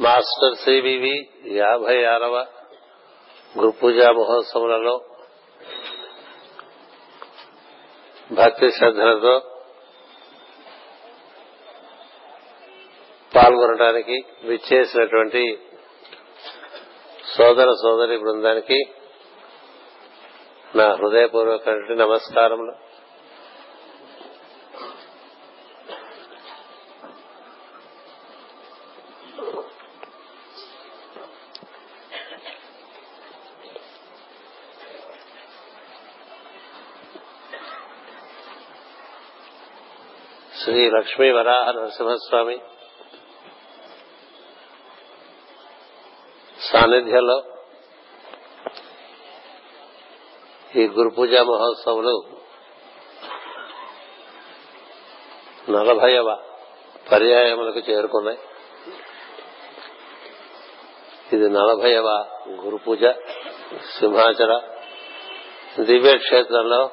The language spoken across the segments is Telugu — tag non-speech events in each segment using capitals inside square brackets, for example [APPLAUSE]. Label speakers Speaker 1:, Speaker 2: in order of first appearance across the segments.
Speaker 1: మాస్టర్ సివివి యాభై ఆరవ గురు పూజా మహోత్సవాలలో భక్తి శ్రద్ధలతో పాల్గొనడానికి విచ్చేసినటువంటి సోదర సోదరి బృందానికి నా హృదయపూర్వక నమస్కారములు. శ్రీ లక్ష్మీ వరాహ నరసింహస్వామి సాన్నిధ్యంలో ఈ గురు పూజా మహోత్సవాలు నలభైవ పర్యాయములకు చేరుకున్నాయి. ఇది నలభైవ గురు పూజ సింహాచల క్షేత్రంలో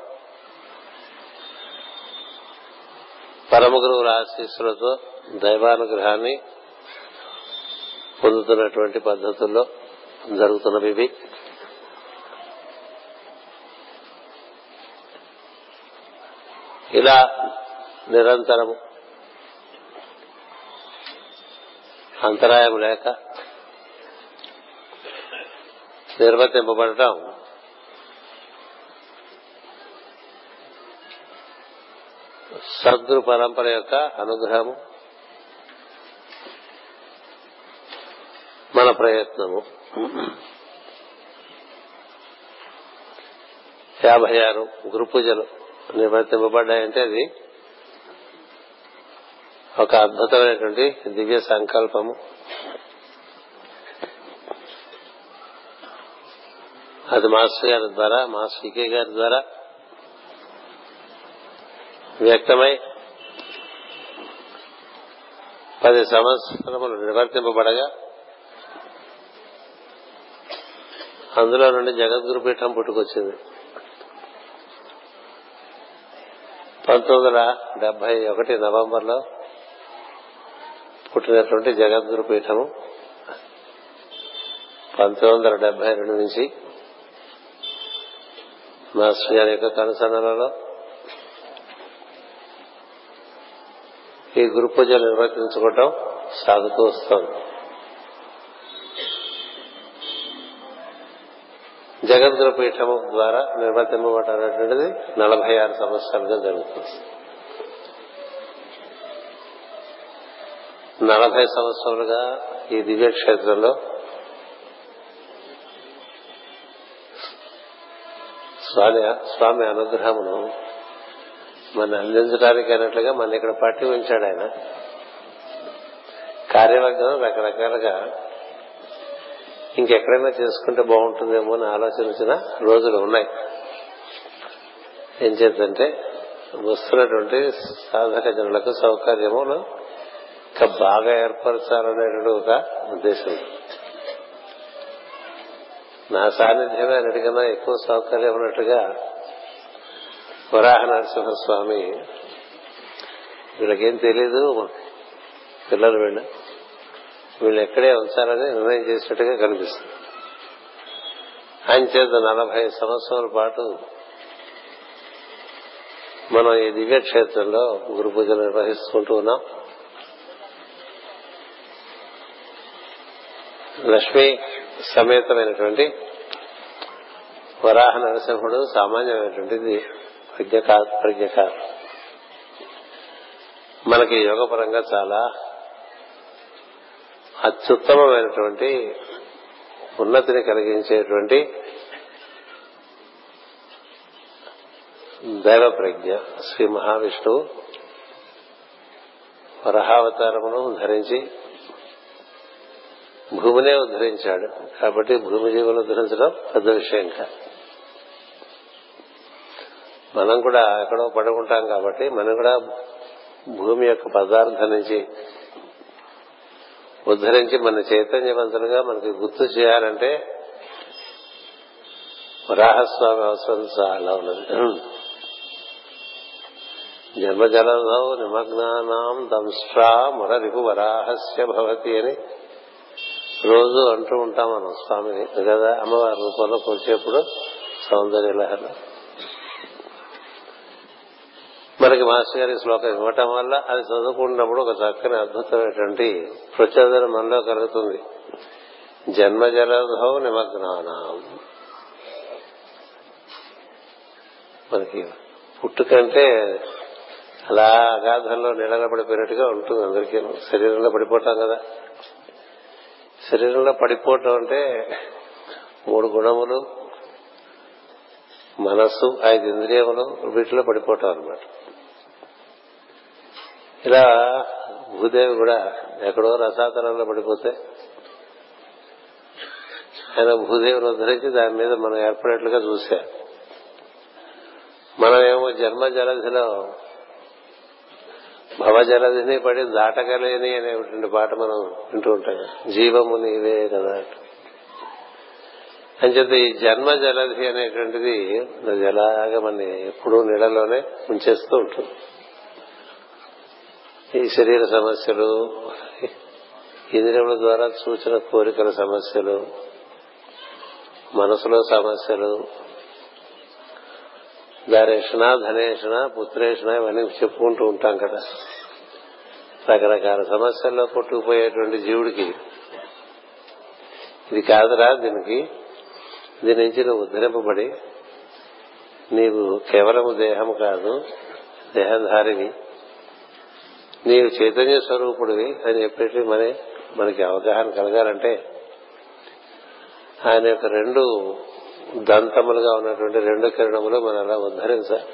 Speaker 1: పరమ గురువుల ఆశీస్సులతో దైవానుగ్రహాన్ని పొందుతున్నటువంటి పద్ధతుల్లో జరుగుతున్నవి ఇవి. ఇలా నిరంతరము అంతరాయం లేక నిర్వర్తింపబడటం సద్గురు పరంపర యొక్క అనుగ్రహము మన ప్రయత్నము. యాభై ఆరు గురు పూజలు నిర్వర్తింపబడ్డాయంటే అది ఒక అద్భుతమైనటువంటి దివ్య సంకల్పము. అది మాస్టర్ గారి ద్వారా మాస్టర్ వికే గారి ద్వారా వ్యక్తమై పది సంవత్సరములు నిర్వర్తింపబడగా అందులో నుండి జగద్గురు పీఠం పుట్టుకొచ్చింది. పంతొమ్మిది వందల డెబ్బై ఒకటి నవంబర్లో పుట్టినటువంటి జగద్గురు పీఠము పంతొమ్మిది వందల డెబ్బై రెండు నుంచి మాస్టర్ గారి యొక్క కనుసన్నలలో ఈ గురు పూజలు నిర్వర్తించుకోవటం సాగుతూ వస్తోంది. జగద్గురు పీఠము ద్వారా నిర్వర్తింపబడటం అనేటువంటిది నలభై ఆరు సంవత్సరాలుగా జరుగుతుంది. నలభై సంవత్సరాలుగా ఈ దివ్యక్షేత్రంలో స్వామి స్వామి అనుగ్రహమును మన అందించడానికి అన్నట్లుగా మన ఇక్కడ పట్టి ఉంచాడు ఆయన. కార్యవర్గం రకరకాలుగా ఇంకెక్కడైనా చేసుకుంటే బాగుంటుందేమో అని ఆలోచించిన రోజులు ఉన్నాయి. ఏం చేద్దంటే వస్తున్నటువంటి సాధక జనులకు సౌకర్యము ఇంకా బాగా ఏర్పరచాలనేటువంటి ఒక ఉద్దేశం. నా సాన్నిధ్యమే అన్నిటికన్నా ఎక్కువ సౌకర్యం ఉన్నట్టుగా వరాహ నరసింహస్వామి వీళ్ళకేం తెలీదు పిల్లలు వీళ్ళు. వీళ్ళు ఎక్కడే ఉంచాలని నిర్ణయం చేసినట్టుగా కనిపిస్తుంది. ఆయన చేత నలభై సంవత్సరాల పాటు మనం ఈ దివ్య క్షేత్రంలో గురు పూజలు నిర్వహిస్తుంటూ ఉన్నాం. లక్ష్మి సమేతమైనటువంటి వరాహ నరసింహుడు సామాన్యమైనటువంటిది ప్రజ్ఞ కాదు ప్రజ్ఞ కాదు మనకి యోగపరంగా చాలా అత్యుత్తమమైనటువంటి ఉన్నతిని కలిగించేటువంటి దైవ ప్రజ్ఞ శ్రీ మహావిష్ణువు వరహావతారమును ధరించి భూమినే ఉద్ధరించాడు. కాబట్టి భూమి జీవులు ఉద్ధరించడం పెద్ద విషయం కాదు. మనం కూడా ఎక్కడో పడుకుంటాం కాబట్టి మనం కూడా భూమి యొక్క పదార్థం నుంచి ఉద్ధరించి మన చైతన్యవంతులుగా మనకి గుర్తు చేయాలంటే వరాహస్వామి అవసరం చాలా ఉన్నది. జన్మజలధౌ నిమగ్నానాం దంశ్రా మురరిపు వరాహస్య భవతి అని రోజు అంటూ ఉంటాం మనం స్వామిని. కదా అమ్మవారి రూపంలో కూర్చేప్పుడు సౌందర్య మనకి మాస్టర్ గారి శ్లోకం ఇవ్వటం వల్ల అది చదువుకుంటున్నప్పుడు ఒక చక్కని అద్భుతమైనటువంటి ప్రచోదనం మనలో కలుగుతుంది. జన్మ జలధౌ నిమగ్నానం. మనకి పుట్టుకంటే అలా అగాధంలో నీళ్ళలో పడిపోయినట్టుగా ఉంటుంది అందరికీ శరీరంలో పడిపోతాం కదా. శరీరంలో పడిపోవటం అంటే మూడు గుణములు మనస్సు ఐదు ఇంద్రియములు వీటిలో పడిపోవటం అనమాట ఇలా భూదేవి కూడా ఎక్కడో రసాతనంలో పడిపోతే ఆయన భూదేవి ఉద్ధరించి దాని మీద మనం ఏర్పడేట్లుగా చూశారు మనమేమో జన్మ జలధిలో భవజలధిని పడి దాటగలేని అనేటువంటి పాట మనం వింటూ ఉంటాం. జీవము నీవే కదా అని చెప్పి ఈ జన్మ జలధి అనేటువంటిది జలాగా మన ఎప్పుడూ నీళ్ళలోనే ఉంచేస్తూ ఉంటుంది. ఈ శరీర సమస్యలు ఇంద్రియముల ద్వారా సూచన కోరికల సమస్యలు మనసులో సమస్యలు దారేషణ ధనేషణ పుత్రేషణ ఇవన్నీ చెప్పుకుంటూ ఉంటాం కదా. రకరకాల సమస్యల్లో కొట్టుకుపోయేటువంటి జీవుడికి ఇది కాదురా దీనికి. దీని నుంచి నువ్వు ఉద్ధరింపబడి నీవు కేవలము దేహము కాదు దేహధారివి నీవు చైతన్య స్వరూపుడివి అని చెప్పేసి మరి మనకి అవగాహన కలగాలంటే ఆయన యొక్క రెండు దంతములుగా ఉన్నటువంటి రెండు కిరణములు మనం అలా ఉద్ధరించాలి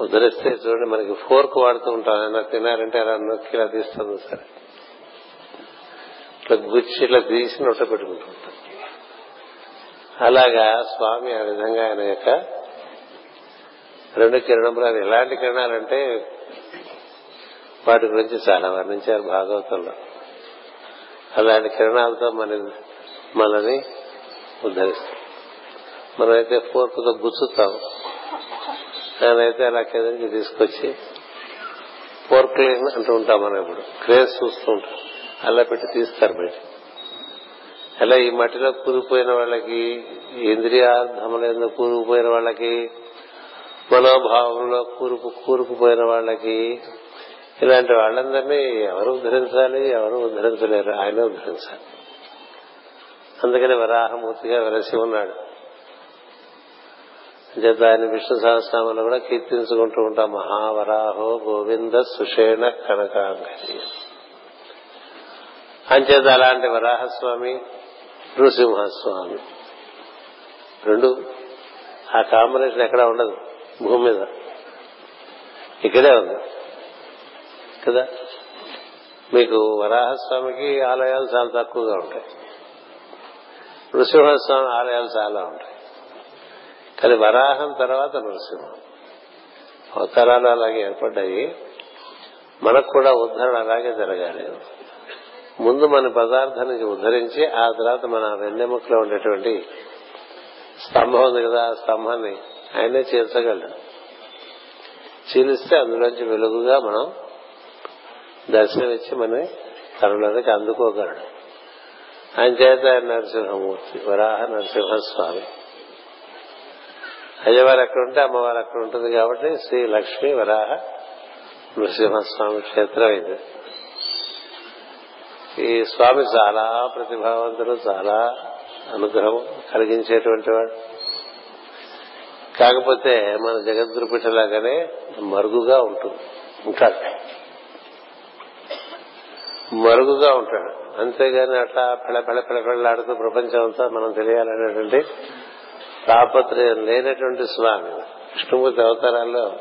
Speaker 1: ఉద్ధరిస్తే చూడండి మనకి ఫోర్క్ వాడుతూ ఉంటాం. ఏమన్నా తినారంటే అలా నొక్కి ఇలా తీస్తుంది సరే ఇట్లా గుచ్చి ఇట్లా తీసి నొట్ట పెట్టుకుంటుంటాం అలాగా స్వామి ఆ విధంగా ఆయన యొక్క రెండు కిరణములు. అది ఎలాంటి కిరణాలంటే వాటి గురించి చాలా వర్ణించారు భాగవతంలో. అలాంటి కిరణాలతో మన మనని ఉద్ధరిస్తాం మనమైతే ఫోర్క్తో గుచ్చుతాం. నేనైతే అలా కిందకి తీసుకొచ్చి ఫోర్క్ అంటూ ఉంటాం మనం ఇప్పుడు. క్రేజ్ చూస్తూ ఉంటాం. అలా పెట్టి తీస్తారు బయట. అలా ఈ మట్టిలో కూరుకుపోయిన వాళ్ళకి ఇంద్రియార్థములందు కూరుకుపోయిన వాళ్ళకి మనోభావంలో కూరుకు కూరుకుపోయిన వాళ్ళకి ఇలాంటి వాళ్ళందరినీ ఎవరు ఉద్ధరించాలి ఎవరు ఉద్ధరించలేరు ఆయన ఉద్ధరించాలి. అందుకని వరాహమూర్తిగా వెలసి ఉన్నాడు చేత ఆయన విష్ణు సహస్రామంలో కూడా కీర్తించుకుంటూ ఉంటాం మహావరాహో గోవింద సుషేణ కనకాంగరి. అంచేత అలాంటి వరాహస్వామి నృసింహస్వామి. రెండు ఆ కాంబినేషన్ ఎక్కడ ఉండదు భూమి మీద. ఇక్కడే ఉంది. కదా? మీకు వరాహస్వామికి ఆలయాలు చాలా తక్కువగా ఉంటాయి. నృసింహస్వామి ఆలయాలు చాలా ఉంటాయి. కానీ వరాహం తర్వాత నృసింహం. అవతారాలు అలాగే ఏర్పడ్డాయి. మనకు కూడా ఉద్ధరణ అలాగే జరగాలి. ముందు మన పదార్థానికి ఉద్ధరించి ఆ తర్వాత మన వెన్నెముకలో ఉండేటువంటి స్తంభం ఉంది కదా ఆ స్తంభాన్ని ఆయనే చీల్చగలడు. చీలిస్తే అందులోంచి వెలుగుగా మనం దర్శనమిచ్చి మన తనలోనికి అందుకోగలడు. ఆయన చేత నరసింహమూర్తి వరాహ నరసింహస్వామి. అయ్యవారు అక్కడ ఉంటే అమ్మవారు అక్కడ ఉంటుంది కాబట్టి శ్రీ లక్ష్మీ వరాహ నృసింహస్వామి క్షేత్రం ఇది. ఈ స్వామి చాలా ప్రతిభావంతుడు చాలా అనుగ్రహం కలిగించేటువంటి వాడు. కాకపోతే మన జగద్గురుపీఠలాగానే మరుగుగా ఉంటుంది. ఉంటాడు మరుగుగా ఉంటాడు. అంతేగాని అట్లా పెళ్ళ పెళ్ళ పెళ్ళ ప్రపంచం అంతా మనం తెలియాలనేటువంటి తాపత్రయం లేనటువంటి స్వామి. విష్ణుమూర్తి అవతారాల్లో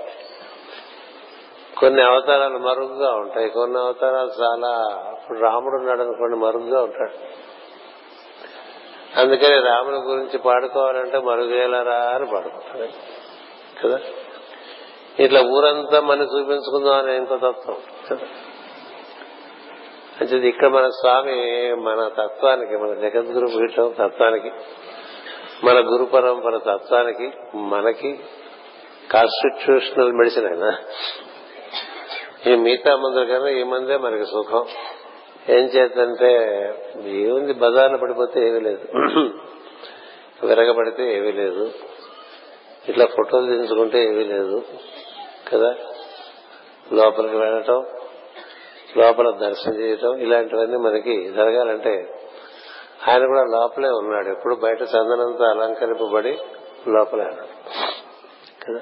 Speaker 1: కొన్ని అవతారాలు మరుగుగా ఉంటాయి. కొన్ని అవతారాలు చాలా ఇప్పుడు రాముడు ఉన్నాడు అనుకోండి మరుగుగా ఉంటాడు. అందుకని రాముడి గురించి పాడుకోవాలంటే మరుగేలరా అని పాడుకుంటాడు. కదా? ఇట్లా ఊరంతా మనం చూపించుకుందాం అనే ఇంకో తత్వం. కదా? అంటే ఇక్కడ మన స్వామి మన తత్వానికి మన జగద్గురు పీఠం తత్వానికి మన గురు పరంపర తత్వానికి మనకి కాన్స్టిట్యూషనల్ మెడిసిన్ అయినా ఈ మిగతా మందుల కన్నా ఈ మందే మనకి సుఖం. ఏం చేద్దంటే ఏముంది బజార్లో పడిపోతే ఏమీ లేదు. విరగబడితే ఏమీ లేదు. ఇట్లా ఫోటోలు దించుకుంటే ఏమీ లేదు. కదా? లోపలికి వెళ్ళటం లోపల దర్శనం చేయటం ఇలాంటివన్నీ మనకి జరగాలంటే ఆయన కూడా లోపలే ఉన్నాడు. ఎప్పుడు బయట చందనంతో అలంకరింపబడి లోపలే కదా?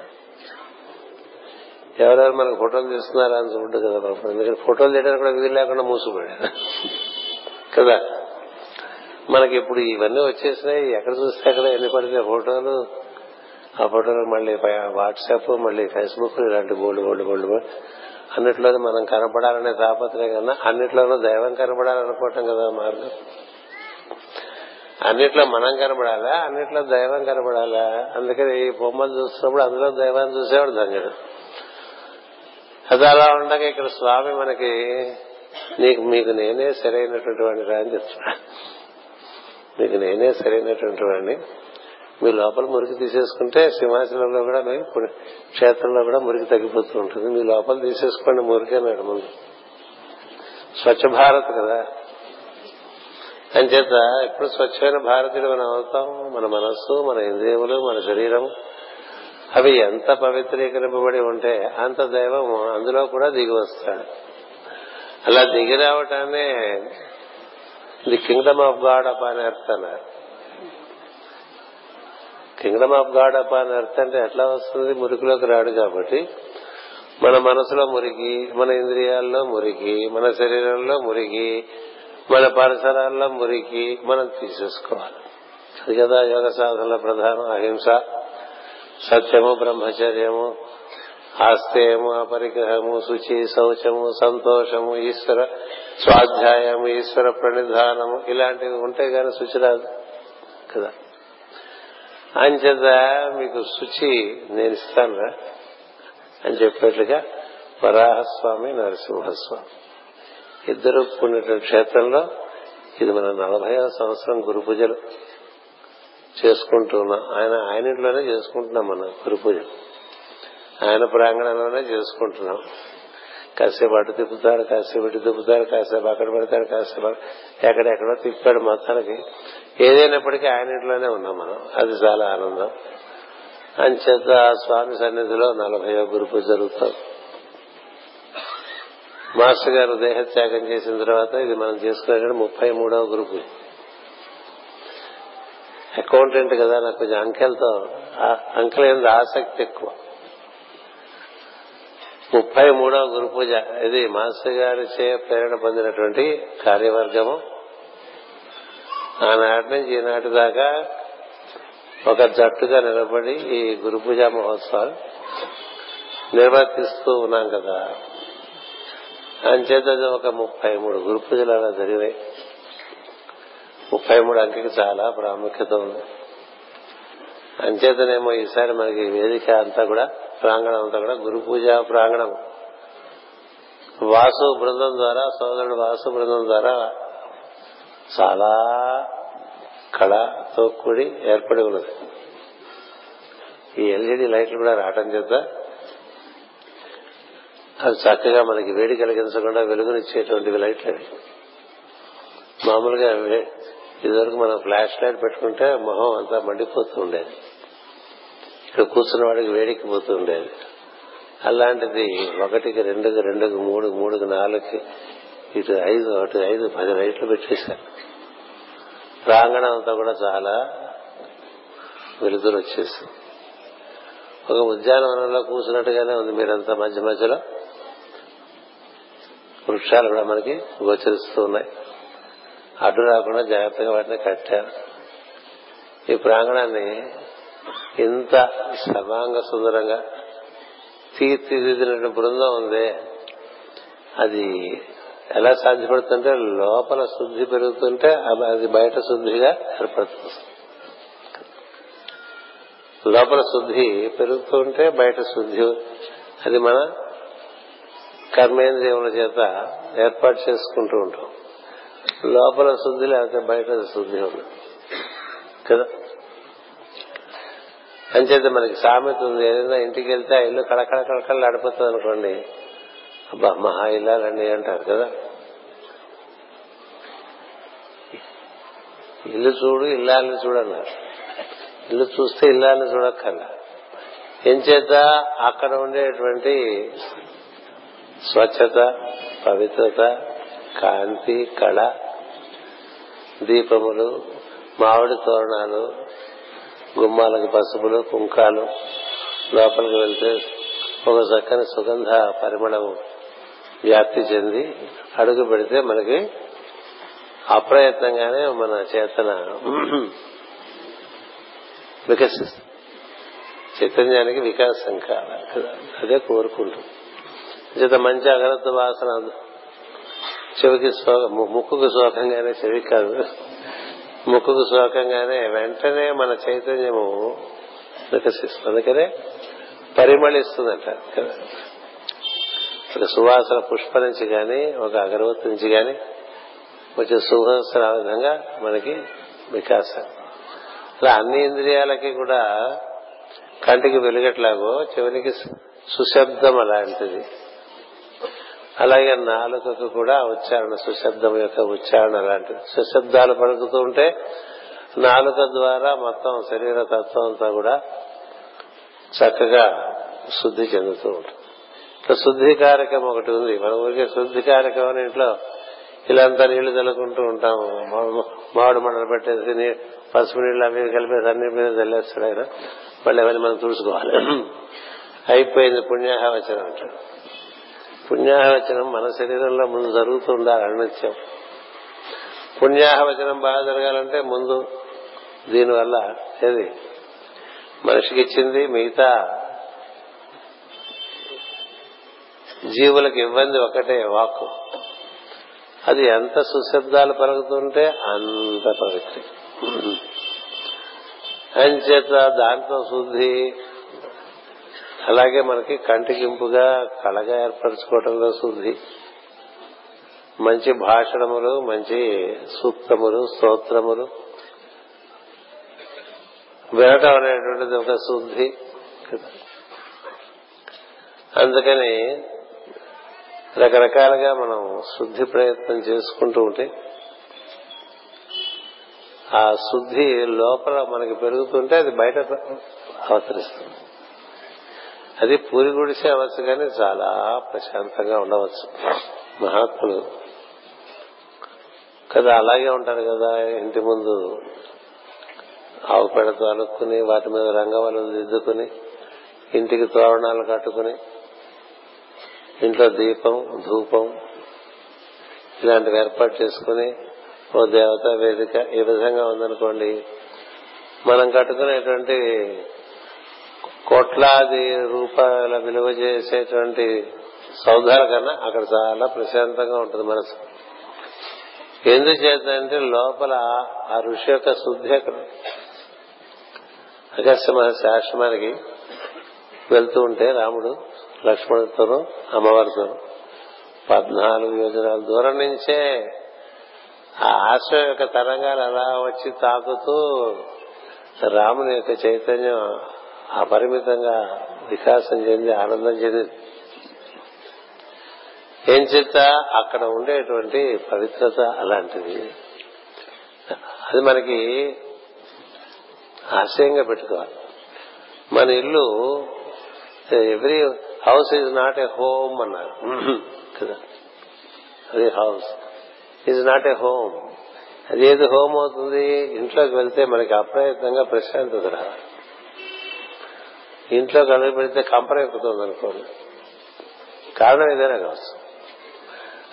Speaker 1: ఎవరెవరు మనకు ఫోటోలు తీస్తున్నారా అని చూడదు కదా పాపం. ఎందుకంటే ఫోటోలు తీయడానికి కూడా వీలు లేకుండా మూసుకుపోయాడు. కదా? మనకి ఇప్పుడు ఇవన్నీ వచ్చేసినాయి. ఎక్కడ చూస్తే అక్కడ ఎన్ని పడితే ఫోటోలు. ఆ ఫోటోలు మళ్ళీ వాట్సాప్ మళ్ళీ ఫేస్బుక్ ఇలాంటి బోల్డ్ బోల్డ్ బోల్డ్. అన్నిట్లో మనం కనపడాలనే తాపత్రయం కన్నా అన్నిట్లోనూ దైవం కనపడాలనుకోవటం కదా మార్గం. అన్నిట్లో మనం కనపడాలా? అన్నిట్లో దైవం కనపడాలా? అందుకని ఈ బొమ్మలు చూస్తున్నప్పుడు అందులో దైవాన్ని చూసేవాడు ధన్యుడు. అది అలా ఉండగా ఇక్కడ స్వామి మనకి నీకు మీకు నేనే సరైనటువంటి వాడిని రా అని చెప్తున్నాడు. మీకు నేనే సరైనటువంటి వాడిని. మీ లోపల మురికి తీసేసుకుంటే సింహాచలంలో కూడా మీ క్షేత్రంలో కూడా మురికి తగ్గిపోతూ ఉంటుంది. మీ లోపల తీసేసుకోండి మురికి అన్నాడు ముందు స్వచ్ఛ భారత్ కదా. అంచేత ఎప్పుడు స్వచ్ఛమైన భారతీయుడు మనం అవుతాం. మన మనస్సు మన ఇంద్రియములు మన శరీరం అవి ఎంత పవిత్రీకరింపబడి ఉంటే అంత దైవం అందులో కూడా దిగి వస్తాడు. అలా దిగి రావటాన్ని the kingdom of God up అని అన్నారు. కింగ్డమ్ ఆఫ్ గాడ్ అప్ అని అర్థం అంటే ఎట్లా వస్తుంది? మురికిలోకి రాడు కాబట్టి. మన మనసులో మురికి మన ఇంద్రియాల్లో మురికి మన శరీరంలో మురికి మన పరిసరాల్లో మురికి మనం తీసేసుకోవాలి. అది కదా యోగ సాధనలో ప్రధానం. అహింస సత్యము బ్రహ్మచర్యము ఆస్తేయము అపరిగ్రహము శుచి శౌచము సంతోషము ఈశ్వర స్వాధ్యాయము ఈశ్వర ప్రణిధానము ఇలాంటివి ఉంటే గాని శుచి రాదు కదా. అంచేత మీకు శుచి నేను ఇస్తానురా అని చెప్పేట్లుగా వరాహస్వామి నరసింహస్వామి. ఇద్దరు పుణ్యటువంటి క్షేత్రంలో ఇది మన నలభై సంవత్సరం గురు పూజలు చేసుకుంటున్నాం. ఆయన ఆయన ఇంట్లోనే చేసుకుంటున్నాం మనం గురు పూజలు. ఆయన ప్రాంగణంలోనే చేసుకుంటున్నాం. కాసేపు అటు తిప్పుతారు కాసేపు ఇటు తిప్పుతారు కాసేపు అక్కడ పెడతారు కాసేపు ఎక్కడెక్కడో తిప్పాడు మొత్తానికి. ఏదైనప్పటికీ ఆయన ఇంట్లోనే ఉన్నాం మనం. అది చాలా ఆనందం. అంచేత ఆ స్వామి సన్నిధిలో నలభై గురు పూజ జరుగుతాం. మాస్టర్ గారు దేహత్యాగం చేసిన తర్వాత ఇది మనం చేసుకునే ముప్పై మూడవ గ్రూపు అకౌంటెంట్ కదా నాకు కొంచెం అంకెలతో ఆ- అంకెల ఆసక్తి ఎక్కువ. ముప్పై మూడవ గురు పూజ ఇది మాస్టర్ గారిచే ప్రేరణ పొందినటువంటి కార్యవర్గము. ఆనాటి నుంచి ఈనాటి దాకా ఒక జట్టుగా నిలబడి ఈ గురు పూజ మహోత్సవాలు నిర్వర్తిస్తూ ఉన్నాం కదా. అంచేత ఒక ముప్పై మూడు గురు పూజలు అలా జరిగినాయి. ముప్పై మూడు అంకెకి చాలా ప్రాముఖ్యత ఉంది. అంచేతనేమో ఈసారి మనకి వేదిక అంతా కూడా ప్రాంగణం అంతా కూడా గురు పూజ ప్రాంగణం. వాసు బృందం ద్వారా సోదరుడు వాసు బృందం ద్వారా చాలా కళతో కూడి ఏర్పడి ఉన్నది. ఈ ఎల్ఈడి లైట్లు కూడా రావటం చేత అవి చక్కగా మనకి వేడి కలిగించకుండా వెలుగునిచ్చేటువంటివి లైట్లు అవి. మామూలుగా ఇదివరకు మనం ఫ్లాష్ లైట్ పెట్టుకుంటే మొహం అంతా మండిపోతూ ఉండేది. ఇక్కడ కూర్చున్న వాడికి వేడికి ఉండేది అలాంటిది ఒకటికి రెండుకి రెండుకి మూడు మూడుకి నాలుగుకి ఇటు ఐదు అటు ఐదు పది లైట్లు పెట్టేశారు. ప్రాంగణం అంతా కూడా చాలా వెలుతురు వచ్చేసింది ఒక ఉద్యానవనంలో కూర్చున్నట్టుగానే ఉంది మీరంతా మధ్య మధ్యలో. వృక్షాలు కూడా మనకి గోచరిస్తూ ఉన్నాయి. అడ్డు రాకుండా జాగ్రత్తగా వాటిని కట్టారు. ఈ ప్రాంగణాన్ని ఇంత సర్వాంగ సుందరంగా తీర్చిదిద్దిన బృందం ఉంది. అది ఎలా సాధ్యపడుతుంటే లోపల శుద్ధి పెరుగుతుంటే అది- అది బయట శుద్ధిగా ఏర్పడుతుంది. లోపల శుద్ధి పెరుగుతుంటే బయట శుద్ధి అది మన కర్మేంద్రియముల చేత ఏర్పాటు చేసుకుంటూ ఉంటాం. లోపల శుద్ధి లేకపోతే బయట శుద్ధి ఉండదు. కదా? అంచేత మనకి సామెత ఉంది. ఏదైనా ఇంటికి వెళ్తే ఆ ఇల్లు కళకళ కళకళ నడిపోతుంది అనుకోండి అబ్బా మహా ఇల్లాలండి అంటారు కదా. ఇల్లు చూడు ఇల్లాలని చూడన్నారు. ఇల్లు చూస్తే ఇల్లాలని చూడక్కర్లా. ఎంచేత అక్కడ ఉండేటువంటి స్వచ్ఛత పవిత్రత కాంతి కళ దీపములు మామిడి తోరణాలు గుమ్మాలకు పసుపులు కుంకాలు లోపలికి వెళ్తే ఒక చక్కని సుగంధ పరిమళం వ్యాప్తి చెంది అడుగు పెడితే మనకి అప్రయత్నంగానే మన చేతన వికసిస్తుంది. చైతన్యానికి వికాసం కావాలి కదా. అదే కోరుకుంటుంది చేత మంచి అగరత్వ వాసన చెవికి ముక్కుకు శోకంగానే చెవి కాదు. ముక్కుకు శోకంగానే వెంటనే మన చైతన్యము వికసిస్తుంది. అందుకనే పరిమళిస్తుందంట. కదా ఒక సువాసన పుష్ప నుంచి కానీ ఒక అగరవత్తి నుంచి కానీ కొంచెం సువాసన ఆ విధంగా మనకి వికాసం. అలా అన్ని ఇంద్రియాలకి కూడా కంటికి వెలుగట్లాగో చెవునికి సుశబ్దం అలాంటిది. అలాగే నాలుకకు కూడా ఉచ్చారణ సుశబ్దం యొక్క ఉచ్చారణ లాంటిది సుశబ్దాలు పలుకుతూ ఉంటే నాలుక ద్వారా మొత్తం శరీర తత్వం అంతా కూడా చక్కగా శుద్ధి చెందుతూ ఉంటుంది. శుద్ధి కార్యక్రమం ఒకటి ఉంది. మన ఊరికే శుద్ధి కార్యక్రమం ఇంట్లో ఇంట్లో ఇలాంతా నీళ్ళు చల్లుకుంటూ ఉంటాము. మామిడి మండలు పెట్టేసి పసుపు నీళ్ళు అవి కలిపేసి అన్ని మీద చల్లేస్తాడు ఆయన. మళ్ళీ అవన్నీ మనం తుడుచుకోవాలి. అయిపోయింది పుణ్యాహవచనం అంటాడు. పుణ్యాహవచనం మన శరీరంలో ముందు జరుగుతూ ఉండాలి అనిత్యం. పుణ్యాహవచనం బాగా జరగాలంటే ముందు దీనివల్ల ఏది? మనిషికి ఇచ్చింది మిగతా జీవులకు ఇవ్వంది ఒకటే వాక్కు. అది ఎంత సుశబ్దాలు పలుకుతుంటే అంత పవిత్ర. అంచేత దాంట్లో శుద్ధి అలాగే మనకి కంటికింపుగా కళగా ఏర్పరచుకోవటంలో శుద్ధి. మంచి భాషణములు మంచి సూక్తములు స్తోత్రములు వినటం అనేటువంటిది ఒక శుద్ధి అందుకని రకరకాలుగా మనం శుద్ధి ప్రయత్నం చేసుకుంటూ ఉంటే ఆ శుద్ధి లోపల మనకి పెరుగుతుంటే అది బయట అవతరిస్తుంది. అది పూరి గుడిసే అవ్వచ్చు కానీ చాలా ప్రశాంతంగా ఉండవచ్చు మహాత్ములు. కదా అలాగే ఉంటారు కదా ఇంటి ముందు ఆవు పెడతో అలుక్కుని వాటి మీద రంగవలు దిద్దుకుని ఇంటికి తోరణాలు కట్టుకుని ఇంట్లో దీపం ధూపం ఇలాంటివి ఏర్పాటు చేసుకుని ఓ దేవత వేదిక ఈ విధంగా ఉందనుకోండి. మనం కట్టుకునేటువంటి కోట్లాది రూపాయల విలువ చేసేటువంటి సౌధాల కన్నా అక్కడ చాలా ప్రశాంతంగా ఉంటుంది మనసు. ఎందుచేతంటే లోపల ఆ ఋషి యొక్క శుద్ధి అక్కడ. అగస్త్య మహర్షి ఆశ్రమానికి వెళ్తూ ఉంటే రాముడు లక్ష్మణుడితోనూ అమ్మవారితో పద్నాలుగు యోజనాల దూరం నుంచే ఆ ఆశ్రమం యొక్క తరంగాలు అలా వచ్చి తాకుతూ రాముని యొక్క చైతన్యం అపరిమితంగా వికాసం చెంది ఆనందం చెంది. ఏం చేత అక్కడ ఉండేటువంటి పవిత్రత అలాంటిది. అది మనకి ఆశయంగా పెట్టుకోవాలి. మన ఇల్లు every house is not a home అన్నారు. కదా? అది house. Is not a home. అది ఏది హోమ్ అవుతుంది? ఇంట్లోకి వెళ్తే మనకి అప్రయత్నంగా ప్రశాంతత రావాలి. ఇంట్లో కడుగు పెడితే కంపర ఎక్కుతుంది అనుకోండి. కారణం ఏదైనా కావచ్చు.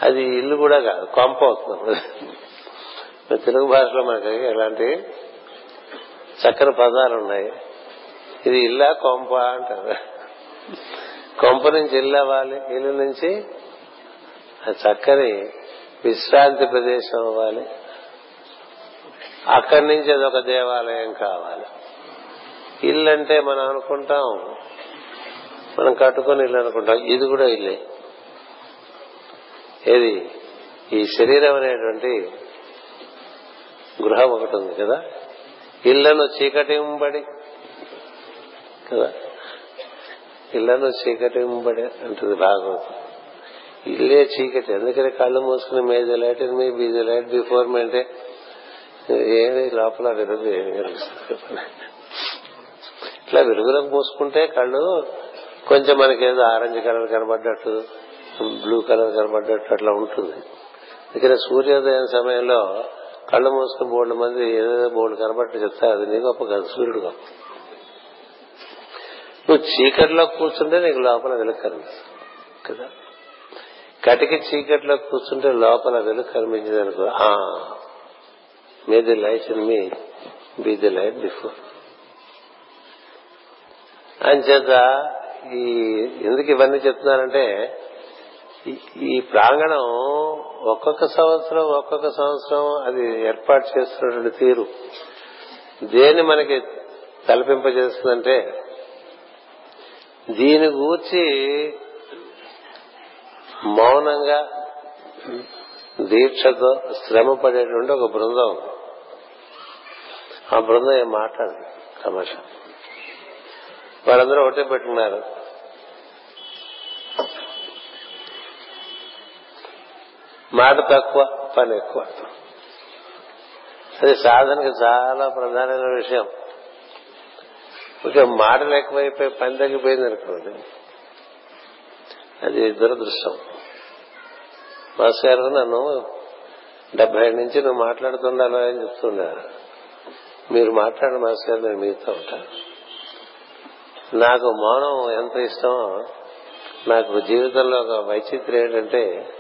Speaker 1: అది ఇల్లు కూడా కాదు కొంప అవుతుంది. తెలుగు భాషలో మనకి ఎలాంటి చక్కని పదాలు ఉన్నాయి. ఇది ఇల్లా కొంప అంటారు. కొంప నుంచి ఇల్లు అవ్వాలి ఇల్లు నుంచి చక్కని విశ్రాంతి ప్రదేశం అవ్వాలి. అక్కడి నుంచి అదొక దేవాలయం కావాలి. ఇల్లు అంటే మనం అనుకుంటాం. మనం కట్టుకుని ఇల్లు అనుకుంటాం. ఇది కూడా ఇల్లే. ఏది? ఈ శరీరం అనేటువంటి గృహం ఒకటి ఉంది కదా? ఇళ్ళను చీకటింబడి కదా? ఇళ్ళను చీకటింబడి అంటుంది భాగవతం ఇల్లే చీకటి. ఎందుకని కళ్ళు మూసుకుని may light in me the light before మెంటే. ఏమి లోపల వెలుగు ఏమి కనిపిస్తుంది ఇట్లా వెలుగులోకి పూసుకుంటే కళ్ళు కొంచెం మనకేదో ఆరెంజ్ కలర్ కనబడ్డట్టు బ్లూ కలర్ కనబడ్డట్టు అట్లా ఉంటుంది. ఇక్కడ సూర్యోదయం సమయంలో కళ్ళు మూసుకుని బోర్డు మంది ఏదేదో బోర్డు కనబట్టి చెప్తారు. అది నీ గొప్ప కాదు సూర్యుడు గొప్ప. నువ్వు చీకటిలో కూర్చుంటే నీకు లోపల వెలుగు కనిపిస్తుంది కదా? కటికి చీకటిలో కూర్చుంటే లోపల వెలుగు కనిపించింది అనుకో may the light in me be the light before అంచేత ఈ ఎందుకు ఇవన్నీ చెప్తున్నారంటే ఈ ప్రాంగణం ఒక్కొక్క సంవత్సరం ఒక్కొక్క సంవత్సరం అది ఏర్పాటు చేస్తున్నటువంటి తీరు. దేన్ని మనకి తలపింపజేస్తుందంటే దీని గూర్చి మౌనంగా దీక్షతో శ్రమ పడేటువంటి ఒక బృందం. ఆ బృందం ఏం మాట్లాడదు తమాషా. వాళ్ళందరూ ఒకటే పెట్టుకున్నారు మాట తక్కువ పని ఎక్కువ. అది సాధనకి చాలా ప్రధానమైన విషయం. కొంచెం మాటలు ఎక్కువైపోయి పని తగ్గిపోయింది అనుకోండి అది దురదృష్టం. మాస్ గారు నన్ను డెబ్బై నుంచి నువ్వు మాట్లాడుతుండాలో అని చెప్తుండారు మీరు మాట్లాడిన మాస్ గారు నేను మీతో ఉంటాను. నాకు మౌనం ఎంత ఇష్టమో నాకు జీవితంలో ఒక వైచిత్రం ఏంటంటే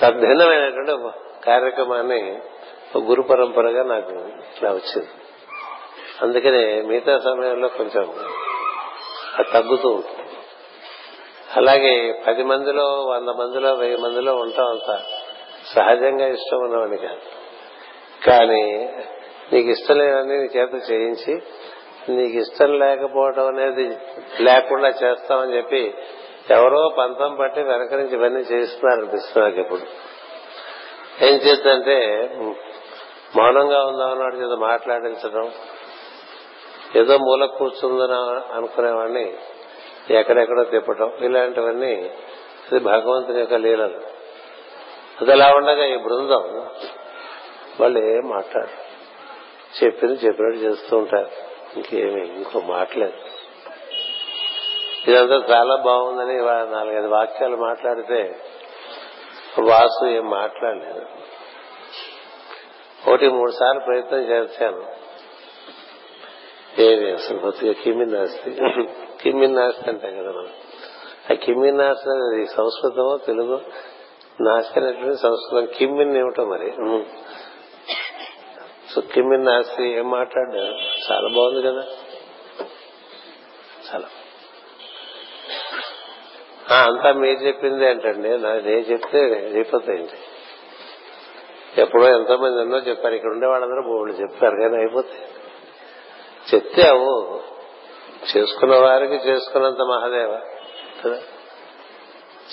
Speaker 1: తద్భిన్నమైనటువంటి కార్యక్రమాన్ని గురు పరంపరగా నాకు ఇట్లా వచ్చింది. అందుకనే మిగతా సమయంలో కొంచెం అది తగ్గుతూ ఉంటుంది. అలాగే పది మందిలో వంద మందిలో వెయ్యి మందిలో ఉంటాం అంత సహజంగా ఇష్టం ఉన్నవాడిని కాదు. కానీ నీకు ఇష్టం లేదని నీ చేత చేయించి నీకు ఇష్టం లేకపోవడం అనేది లేకుండా చేస్తామని చెప్పి ఎవరో పంతం పట్టి వెనక నుంచి ఇవన్నీ చేస్తున్నారు అనిపిస్తుంది నాకు ఇప్పుడు. ఏం చేద్దంటే మౌనంగా ఉందామన్నాడు చేత మాట్లాడించడం ఏదో మూల కూర్చుందని అనుకునేవాడిని ఎక్కడెక్కడో తిప్పటం ఇలాంటివన్నీ ఇది భగవంతుని యొక్క లీలలు. అది అలా ఉండగా ఈ బృందం వాళ్ళు ఏం మాట్లాడు చెప్పింది చెప్పినట్టు చేస్తూ ఉంటారు. ఇంకేమి ఇంకో మాటలేదు. ఇదంతా చాలా బాగుందని నాలుగైదు వాక్యాలు మాట్లాడితే వాసు ఏం మాట్లాడలేదు. ఒకటి మూడు సార్లు ప్రయత్నం చేశాను. ఏది అసలు కొద్దిగా కిమ్మినాస్తి కిమ్మినాస్తి అంటాం కదా మనం. ఆ కిమ్మినాస్తి అనేది సంస్కృతమో తెలుగు? నాస్తి అనేటువంటి సంస్కృతం. కిమ్మిన్ ఏమిటో మరి? సో కిమ్మిన్ నాస్తి ఏం మాట్లాడు చాలా బాగుంది కదా. చాలా. అంతా మీరు చెప్పింది ఏంటండి? నేను చెప్తే అయిపోతాయండి. ఎప్పుడో ఎంతో మంది ఎన్నో చెప్పారు. ఇక్కడ ఉండే వాళ్ళందరూ బోళ్ళు చెప్పారు కానీ అయిపోతాయి. చెప్తే అవు. చేసుకున్న వారికి చేసుకున్నంత మహాదేవ. కదా?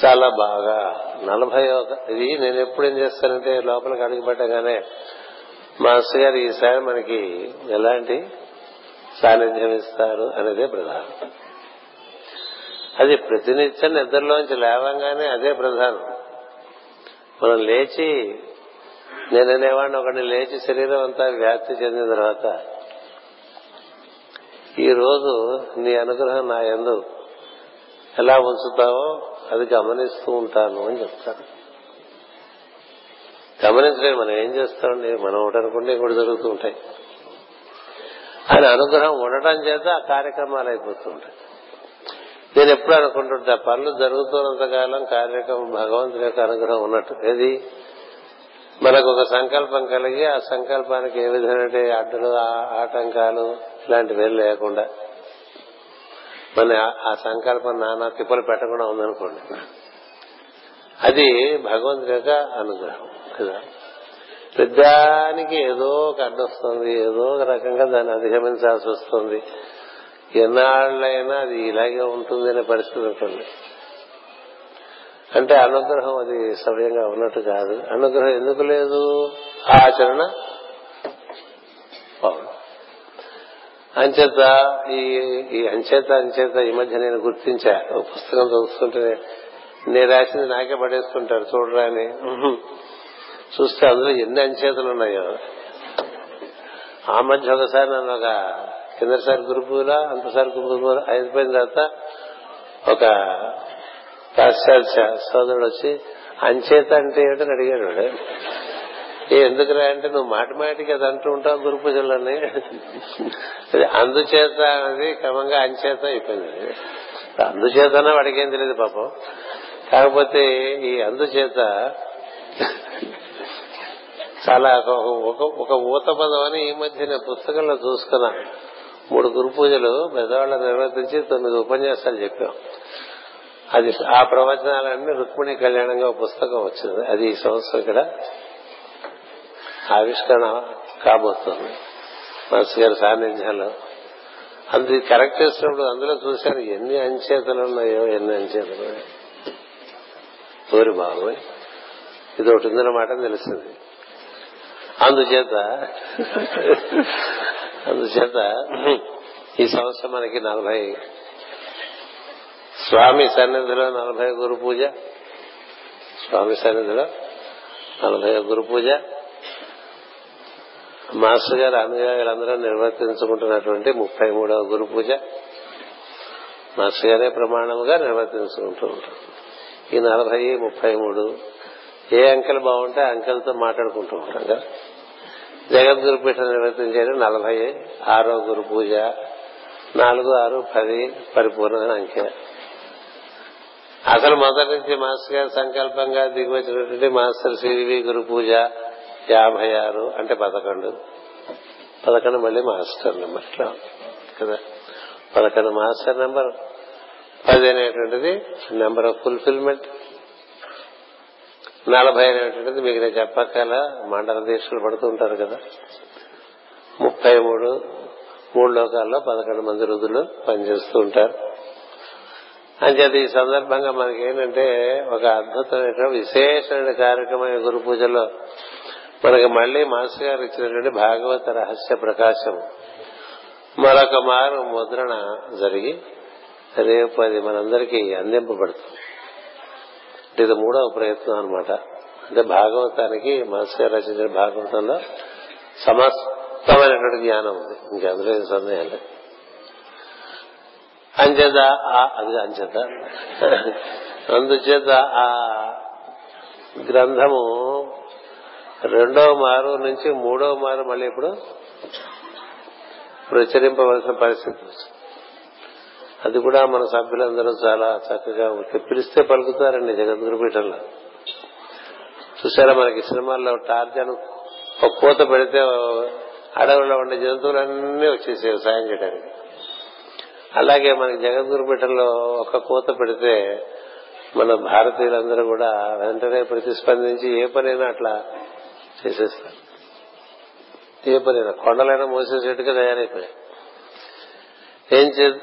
Speaker 1: చాలా బాగా. నలభై ఒక. ఇది నేను ఎప్పుడు ఏం చేస్తానంటే లోపలికి అడుగు పెట్టగానే మాస్టర్ గారు ఈసారి మనకి ఎలాంటి సాన్నిధ్యం ఇస్తారు అనేదే ప్రధానం. అది ప్రతినిత్యం నిద్రలోంచి లేవంగానే అదే ప్రధానం. మనం లేచి నేననేవాడిని ఒకటి లేచి శరీరం అంతా వ్యాప్తి చెందిన తర్వాత ఈ రోజు నీ అనుగ్రహం నా ఎందు ఎలా ఉంచుతావో అది గమనిస్తూ ఉంటాను అని చెప్తాను గమనించలేదు మనం ఏం చేస్తామండి? మనం ఒకటి అనుకుంటే ఇంకోటి జరుగుతూ ఉంటాయి. ఆయన అనుగ్రహం ఉండటం చేత ఆ కార్యక్రమాలు అయిపోతుంటాయి. నేను ఎప్పుడు అనుకుంటుంటా పనులు జరుగుతున్నంత కాలం కార్యక్రమం భగవంతుని యొక్క అనుగ్రహం ఉన్నట్టు. ఏది? మనకు ఒక సంకల్పం కలిగి ఆ సంకల్పానికి ఏ విధమైన అడ్డులు ఆటంకాలు ఇలాంటివి లేకుండా మన ఆ సంకల్పం నానా తిప్పలు పెట్టకుండా ఉందనుకోండి. అది భగవంతుని యొక్క అనుగ్రహం. కదా. పెద్దానికి ఏదో ఒక అడ్డు వస్తుంది ఏదో ఒక రకంగా దాన్ని అధిగమించాల్సి వస్తుంది. ఎన్నాళ్ళైనా అది ఇలాగే ఉంటుంది అనే పరిస్థితి ఉంటుంది. అంటే అనుగ్రహం అది సవ్యంగా ఉన్నట్టు కాదు. అనుగ్రహం ఎందుకు లేదు? ఆచరణ అంచేత ఈ ఈ అంచేత అంచేత ఈ మధ్య నేను గుర్తించా. ఒక పుస్తకం చదువుతుంటే నేను రాసింది నాకే పడేసుకుంటారు చూడరా అని చూస్తే అందులో ఎన్ని అంచేతలు ఉన్నాయో. ఆ మధ్య ఒకసారి నన్ను ఒక కిందసారి గురుపులా అంతసారి గురుపు అయిపోయిన తర్వాత ఒక పాశ్చాత్య సోదరుడు వచ్చి అంచేత అంటే ఏమిటని అడిగాడు వాడు. ఎందుకురా అంటే నువ్వు మాటి మాటికి అది అంటూ ఉంటావు గురు పూజలని అందుచేత అనేది క్రమంగా అంచేత అయిపోయింది. అందుచేతన వాడికేం తెలియదు పాపం. కాకపోతే ఈ అందుచేత చాలా ఒక- ఒక ఊత పదం అని ఈ మధ్య నేను పుస్తకంలో చూసుకున్నా మూడు గురు పూజలు పెద్దవాళ్ళు నిర్వర్తించి తొమ్మిది ఉపన్యాసాలు చెప్పాం. అది ఆ ప్రవచనాలన్నీ రుక్మిణి కళ్యాణంగా పుస్తకం వచ్చింది. అది ఈ సంవత్సరం ఇక్కడ ఆవిష్కరణ కాబోతుంది. మనసు గారి సాన్నిధ్యంలో. అందు కరెక్ట్ చేసినప్పుడు అందులో చూశాను ఎన్ని అంచేతలు ఉన్నాయో ఎన్ని అంచేతలు ఉన్నాయో. ఊరి ఇది ఒకటి ఉందన్నమాట తెలిసింది. అందుచేత అందుచేత ఈ సంవత్సరం మనకి నలభై స్వామి సన్నిధిలో నలభై గురు పూజ. స్వామి సన్నిధిలో నలభై గురు పూజ. మాస్టర్ గారు అనుయాయులందరూ నిర్వర్తించుకుంటున్నటువంటి ముప్పై మూడవ గురు పూజ. మాస్టర్ గారే ప్రమాణముగా నిర్వర్తించుకుంటూ ఉంటారు. ఈ నలభై ముప్పై మూడు ఏ అంకెలు బాగుంటే ఆ అంకెలతో మాట్లాడుకుంటూ ఉంటాం కదా. జగద్గురు పీఠం చేయడం నలభై ఆరో గురు పూజ నాలుగు ఆరు పది పరిపూర్ణమైన అంకె అసలు మొదటి నుంచి మాస్టర్ గారి సంకల్పంగా దిగివచ్చినటువంటి మాస్టర్ సిరివి గురు పూజ యాభై ఆరు అంటే పదకొండు. పదకొండు మళ్ళీ మాస్టర్ నెంబర్ ఇట్లా కదా. పదకొండు మాస్టర్ నెంబర్. పది అనేటువంటిది నెంబర్ ఆఫ్ ఫుల్ఫిల్మెంట్. నలభై అనేటువంటిది మీకు నేను చెప్పక్కల మండల దీక్షలు పడుతూ ఉంటారు కదా. ముప్పై మూడు మూడు లోకాల్లో పదకొండు మంది రుదులు పనిచేస్తూ ఉంటారు. అంచేత ఈ సందర్భంగా మనకి ఏంటంటే ఒక అద్భుతమైన విశేషమైన కార్యక్రమం గురు పూజలో మనకి మళ్ళీ మాస్టర్ గారు ఇచ్చినటువంటి భాగవత రహస్య ప్రకాశం. మరొక మారు ముద్రణ జరిగి రేపు అది మనందరికీ అందింపబడుతుంది. ఇది మూడవ ప్రయత్నం అనమాట అంటే భాగవతానికి మనసు గారు రచించిన భాగవతంలో సమస్తమైనటువంటి జ్ఞానం ఉంది. ఇంకా అందులో ఏం సందేహం లేదు. అంచేత ఆ- అది అంచేత. అందుచేత ఆ గ్రంథము రెండవ మారు నుంచి మూడవ మారు మళ్ళీ ఇప్పుడు ప్రచురింపవలసిన పరిస్థితి వచ్చింది. అది కూడా మన సభ్యులందరూ చాలా చక్కగా పిలిస్తే పలుకుతారండి జగద్గురు పీఠంలో చూసారా మనకి సినిమాల్లో టార్జన్ ఒక కూత పెడితే అడవుల్లో ఉండే జంతువులన్నీ వచ్చేసేవి సాయం చేయడానికి. అలాగే మనకి జగద్గురు పీఠంలో ఒక కూత పెడితే మన భారతీయులందరూ కూడా వెంటనే ప్రతిస్పందించి ఏ పనైనా అట్లా చేసేస్తారు. ఏ పనైనా కొండలైనా మోసేసేట్టుగా తయారైపోయాయి. ఏం చే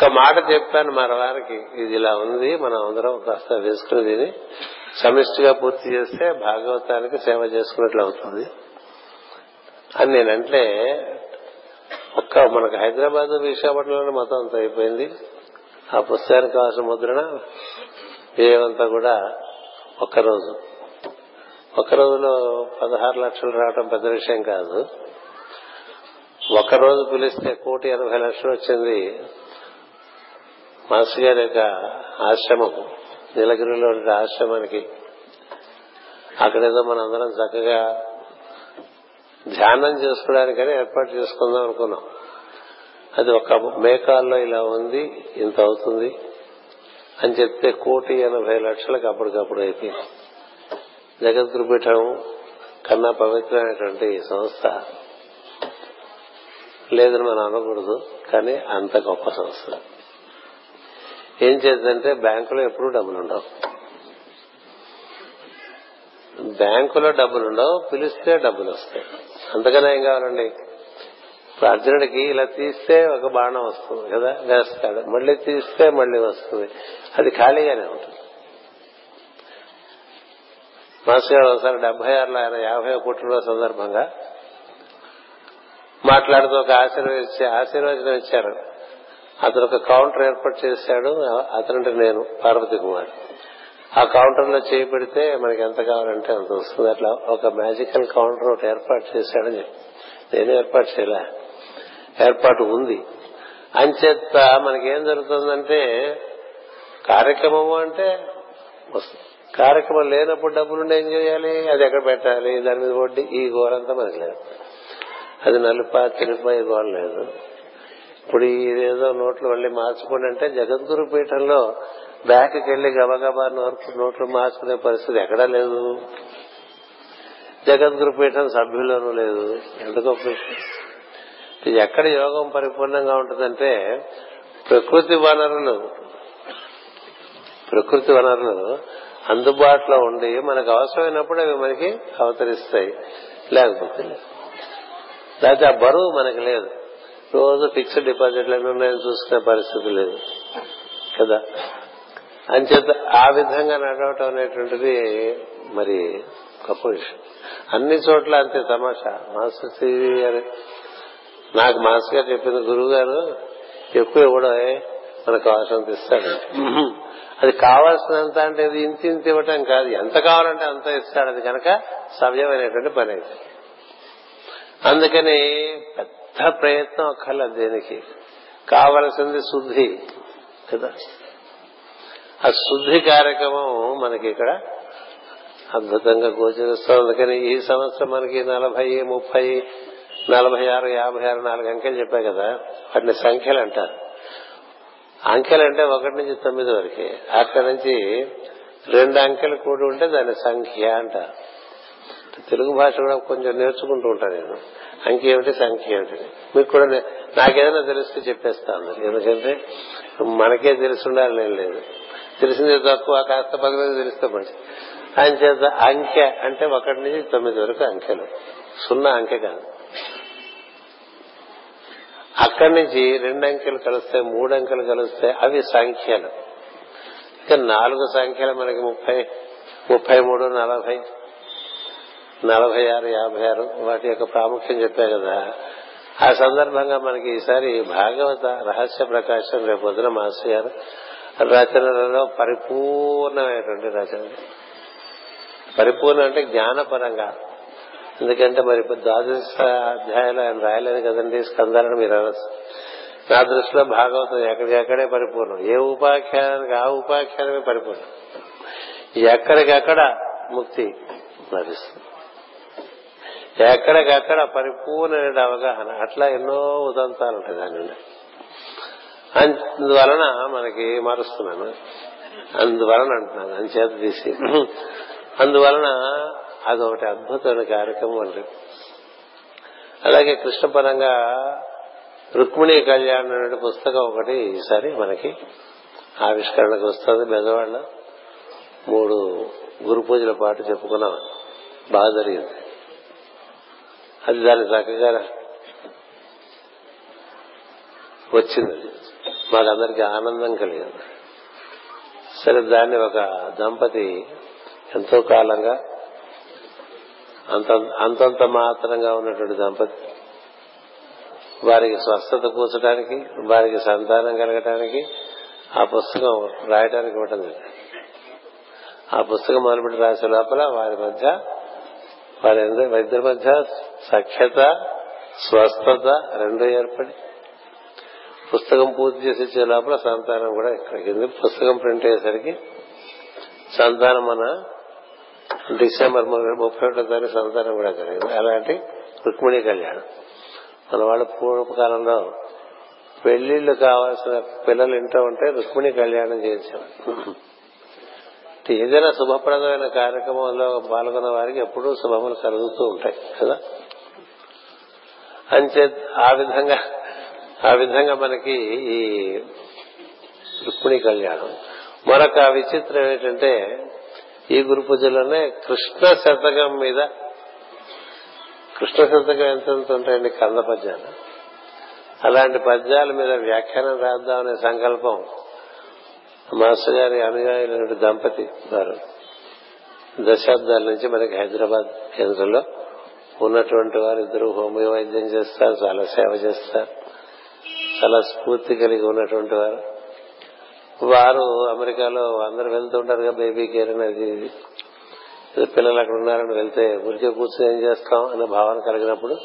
Speaker 1: ఒక్క మాట చెప్పాను మన వారికి. ఇది ఇలా ఉంది మనం అందరం కాస్త వేసుకుని దీని సమిష్టిగా పూర్తి చేస్తే భాగవతానికి సేవ చేసుకున్నట్లు అవుతుంది. అని నేనంటే ఒక్క మనకు హైదరాబాద్ విశాఖపట్నంలో మొత్తం అంత అయిపోయింది. ఆ పుస్తకానికి కావాల్సిన ముద్రణ ఏమంతా కూడా ఒక్క రోజు ఒక రోజులో పదహారు లక్షలు రావడం పెద్ద విషయం కాదు. ఒక రోజు పిలిస్తే కోటి ఎనభై లక్షలు వచ్చింది. మాస్టర్ గారి యొక్క ఆశ్రమం నీలగిరిలో ఉండే ఆశ్రమానికి అక్కడేదో మన అందరం చక్కగా ధ్యానం చేసుకోవడానికని ఏర్పాటు చేసుకుందాం అనుకున్నాం. అది ఒక మేకాల్లో ఇలా ఉంది ఇంత అవుతుంది అని చెప్తే కోటి ఎనభై లక్షలకు అప్పటికప్పుడు అయిపోయింది. జగద్గురుపీఠం కన్నా పవిత్రమైనటువంటి సంస్థ లేదని మనం అనకూడదు కానీ అంత గొప్ప సంస్థ. ఏం చేద్దంటే బ్యాంకులో ఎప్పుడూ డబ్బులు ఉండవు బ్యాంకులో డబ్బులు ఉండవు పిలిస్తే డబ్బులు వస్తాయి అందుకనే ఏం కావాలండి? అర్జునుడికి ఇలా తీస్తే ఒక బాణం వస్తుంది కదా వేస్తాడు మళ్ళీ తీస్తే మళ్ళీ వస్తుంది. అది ఖాళీగానే ఉంటుంది. మాస్టర్ గారు ఒకసారి డెబ్బై ఆరులో ఆయన యాభై పుట్టినరోజు సందర్భంగా మాట్లాడుతూ ఒక ఆశీర్వదించి ఆశీర్వచనం ఇచ్చారు. అతను ఒక కౌంటర్ ఏర్పాటు చేశాడు. అతనంటే నేను పార్వతి కుమార్. ఆ కౌంటర్లో చేయి పెడితే మనకి ఎంత కావాలంటే అంత వస్తుంది. అట్లా ఒక మ్యాజికల్ కౌంటర్ ఒకటి ఏర్పాటు చేశాడని చెప్పి. నేను ఏర్పాటు చేయలే. ఏర్పాటు ఉంది. అంచేత మనకేం జరుగుతుందంటే కార్యక్రమము అంటే వస్తుంది. కార్యక్రమం లేనప్పుడు డబ్బులుండి ఏం చేయాలి? అది ఎక్కడ పెట్టాలి? దాని మీద వడ్డీ ఈ గోరంతా మనకి లేదు. అది నలుపా తెలుపా ఈ గోల లేదు. ఇప్పుడు ఇదేదో నోట్లు మళ్ళీ మార్చుకోండి అంటే జగద్గురు పీఠంలో బ్యాక్కి వెళ్ళి గబగబా నోట్లు నోట్లు మార్చుకునే పరిస్థితి ఎక్కడా లేదు. జగద్గురు పీఠం సభ్యులను లేదు. ఎందుకో ఇది ఎక్కడ యోగం పరిపూర్ణంగా ఉంటుందంటే ప్రకృతి వనరులు ప్రకృతి వనరులు అందుబాటులో ఉండి మనకు అవసరమైనప్పుడు అవి మనకి అవతరిస్తాయి. లేకపోతే లేదు. లేకపోతే ఆ బరువు మనకి లేదు. రోజు ఫిక్స్డ్ డిపాజిట్లు ఎన్ని ఉన్నాయని చూసుకునే పరిస్థితి లేదు. కదా? అంచేత ఆ విధంగా నడవటం అనేటువంటిది మరి గొప్ప విషయం. అన్ని చోట్ల అంతే తమాషా. మాస్టర్ సివి గారు నాకు మాస్టర్ గారు చెప్పింది గురువు గారు ఎక్కువ ఇవ్వడం మనకు అవసరం ఇస్తాడు. అది కావాల్సినంత అంటే ఇది ఇంత ఇంత ఇవ్వటం కాదు. ఎంత కావాలంటే అంత ఇస్తాడు. అది కనుక సవ్యమైనటువంటి పని అయితే. అందుకని పెద్ద ప్రయత్నం అక్కర్ల దేనికి? కావలసింది శుద్ధి కదా? ఆ శుద్ధి కార్యక్రమం మనకి ఇక్కడ అద్భుతంగా గోచరిస్తుంది. అందుకని ఈ సంవత్సరం మనకి నలభై ముప్పై నలభై ఆరు యాభై ఆరు నాలుగు అంకెలు చెప్పా కదా? వాటిని సంఖ్యలు అంటారు. అంకెలు అంటే ఒకటి నుంచి తొమ్మిది వరకే. అక్కడి నుంచి రెండు అంకెలు కూడి ఉంటే దాని సంఖ్య అంటారు. తెలుగు భాష కూడా కొంచెం నేర్చుకుంటూ ఉంటాను నేను. అంకె ఏమిటి సంఖ్య ఏమిటి? మీకు కూడా నాకేదైనా తెలిస్తే చెప్పేస్తాను ఎందుకంటే మనకే తెలిసి ఉండాలి లేదు. తెలిసింది తక్కువ కాస్త పది మంది తెలిస్తే మంచి ఆయన చేత అంకె అంటే ఒకటి నుంచి తొమ్మిది వరకు అంకెలు. సున్నా అంకె కాదు. అక్కడి నుంచి రెండు అంకెలు కలుస్తాయి మూడు అంకెలు కలుస్తాయి అవి సంఖ్యలు. ఇక నాలుగు సంఖ్యలు మనకి ముప్పై ముప్పై మూడు నలభై. నలభై ఆరు యాభై ఆరు వాటి యొక్క ప్రాముఖ్యం చెప్పా కదా. ఆ సందర్భంగా మనకి ఈసారి భాగవత రహస్య ప్రకాశం రేపు పొద్దున మాస్టర్ గారు రచనలలో పరిపూర్ణమైనటువంటి రచన. పరిపూర్ణ అంటే జ్ఞానపరంగా. ఎందుకంటే మరి ద్వాదశ అధ్యాయంలో ఆయన రాయలేదు కదండి స్కందాలను మీరు అనొచ్చు. నా దృష్టిలో భాగవతం ఎక్కడికెక్కడే పరిపూర్ణం. ఏ ఉపాఖ్యానానికి ఆ ఉపాఖ్యానమే పరిపూర్ణం. ఎక్కడికక్కడ ముక్తి లభిస్తుంది. ఎక్కడికక్కడ పరిపూర్ణమైన అవగాహన అట్లా ఎన్నో ఉదంతాలు ఉంటాయి దాని అందువలన మనకి మారుస్తున్నాను. అందువలన అంటున్నాను అని చేత తీసి. అందువలన అదొకటి అద్భుతమైన కార్యక్రమం అండి. అలాగే కృష్ణ పరంగా రుక్మిణి కళ్యాణ్ అనే పుస్తకం ఒకటి ఈసారి మనకి ఆవిష్కరణకు వస్తుంది. మెదవాళ్ళ మూడు గురు పూజల పాటు చెప్పుకున్నాం. బాగా జరిగింది. అది దాని చక్కగా వచ్చింది అది ఆనందం కలిగింది సరే దాన్ని ఒక దంపతి ఎంతో కాలంగా అంత అంతంత మాత్రంగా ఉన్నటువంటి దంపతి వారికి స్వస్థత కూర్చడానికి వారికి సంతానం కలగటానికి ఆ పుస్తకం రాయడానికి ఇవ్వటం జరిగింది. ఆ పుస్తకం మొదలుపెట్టి రాసే లోపల వారి మధ్య వారి ఇద్దరి మధ్య సఖ్యత స్వస్థత రెండు ఏర్పడి పుస్తకం పూర్తి చేసి ఇచ్చే లోపల సంతానం కూడా ఎక్కడికి పుస్తకం ప్రింట్ అయ్యేసరికి సంతానం మన డిసెంబర్ ముప్పై ఒకటో తారీఖు సంతానం కూడా కలిగింది. అలాంటి రుక్మిణి కళ్యాణం. మన వాళ్ళ పూర్వకాలంలో పెళ్ళిళ్ళు కావాల్సిన పిల్లలు ఇంట్లో ఉంటే రుక్మిణి కళ్యాణం చేయించేవారు ఏదైనా శుభప్రదమైన కార్యక్రమంలో పాల్గొన్న వారికి ఎప్పుడూ శుభములు కలుగుతూ ఉంటాయి కదా? అంచే ఆ విధంగా ఆ విధంగా మనకి ఈ రుక్మిణి కళ్యాణం. మరొక విచిత్రం ఏంటంటే ఈ గురు పూజలోనే కృష్ణ శతకం మీద కృష్ణ శతకం ఎంత ఎంత ఉంటాయండి? కంద పద్యాలు. అలాంటి పద్యాల మీద వ్యాఖ్యానం రాద్దామనే సంకల్పం మాస్టర్ గారి అనుయాయులైన దంపతి వారు దశాబ్దాల నుంచి మనకి హైదరాబాద్ కేంద్రంలో ఉన్నటువంటి వారు ఇద్దరు హోమియో వైద్యం చేస్తారు చాలా సేవ చేస్తారు. చాలా స్ఫూర్తి కలిగి ఉన్నటువంటి వారు. వారు అమెరికాలో అందరు వెళ్తుంటారు కదా బేబీ కేర్ అనేది. ఇది. పిల్లలు అక్కడ ఉన్నారని వెళ్తే ఊరికే కూర్చొని ఏం చేస్తాం అనే భావన కలిగినప్పుడు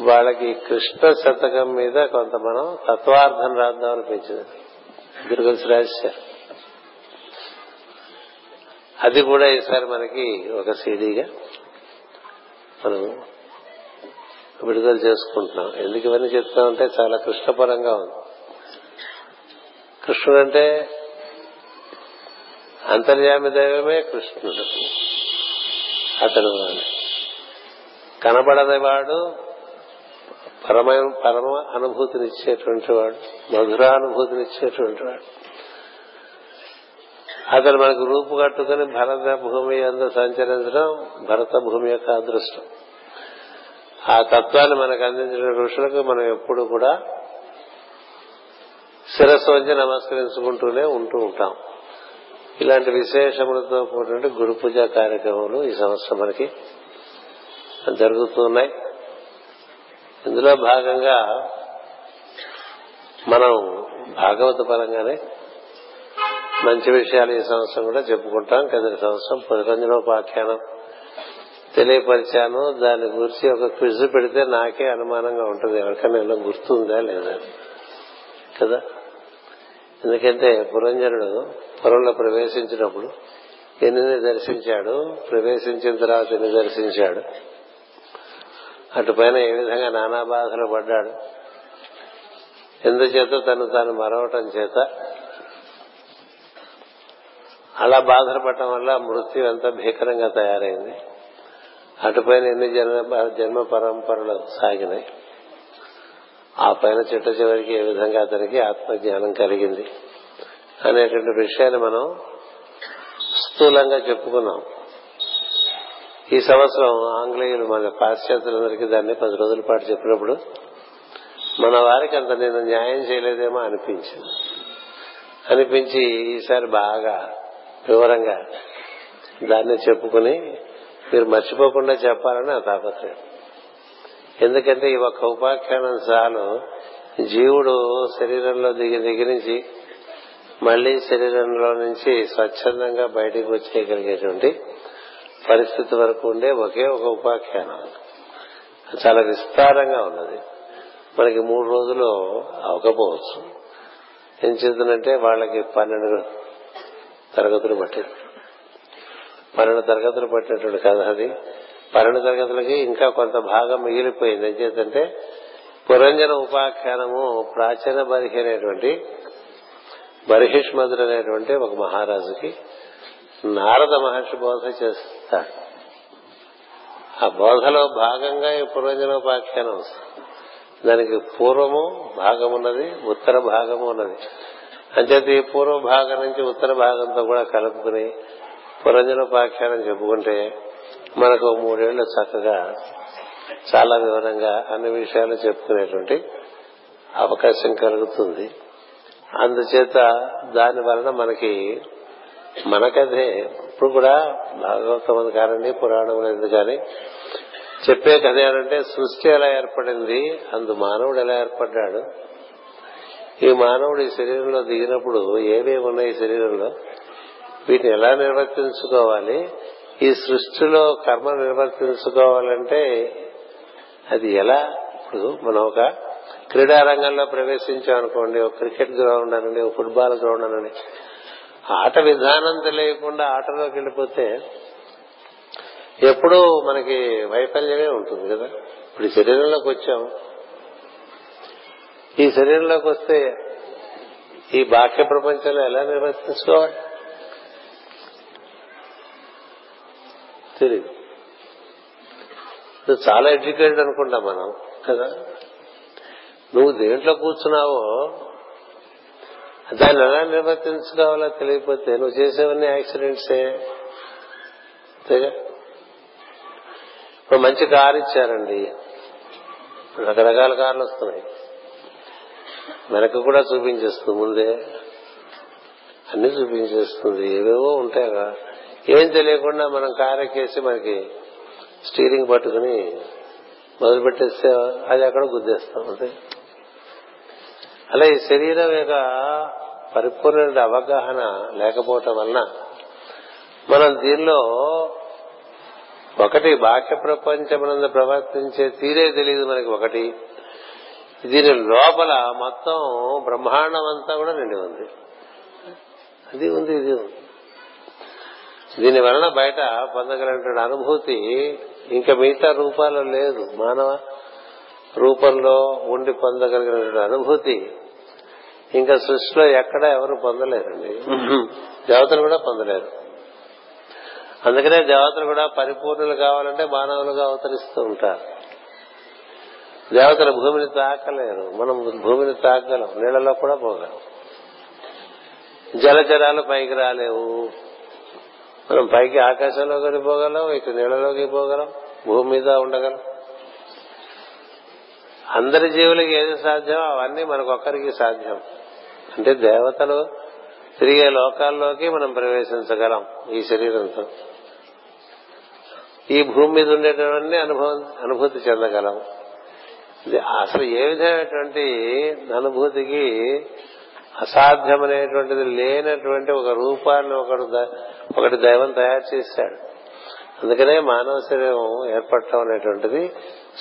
Speaker 1: వాళ్ళకి కృష్ణ శతకం మీద కొంత మనం తత్వార్థం రాద్దాం అనిపించింది. ఇద్దరు రాశారు అది కూడా ఈసారి మనకి ఒక సీడీగా మనం విడుదల చేసుకుంటున్నాం. ఎందుకు ఇవన్నీ చెప్తామంటే చాలా కృష్ణపరంగా ఉంది. కృష్ణుడు అంటే అంతర్యామి దైవమే కృష్ణుడు. అతను కనబడనివాడు పరమ పరమ అనుభూతినిచ్చేటువంటి వాడు మధురానుభూతినిచ్చేటువంటి వాడు. అతను మనకు రూపు కట్టుకుని భరత భూమి అందు సంచరించడం భరత భూమి యొక్క అదృష్టం. ఆ తత్వాన్ని మనకు అందించిన ఋషులకు మనం ఎప్పుడు కూడా శిరస్సు వంచి నమస్కరించుకుంటూనే ఉంటూ ఉంటాం. ఇలాంటి విశేషములతో కూడిన గురు పూజ కార్యక్రమాలు ఈ సంవత్సరం మనకి జరుగుతున్నాయి ఇందులో భాగంగా మనం భాగవత పరంగానే మంచి విషయాలు ఈ సంవత్సరం కూడా చెప్పుకుంటాం. కిందటి సంవత్సరం పునరంజనోపాఖ్యానం తెలియపరిచాను. దాని గురించి ఒక క్విజ్ పెడితే నాకే అనుమానంగా ఉంటుంది. ఎవరికైనా ఇలా గుర్తుందా లేదా? కదా? ఎందుకంటే పురంజనుడు పురంలో ప్రవేశించినప్పుడు ఎన్ని దర్శించాడు. ప్రవేశించిన తర్వాత ఎన్ని దర్శించాడు? అటు పైన ఏ విధంగా నానా బాధలు పడ్డాడు? ఎందుచేత తను తాను మరవటం చేత అలా బాధలు పడటం వల్ల మృత్యు ఎంత భీకరంగా తయారైంది. అటుపైన ఎన్ని జన్మ జన్మ పరంపరలు సాగినాయి. ఆ పైన చిట్ట చివరికి ఏ విధంగా అతనికి ఆత్మజ్ఞానం కలిగింది అనేటువంటి విషయాన్ని మనం స్థూలంగా చెప్పుకున్నాం. ఈ సంవత్సరం ఆంగ్లేయులు మన పాశ్చాత్యులందరికీ దాన్ని పది రోజుల పాటు చెప్పినప్పుడు మన వారికి అంత నేను న్యాయం చేయలేదేమో అనిపించింది. అనిపించి ఈసారి బాగా వివరంగా దాన్ని చెప్పుకుని మీరు మర్చిపోకుండా చెప్పాలని నా తాపత్రయం. ఎందుకంటే ఈ ఒక్క ఉపాఖ్యానం చాలు. జీవుడు శరీరంలో దిగి దిగి నుంచి మళ్ళీ శరీరంలో నుంచి స్వచ్ఛందంగా బయటికి వచ్చేయగలిగేటువంటి పరిస్థితి వరకు ఉండే ఒకే ఒక ఉపాఖ్యానం. చాలా విస్తారంగా ఉన్నది. మనకి మూడు రోజులు అవకపోవచ్చు. ఏం చేద్దంటే వాళ్ళకి పన్నెండు తరగతులు పట్టింది. పన్నెండు తరగతులు పట్టినటువంటి కథ అది. పన్నెండు తరగతులకి ఇంకా కొంత భాగం మిగిలిపోయింది. ఏం పురంజన ఉపాఖ్యానము ప్రాచీన బరిహి అనేటువంటి బర్హిష్మధుడు అనేటువంటి ఒక మహారాజుకి నారద మహర్షి బోధ చేస్తాడు ఆ బోధలో భాగంగా ఈ పురంజనోపాఖ్యానం దానికి పూర్వము భాగం ఉన్నది ఉత్తర భాగము ఉన్నది. అంచేత ఈ పూర్వ భాగం నుంచి ఉత్తర భాగంతో కూడా కలుపుకుని పురంజనోపాఖ్యానం చెప్పుకుంటే మనకు మూడేళ్ళు చక్కగా చాలా వివరంగా అన్ని విషయాలు చెప్పుకునేటువంటి అవకాశం కలుగుతుంది. అందుచేత దాని వలన మనకి మనకదే ఇప్పుడు కూడా భాగవతం కానండి పురాణం లేదు కానీ చెప్పే కథ ఏంటంటే సృష్టి ఎలా ఏర్పడింది అందు మానవుడు ఎలా ఏర్పడ్డాడు ఈ మానవుడు ఈ శరీరంలో దిగినప్పుడు ఏమేమి ఉన్నాయి ఈ శరీరంలో? వీటిని ఎలా నిర్వర్తించుకోవాలి? ఈ సృష్టిలో కర్మ నిర్వర్తించుకోవాలంటే అది ఎలా? ఇప్పుడు మనం ఒక క్రీడారంగంలో ప్రవేశించాం అనుకోండి ఒక క్రికెట్ గ్రౌండ్ అనండి ఒక ఫుట్బాల్ గ్రౌండ్ అనండి ఆట విధానం తెలియకుండా ఆటలోకి వెళ్ళిపోతే ఎప్పుడూ మనకి వైఫల్యమే ఉంటుంది కదా. ఇప్పుడు శరీరంలోకి వచ్చాము ఈ శరీరంలోకి వస్తే ఈ బాహ్య ప్రపంచంలో ఎలా నిర్వర్తించుకోవాలి? తెలియదు నువ్వు చాలా ఎడ్యుకేటెడ్ అనుకుంటాం మనం కదా? నువ్వు దేంట్లో కూర్చున్నావో దాన్ని ఎలా నిర్వర్తించుకోవాలో తెలియకపోతే నువ్వు చేసేవన్నీ యాక్సిడెంట్సే. అంతేగా? ఇప్పుడు మంచి కారు ఇచ్చారండి. రకరకాల కార్లు వస్తున్నాయి. వెనక కూడా చూపించేస్తుంది ముందే. అన్ని చూపించేస్తుంది ఏవేవో ఉంటాయి ఏం తెలియకుండా మనం కారెక్కేసి మనకి స్టీరింగ్ పట్టుకుని మొదలు పెట్టేస్తే అది అక్కడ గుద్దేస్తాం అంతే. అలా ఈ శరీరం యొక్క పరిపూర్ణ అవగాహన లేకపోవటం వలన మనం దీనిలో ఒకటి బాహ్య ప్రపంచం ప్రవర్తించే తీరే తెలియదు మనకి ఒకటి. దీని లోపల మొత్తం బ్రహ్మాండం అంతా కూడా నిండి ఉంది. అది ఉంది ఇది ఉంది. దీని వలన బయట పొందగలిగిన అనుభూతి ఇంకా మిగతా రూపాల్లో లేదు. మానవ రూపంలో ఉండి పొందగలిగిన అనుభూతి ఇంకా సృష్టిలో ఎక్కడ ఎవరు పొందలేరండి. దేవతలు కూడా పొందలేరు. అందుకనే దేవతలు కూడా పరిపూర్ణులు కావాలంటే మానవులుగా అవతరిస్తూ ఉంటారు. దేవతలు భూమిని తాకలేరు. మనం భూమిని తాకగలం నీళ్ళలో కూడా పోగలం జలచరాలు పైకి రాలేవు. మనం పైకి ఆకాశంలోకి పోగలం ఇటు నీళ్ళలోకి పోగలం భూమి మీద ఉండగలం. అందరి జీవులకి ఏది సాధ్యమో అవన్నీ మనకొక్కరికి సాధ్యం. అంటే దేవతలు తిరిగే లోకాల్లోకి మనం ప్రవేశించగలం ఈ శరీరంతో. ఈ భూమి మీద ఉండేటవన్నీ అనుభవం అనుభూతి చెందగలం. అసలు ఏ విధమైనటువంటి అనుభూతికి అసాధ్యమనేటువంటిది లేనటువంటి ఒక రూపాన్ని ఒకడు ఒకటి దైవం తయారు చేశాడు. అందుకనే మానవ శరీరం ఏర్పడటం అనేటువంటిది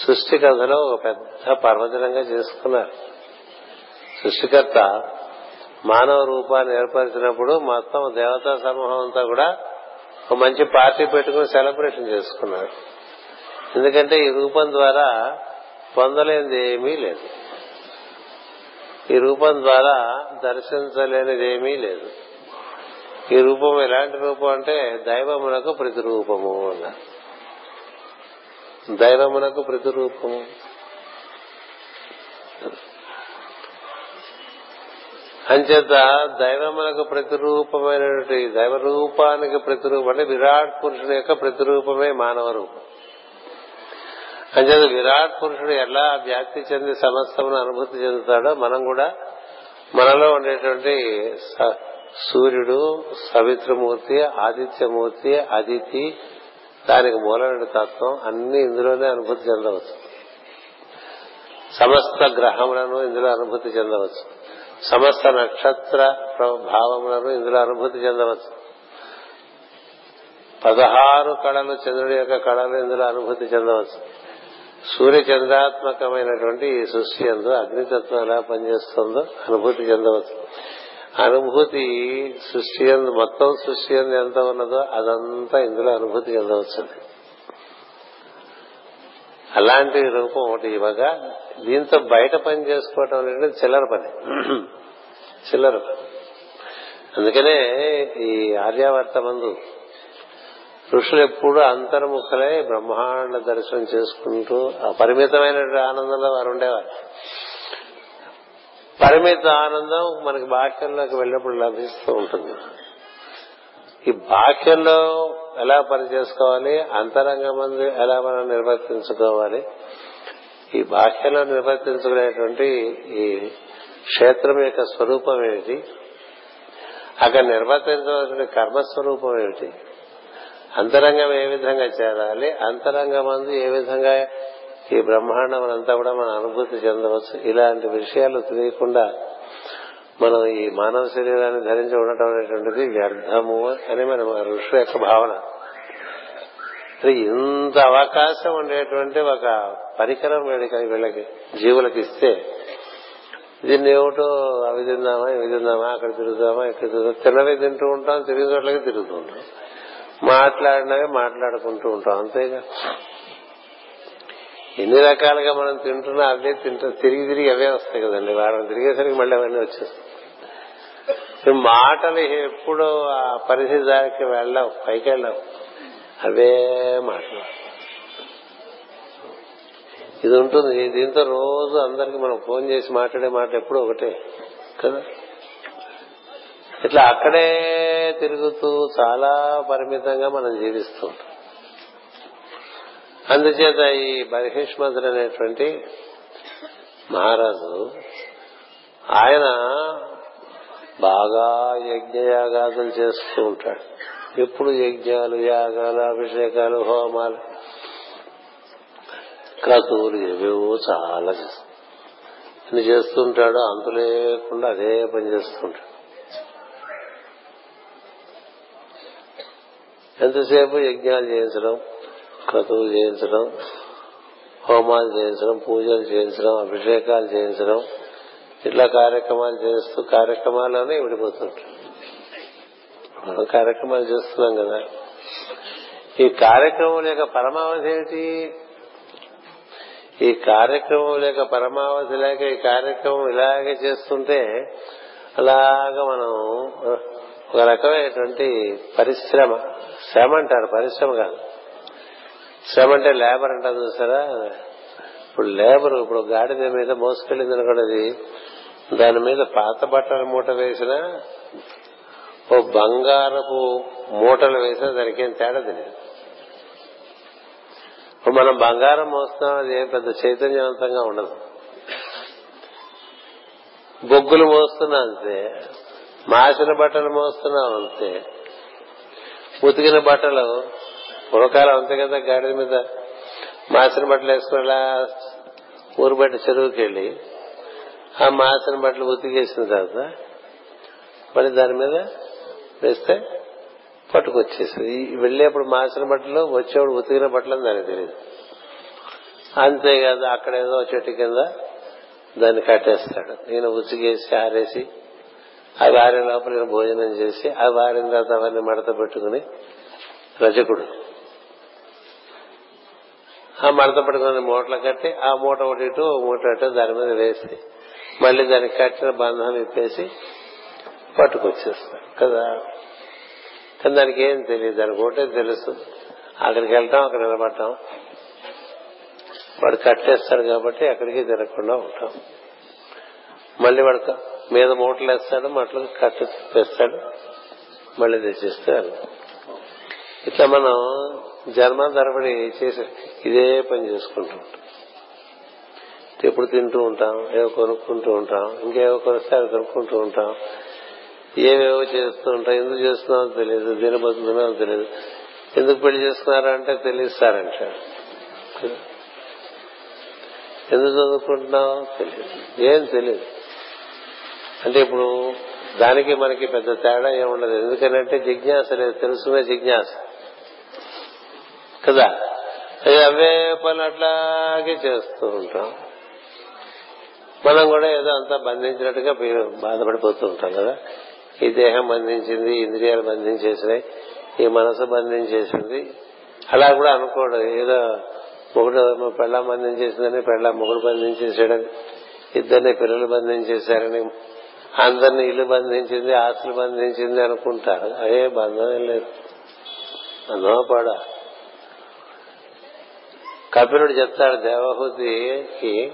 Speaker 1: సృష్టి కథలో ఒక పెద్ద పర్వదినంగా చేసుకున్నారు. సృష్టికర్త మానవ రూపాన్ని ఏర్పరిచినప్పుడు మొత్తం దేవతా సమూహం అంతా కూడా ఒక మంచి పార్టీ పెట్టుకుని సెలబ్రేషన్ చేసుకున్నారు. ఎందుకంటే ఈ రూపం ద్వారా పొందలేనిది ఏమీ లేదు. ఈ రూపం ద్వారా దర్శించలేనిది ఏమీ లేదు. ఈ రూపం ఎలాంటి రూపం అంటే దైవమునకు ప్రతిరూపము అన్నారు దైవమునకు ప్రతిరూపము. అంచేత దైవమునకు ప్రతిరూపమైనటువంటి దైవ రూపానికి ప్రతిరూపం అంటే విరాట్ పురుషుడు యొక్క ప్రతిరూపమే మానవ రూపం. అంటే విరాట్ పురుషుడు ఎలా వ్యాప్తి చెంది సమస్తమును అనుభూతి చెందుతాడో మనం కూడా మనలో ఉండేటువంటి సూర్యుడు సవిత్రమూర్తి ఆదిత్యమూర్తి అదితి దానికి మూలమైన తత్వం అన్ని ఇందులోనే అనుభూతి చెందవచ్చు. సమస్త గ్రహములను ఇందులో అనుభూతి చెందవచ్చు. సమస్త నక్షత్ర భావములను ఇందులో అనుభూతి చెందవచ్చు. పదహారు కళలు చంద్రుడి యొక్క కళలు ఇందులో అనుభూతి చెందవచ్చు. సూర్య చంద్రాత్మకమైనటువంటి ఈ సృష్టి ఎందు అగ్నితత్వం ఎలా పనిచేస్తుందో అనుభూతి చెందవచ్చు. అనుభూతి సృష్టి ఎందు మొత్తం సృష్టి ఎందు ఎంత ఉన్నదో అదంతా ఇందులో అనుభూతి చెందవచ్చు అలాంటి రూపం ఒకటి ఇవ్వగా దీంతో బయట పని చేసుకోవటం అనేది చిల్లర పని. చిల్లర పని. అందుకనే ఈ ఆర్యావర్త మందు ఋషులు ఎప్పుడు అంతర్ముఖులై బ్రహ్మాండ దర్శనం చేసుకుంటూ ఆ పరిమితమైన ఆనందంలో వారు ఉండేవారు. పరిమిత ఆనందం మనకి బాక్యంలోకి వెళ్ళినప్పుడు లభిస్తూ ఉంటుంది. ఈ బాక్యంలో ఎలా పని చేసుకోవాలి అంతరంగ మంది ఎలా మనం నిర్వర్తించుకోవాలి ఈ బాహ్యంలో నిర్వర్తించుకునేటువంటి ఈ క్షేత్రం యొక్క స్వరూపం ఏమిటి అక్కడ నిర్వర్తించవలసిన కర్మస్వరూపం ఏమిటి అంతరంగం ఏ విధంగా చేరాలి అంతరంగం అందు ఏ విధంగా ఈ బ్రహ్మాండం అంతా కూడా మనం అనుభూతి చెందవచ్చు? ఇలాంటి విషయాలు తెలియకుండా మనం ఈ మానవ శరీరాన్ని ధరించి ఉండటం అనేటువంటిది వ్యర్థము అని మన ఋషి యొక్క భావన. ఇంత అవకాశం ఉండేటువంటి ఒక పరికరం వీళ్ళకి వీళ్ళకి జీవులకి ఇస్తే దీన్ని ఏమిటో అవి తిందామా ఇవి తిందామా అక్కడ తిరుగుదామా ఇక్కడ తిరుగుదాం తిన్నవి తింటూ ఉంటాం తిరిగి చోట్లకి తిరుగుతూ ఉంటాం. మాట్లాడినవి మాట్లాడుకుంటూ ఉంటాం అంతేగా. ఎన్ని రకాలుగా మనం తింటున్నా అవే తింటా తిరిగి తిరిగి అవే వస్తాయి కదండి. వారం తిరిగేసరికి మళ్ళీ అవన్నీ వచ్చేస్తాయి. మాటలు ఎప్పుడూ ఆ పరిస్థితి దానికి వెళ్ళవు పైకి వెళ్ళవు. అవే మాటలు. ఇది ఉంటుంది. దీంతో రోజు అందరికి మనం ఫోన్ చేసి మాట్లాడే మాట ఎప్పుడు ఒకటే కదా? ఇట్లా అక్కడే తిరుగుతూ చాలా పరిమితంగా మనం జీవిస్తుంటాం అందుచేత ఈ బర్హిష్మధుడు అనేటువంటి మహారాజు ఆయన బాగా యజ్ఞయాగాదులు చేస్తూ ఉంటాడు. ఎప్పుడు యజ్ఞాలు యాగాలు అభిషేకాలు హోమాలు క్రతువులు ఏవేవో చాలా చేస్తాడు. చేస్తుంటాడు అంతు లేకుండా అదే పని చేస్తుంటాడు ఎంతసేపు యజ్ఞాలు చేయించడం క్రతువులు చేయించడం హోమాలు చేయించడం పూజలు చేయించడం అభిషేకాలు చేయించడం ఇట్లా కార్యక్రమాలు చేస్తూ కార్యక్రమాల్లోనే విడిపోతుంటాం మనం కార్యక్రమాలు చేస్తున్నాం కదా. ఈ కార్యక్రమం యొక్క పరమావధి ఏమిటి ఈ కార్యక్రమం లేక పరమావధి లేక ఈ కార్యక్రమం ఇలాగే చేస్తుంటే అలాగా మనం ఒక రకమైనటువంటి పరిశ్రమ. శ్రమ అంటారు పరిశ్రమ కాదు. శ్రమ అంటే లేబర్ అంటారు చూసారా? ఇప్పుడు లేబర్ ఇప్పుడు గాడిద మీద మోసుకెళ్ళింది అనుకోండి దాని మీద పాత బట్టల మూట వేసిన ఓ బంగారపు మూటలు వేసినా దానికి ఏం తేడా తెలియదు. ఇప్పుడు మనం బంగారం మోస్తున్నాం అది ఏం పెద్ద చైతన్యవంతంగా ఉండదు. బొగ్గులు మోస్తున్నా అంతే. మాసిన బట్టలు మోస్తున్నాం అంతే ఉతికిన బట్టలు పూర్వకాలం అంతే కదా గాడిద మీద. మాసిన బట్టలు వేసుకుని ఊరు బట్టి చెరువుకి వెళ్ళి ఆ మాసిన బట్టలు ఉతికేసిన తర్వాత మళ్ళీ దాని మీద వేస్తే పట్టుకొచ్చేసింది వెళ్ళేప్పుడు మాసిన బట్టలు వచ్చేప్పుడు ఉతికిన బట్టలు అని దానికి తెలియదు. అంతేకాదు అక్కడ ఏదో చెట్టు కింద దాన్ని కట్టేస్తాడు. నేను ఉతికేసి ఆరేసి అవి ఆరిన లోపల నేను భోజనం చేసి అవి ఆరిన తర్వాత అవన్నీ మడత పెట్టుకుని రజకుడు. ఆ మడత పెట్టుకుని మూటలు కట్టి ఆ మూట ఒకటి ఇటు మూట అటు దాని మీద వేసి మళ్ళీ దానికి కట్టిన బంధం ఇప్పేసి పట్టుకొచ్చేస్తాడు కదా? కానీ దానికి ఏం తెలియదు. దానికి ఒకటే తెలుసు. అక్కడికి వెళ్తాం అక్కడ నిలబడటం వాడు కట్టేస్తాడు కాబట్టి అక్కడికి తిరగకుండా ఉంటాం. మళ్ళీ వాడు మీద మూటలు వేస్తాడు మట్లు కట్టు తెస్తాడు మళ్ళీ తెచ్చిస్తాడు. ఇట్లా మనం జన్మ తరబడి చేసే ఇదే పని చేసుకుంటూ ఉంటాం. ఎప్పుడు తింటూ ఉంటాం ఏవో కొనుక్కుంటూ ఉంటాం ఇంకేవో కొనిస్తే అవి కొనుక్కుంటూ ఉంటాం. ఏవేవో చేస్తూ ఉంటాం ఎందుకు చేస్తున్నామో తెలియదు దీని బతుకుతున్నామో తెలియదు. ఎందుకు పెళ్ళి చేసుకున్నారా అంటే తెలియస్తారంట ఎందుకు చదువుకుంటున్నావు తెలియదు. ఏం తెలియదు. అంటే ఇప్పుడు దానికి మనకి పెద్ద తేడా ఏముండదు ఎందుకనంటే జిజ్ఞాస లేదు తెలుసుకునే జిజ్ఞాస. కదా? అవే పని అట్లాగే చేస్తూ ఉంటాం. మనం కూడా ఏదో అంతా బంధించినట్టుగా బాధపడిపోతూ ఉంటాం కదా? ఈ దేహం బంధించింది ఇంద్రియాలు బంధించేసినాయి ఈ మనసు బంధించేసింది. అలా కూడా అనుకోడు ఏదో మొగుడు పెళ్ళ బంధించేసిందని పెళ్ళ మొగుడు బంధించేసాడని ఇద్దరిని పిల్లలు బంధించేశారని అందరిని ఇల్లు బంధించింది ఆస్తులు బంధించింది అనుకుంటారు. అదే బంధమే లేదు. బంధమా పాడా? కపిలుడు చెప్తాడు దేవహూతికి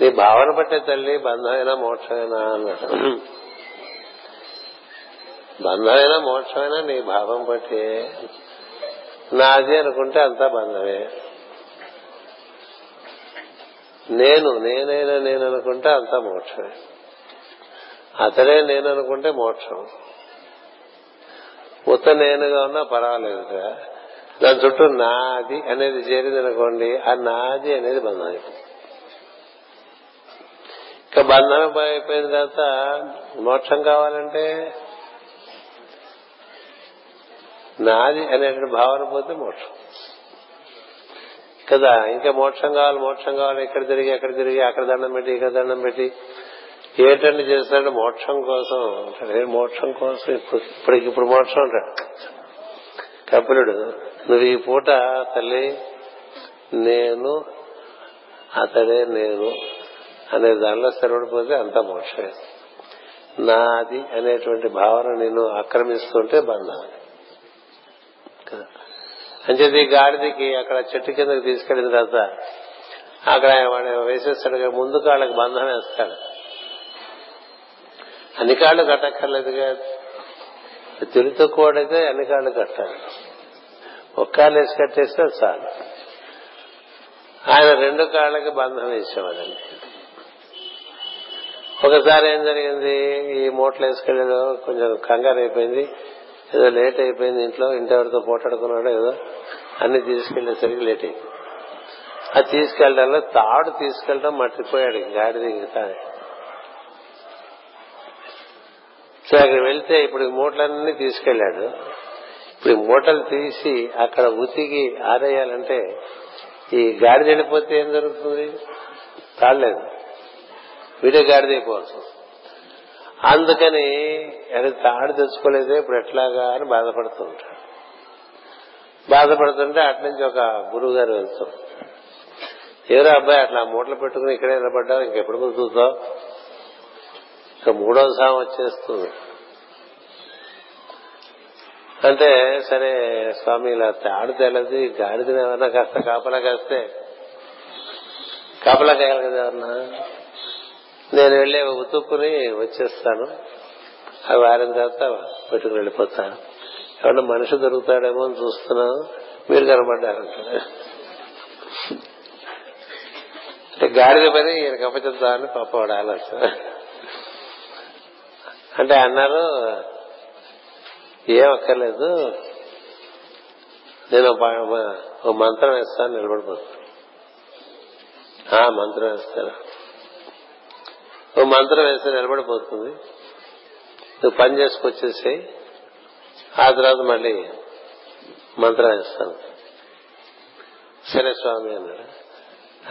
Speaker 1: నీ భావన పట్టే తల్లి బంధమైనా మోక్షమైనా అన్నాడు. బంధమైనా మోక్షమైనా నీ భావం బట్టి నాది అనుకుంటే అంతా బంధమే. నేను నేనైనా నేను అనుకుంటే అంతా మోక్షమే. అతడే నేను అనుకుంటే మోక్షం. ఉత్త నేనుగా ఉన్నా పర్వాలేదు దాని చుట్టూ నాది అనేది చేరింది అనుకోండి ఆ నాది అనేది బంధం అయిపోయింది ఇక బంధనం అయిపోయిన తర్వాత మోక్షం కావాలంటే నాది అనేటువంటి భావన పోతే మోక్షం. కదా ఇంకా మోక్షం కావాలి మోక్షం కావాలి ఇక్కడ తిరిగి అక్కడ తిరిగి అక్కడ దండం పెట్టి ఇక్కడ దండం పెట్టి ఏటండి చేస్తాడు మోక్షం కోసం? మోక్షం కోసం? ఇప్పుడు ఇప్పటికి ఇప్పుడు మోక్షం అంటాడు కపిలుడు నువ్వు ఈ పూట తల్లి నేను అతడే నేను అనే దానిలో స్థిరపడిపోతే అంత మోక్షమే. నాది అనేటువంటి భావన నేను ఆక్రమిస్తుంటే బంధం. అంచేది గాడిదకి అక్కడ చెట్టు కిందకి తీసుకెళ్ళిన తర్వాత అక్కడ వాడు వేసేస్తాడు ముందు కాళ్ళకి బంధం వేస్తాడు. అన్ని కాళ్ళు కట్టక్కర్లేదుగా తిరి కూడైతే అన్ని కాళ్ళు కట్టాలి. ఒక్క కాళ్ళు వేసి కట్టేస్తే చాలు. ఆయన రెండు కాళ్ళకి బంధం వేసేవాడండి. ఒకసారి ఏం జరిగింది? ఈ మూటలు వేసుకెళ్ళేదో కొంచెం కంగారు అయిపోయింది. ఏదో లేట్ అయిపోయింది ఇంట్లో ఇంటెవరితో పోటాడుకున్నాడో ఏదో. అన్ని తీసుకెళ్ళేసరికి లేట్ అయిపోయింది అది తీసుకెళ్ళడంలో తాడు తీసుకెళ్ళడం మర్చిపోయాడు గాడిది తాడే. సో అక్కడ వెళ్తే ఇప్పుడు మూటలన్నీ తీసుకెళ్ళాడు ఇప్పుడు మూటలు తీసి అక్కడ ఉతికి ఆరేయాలంటే ఈ గాడిద వెళ్ళిపోతే ఏం జరుగుతుంది? తాడలేదు వీడే గాడిద అయిపోవాల్సి అందుకని అది తాడు తెచ్చుకోలేదే ఇప్పుడు ఎట్లాగా అని బాధపడుతుంటాడు బాధపడుతుంటే అట్నుంచి ఒక గురువు గారు వెళ్తాం ఎవరో అబ్బాయి అట్లా మూటలు పెట్టుకుని ఇక్కడే నిలబడ్డావు ఇంకెప్పుడు కుదురుతావు ఇక మూడవ సాయం వచ్చేస్తుంది. అంటే సరే స్వామి ఇలా తాడు తెలది గాడిదని ఏమన్నా కాస్త కాపలా కాస్తే కాపలా కాయాలి కదా ఎవరన్నా? నేను వెళ్ళి ఉతుక్కుని వచ్చేస్తాను. అవి వారిన తర్వాత పెట్టుకుని వెళ్ళిపోతాను. ఎవరన్నా మనిషి దొరుకుతాడేమో అని చూస్తున్నాను మీరు కనబడ్డారంట అంటే గాడిద పని ఈయన కప్పచెప్తామని పాపవాడు ఆలోచన. అంటే అన్నారు ఏం అక్కర్లేదు. నేను ఒక మంత్రం వేస్తాను నిలబడిపోతాను. ఆ మంత్రం వేస్తాను ఓ మంత్రం వేస్తే నిలబడిపోతుంది. నువ్వు పని చేసుకొచ్చేసాయి. ఆ తర్వాత మళ్ళీ మంత్రం వేస్తాను. సరే స్వామి అన్నాడు.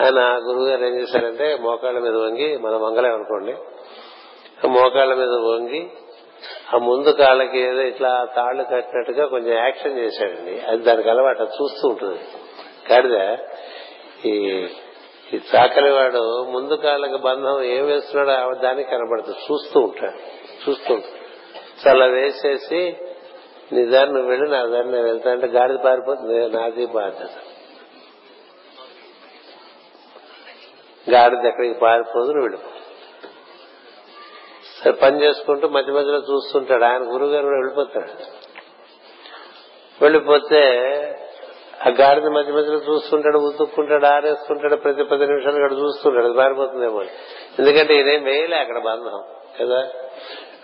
Speaker 1: ఆయన గురువు గారు ఏం చేశారంటే మోకాళ్ళ మీద వంగి మన మంగళం అనుకోండి. మోకాళ్ళ మీద వంగి ఆ ముందు కాళ్ళకి ఏదో ఇట్లా తాళ్ళు కట్టినట్టుగా కొంచెం యాక్షన్ చేశాడండి. అది దానికి అలవాటు చూస్తూ ఉంటుంది. కాడిద ఈ ఈ చాకలివాడు ముందు కాళ్ళకి బంధం ఏం వేస్తున్నాడో దానికి కనబడుతుంది చూస్తూ ఉంటాడు. చూస్తూ ఉంటాడు. సో అలా వేసేసి నీ దారి నువ్వు వెళ్ళి నా దారి నేను వెళ్తా అంటే గాడిద పారిపోతుంది. నాది బాధ్యత. గాడిది ఎక్కడికి పారిపోదు నువ్వు వెళ్ళిపో. పని చేసుకుంటూ మధ్య మధ్యలో చూస్తుంటాడు. ఆయన గురువు గారు కూడా వెళ్ళిపోతాడు. వెళ్ళిపోతే ఆ గాడిద మధ్య మధ్యలో చూస్తుంటాడు ఉతుక్కుంటాడు ఆరేస్తుంటాడు ప్రతి పది నిమిషాలు ఇక్కడ చూస్తుంటాడు. అది పారిపోతుందేమో ఎందుకంటే ఇదేం వేయలే అక్కడ బంధం కదా?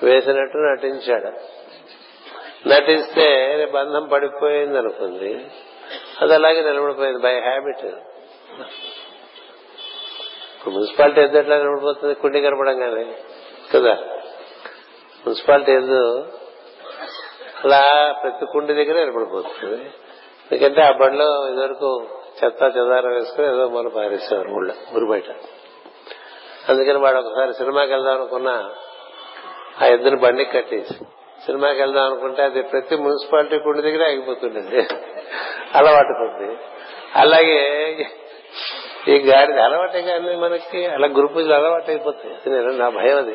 Speaker 1: వేసినట్టు నటించాడు. నటిస్తే బంధం పడిపోయింది అనుకుంది. అది అలాగే నిలబడిపోయింది బై హ్యాబిట్ ఇప్పుడు మున్సిపాలిటీ ఎద్దట్లా నిలబడిపోతుంది కుండి కనపడంగానే. కదా. మున్సిపాలిటీ ఏదో అలా ప్రతి కుండి దగ్గర ఏర్పడిపోతుంది. ఎందుకంటే ఆ బండిలో ఇదివరకు చెత్త చెదారం వేసుకుని ఏదో మన పారేసేవారు ఊళ్ళో ఊరు బయట. అందుకని వాడు ఒకసారి సినిమాకి వెళ్దాం అనుకున్నా ఆ ఎద్దుని బండికి కట్టేసి సినిమాకి వెళ్దాం అనుకుంటే అది ప్రతి మున్సిపాలిటీ కుండి దగ్గర ఆగిపోతుండేది. అలవాటు కొద్ది. అలాగే ఈ గాడిద అలవాటే కానీ మనకి అలా గురు పూజలు అలవాటు అయిపోతాయి నా భయం అది.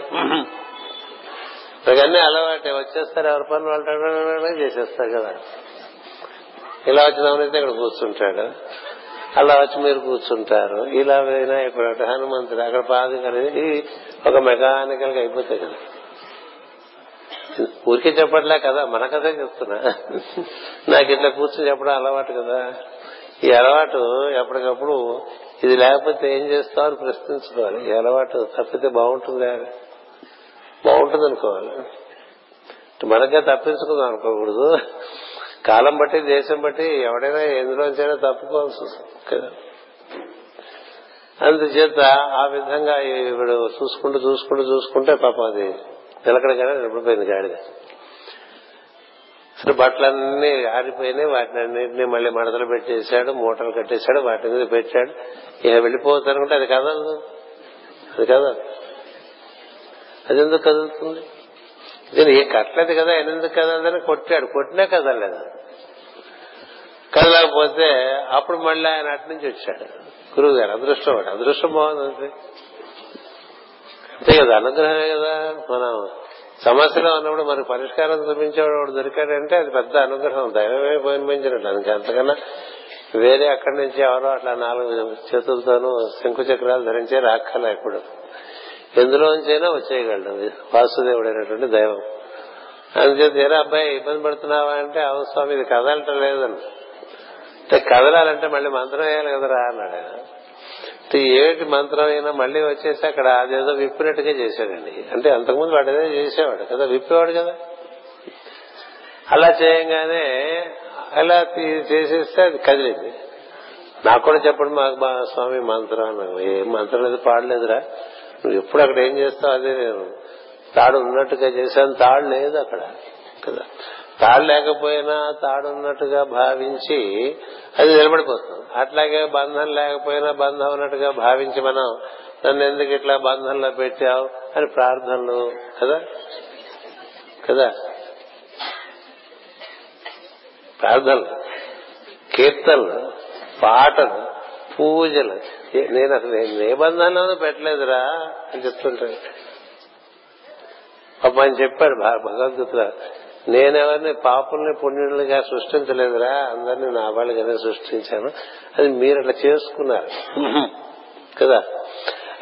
Speaker 1: ఇవన్నీ అలవాటే. వచ్చేస్తారు ఎవరి పనులు వాళ్ళు చేసేస్తారు కదా ఇలా వచ్చినామనైతే ఇక్కడ కూర్చుంటాడు అలా వచ్చి మీరు కూర్చుంటారు ఇలా వినాయకుడు హనుమంతుడు అక్కడ పాదు అనేది ఒక మెకానికల్గా అయిపోతాయి కదా ఊరికే చెప్పట్లే కదా మన కథే చెప్తున్నా నాకు ఇట్లా కూర్చొని చెప్పడం అలవాటు కదా ఈ అలవాటు ఎప్పటికప్పుడు ఇది లేకపోతే ఏం చేస్తావు అని ప్రశ్నించుకోవాలి. ఈ అలవాటు తప్పితే బాగుంటుందా? బాగుంటుంది అనుకోవాలి మనకే తప్పించుకుందాం అనుకోకూడదు. కాలం బట్టి దేశం బట్టి ఎవడైనా ఎందులోంచైనా తప్పుకోవాల్సి వస్తుంది. కదా? అందుచేత ఆ విధంగా ఇప్పుడు చూసుకుంటూ చూసుకుంటూ చూసుకుంటే పాపం అది నిలకడగానే నిలబడిపోయింది గాడిగా [LAUGHS] బట్టలన్నీ ఆరిపోయినాయి వాటిని అన్నింటినీ మళ్ళీ మడతలు పెట్టేశాడు మూటలు కట్టేశాడు వాటి మీద పెట్టాడు. ఇక వెళ్ళిపోవచ్చు అనుకుంటే అది కదా అది కదా అది ఎందుకు కదులుతుంది? ఇది ఏ కట్టలేదు కదా ఆయన ఎందుకు కదలదని కొట్టాడు. కొట్టినా కదలలేదు. కదలకపోతే అప్పుడు మళ్ళీ ఆయన అటు నుంచి వచ్చాడు. గురువు గారు అదృష్టం వాడు. అదృష్టం బాగుంది అంతే. అంతే కదా అనుగ్రహమే కదా మనం. సమస్యలో ఉన్నప్పుడు మనకు పరిష్కారం చూపించేవాడు వాడు దొరికాడంటే అది పెద్ద అనుగ్రహం దైవమే పోయినట్లు అందుకే అంతకన్నా వేరే అక్కడి నుంచి ఎవరో అట్లా నాలుగు చేతులతోనూ శంకు చక్రాలు ధరించే రాక్కల ఇప్పుడు. ఎందులోంచైనా వచ్చేయగలడు. వాసుదేవుడైనటువంటి దైవం. అందుచేత ఏరా అబ్బాయి ఇబ్బంది పడుతున్నావా అంటే అవును స్వామి ఇది కదలటం లేదని. అంటే కదలాలంటే మళ్ళీ మంత్రం వేయాలి కదరా అన్నాడు ఆయన. ఏటి మంత్రం అయినా మళ్ళీ వచ్చేసి అక్కడ అదేదో విప్పినట్టుగా చేశాడండి. అంటే అంతకుముందు వాడు ఏదో చేసేవాడు కదా విప్పేవాడు కదా. అలా చేయంగానే అలా చేసేస్తే అది కదిలింది. నాకు కూడా చెప్పండి మాకు మా స్వామి మంత్రం అన్నాను ఏం మంత్రం లేదు పాడలేదురా. నువ్వు ఎప్పుడు అక్కడ ఏం చేస్తావు అదే నేను. తాడు ఉన్నట్టుగా చేశాను తాడు లేదు అక్కడ. కదా. తాడు లేకపోయినా తాడున్నట్టుగా భావించి అది నిలబడిపోతుంది. అట్లాగే బంధం లేకపోయినా బంధం ఉన్నట్టుగా భావించి మనం నన్ను ఎందుకు ఇట్లా బంధంలో పెట్టావు అని ప్రార్థనలు కదా? కదా? ప్రార్థనలు కీర్తనలు పాటలు పూజలు. నేను అసలు నేను ఏ బంధంలోనూ పెట్టలేదురా అని చెప్తుంటాను పాప ఆయన చెప్పాడు భగవద్గీత నేనెవరిని పాపుల్ని పుణ్యులుగా సృష్టించలేదురా అందరినీ నా వాళ్ళుగానే సృష్టించాను. అది మీరు అట్లా చేసుకున్నారు. కదా?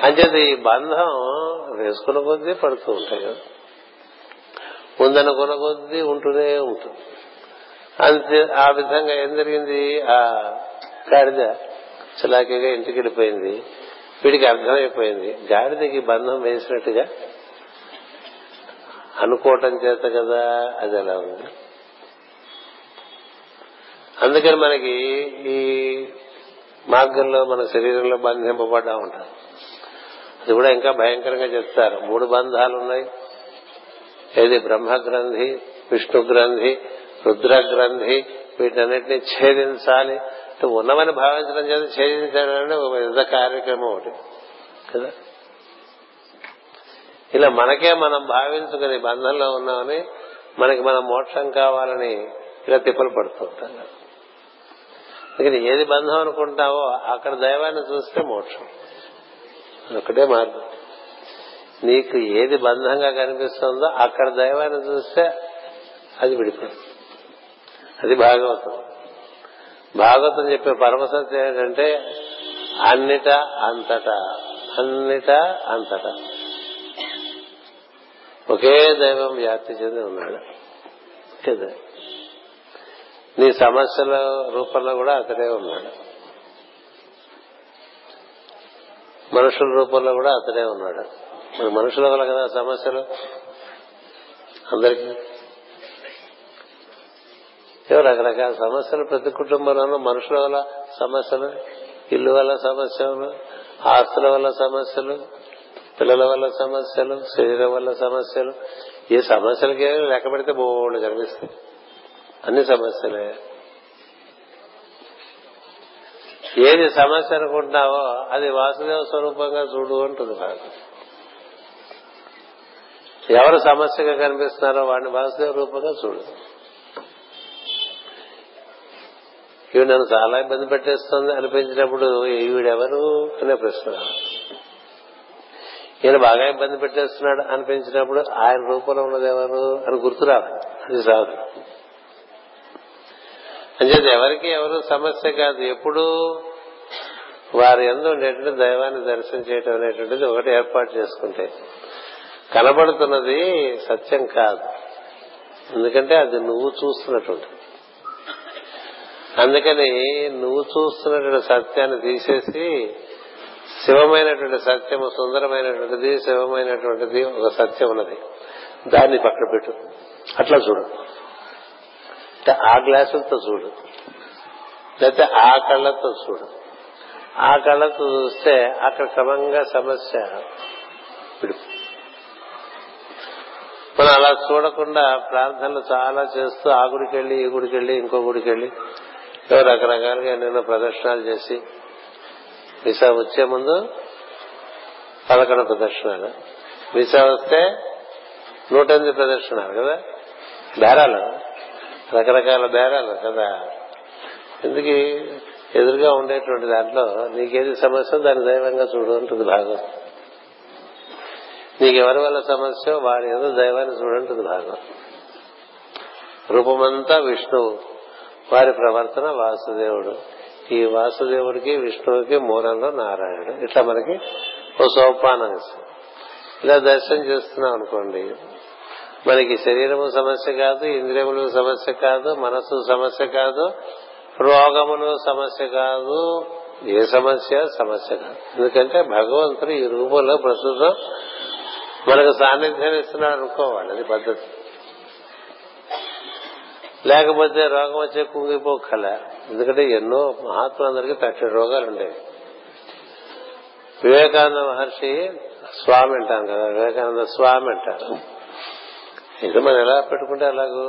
Speaker 1: అంచేది ఈ బంధం వేసుకున్న కొద్దీ పడుతూ ఉంటాయి. కదా ఉందనుకున్న కొద్దీ ఉంటూనే ఉంటుంది. అంతే ఆ విధంగా ఏం జరిగింది? ఆ గాడిద చలాకీగా ఇంటికి వెళ్ళిపోయింది. వీడికి అర్థమైపోయింది. గాడిదకి బంధం వేసినట్టుగా అనుకోవటం చేత కదా అది ఎలా ఉంది? అందుకని మనకి ఈ మార్గంలో మన శరీరంలో బంధింపబడ్డా ఉంటాం. అది కూడా ఇంకా భయంకరంగా చెప్తారు. మూడు బంధాలు ఉన్నాయి. ఏది బ్రహ్మగ్రంథి విష్ణు గ్రంథి రుద్ర గ్రంథి వీటన్నిటిని ఛేదించాలి. ఉన్నవని భావించడం చేత ఛేదించాలంటే ఒక పెద్ద కార్యక్రమం ఒకటి. కదా? ఇలా మనకే మనం భావించుకుని బంధంలో ఉన్నామని మనకి మనం మోక్షం కావాలని ఇలా తిప్పలు పడుతుంటాం అందుకని ఏది బంధం అనుకుంటావో అక్కడ దైవాన్ని చూస్తే మోక్షం. ఒకటే మార్గం. నీకు ఏది బంధంగా కనిపిస్తుందో అక్కడ దైవాన్ని చూస్తే అది విడిపోయింది అది భాగవతం. భాగవతం చెప్పే పరమసత్యం ఏంటంటే అన్నిట అంతటా అన్నిట అంతటా. ఒకే దైవం వ్యాప్తి చెంది ఉన్నాడు. కదా? నీ సమస్యల రూపంలో కూడా అతడే ఉన్నాడు. మనుషుల రూపంలో కూడా అతడే ఉన్నాడు. మన మనుషుల వల్ల కదా సమస్యలు? అందరికీ. రకరకాల సమస్యలు ప్రతి కుటుంబంలోనూ మనుషుల వల్ల సమస్యలు ఇల్లు వల్ల సమస్యలు ఆస్తుల వల్ల సమస్యలు పిల్లల వల్ల సమస్యలు శరీరం వల్ల సమస్యలు ఈ సమస్యలకి లెక్క పెడితే బోళ్ళు కనిపిస్తాయి. అన్ని సమస్యలే. ఏది సమస్య అనుకుంటున్నావో అది వాసుదేవ స్వరూపంగా చూడు అంటుంది భాగం ఎవరు సమస్యగా కనిపిస్తున్నారో వాడిని వాసుదేవ రూపంగా చూడు. ఇవి నన్ను చాలా ఇబ్బంది పెట్టేస్తుంది అనిపించినప్పుడు ఈవిడెవరు అనే ప్రశ్న. ఈయన బాగా ఇబ్బంది పెట్టేస్తున్నాడు అనిపించినప్పుడు ఆయన రూపంలో ఉన్నది ఎవరు అని గుర్తురాదు అది రాదు అంచేది ఎవరికి ఎవరు సమస్య కాదు ఎప్పుడు వారి ఎందు ఉండేటువంటి దైవాన్ని దర్శనం చేయటం అనేటువంటిది ఒకటి ఏర్పాటు చేసుకుంటే. కనబడుతున్నది సత్యం కాదు. ఎందుకంటే అది నువ్వు చూస్తున్నటువంటి. అందుకని నువ్వు చూస్తున్నటువంటి సత్యాన్ని తీసేసి శివమైనటువంటి సత్యము సుందరమైనటువంటిది శివమైనటువంటిది ఒక సత్యం ఉన్నది దాన్ని పక్కన పెట్టు. అట్లా చూడు. ఆ గ్లాసులతో చూడు. లేకపోతే ఆ కళ్ళతో చూడు. ఆ కళ్ళతో చూస్తే అక్కడ క్రమంగా సమస్య మనం అలా చూడకుండా ప్రార్థనలు చాలా చేస్తూ ఆ గుడికి వెళ్ళి ఈ గుడికి వెళ్ళి ఇంకో గుడికి వెళ్ళి రకరకాలుగా ఎన్నెన్నో ప్రదర్శనలు చేసి వీసా వచ్చే ముందు పదకొండు ప్రదర్శనలు. వీసా వస్తే నూట ఎనిమిది ప్రదర్శనలు కదా? బేరాలు. రకరకాల బేరాలు కదా? ఎందుకు ఎదురుగా ఉండేటువంటి దాంట్లో నీకేది సమస్య దాన్ని దైవంగా చూడు ఉంటుంది భాగం. నీకెవరి వల్ల సమస్య? వాడి ఏదో దైవాన్ని చూడంటుంది భాగం. రూపమంతా విష్ణువు. వారి ప్రవర్తన వాసుదేవుడు. ఈ వాసుదేవుడికి విష్ణువుకి మూలంలో నారాయణుడు. ఇట్లా మనకి ఓ సోపానం ఇలా దర్శనం చేస్తున్నాం అనుకోండి మనకి శరీరము సమస్య కాదు ఇంద్రియములు సమస్య కాదు మనస్సు సమస్య కాదు రోగములు సమస్య కాదు ఏ సమస్య సమస్య కాదు. ఎందుకంటే భగవంతుడు ఈ రూపంలో ప్రస్తుతం మనకు సాన్నిధ్యం ఇస్తున్నాడు అనుకోవాలి అది పద్ధతి. లేకపోతే రోగం వచ్చే కుంగిపోకల ఎందుకంటే ఎన్నో మహాత్ములందరికీ తక్షణ రోగాలు ఉండేవి. వివేకానంద మహర్షి స్వామి అంటాం కదా వివేకానంద స్వామి అంటారు. ఇది మనం ఎలా పెట్టుకుంటే అలాగూ?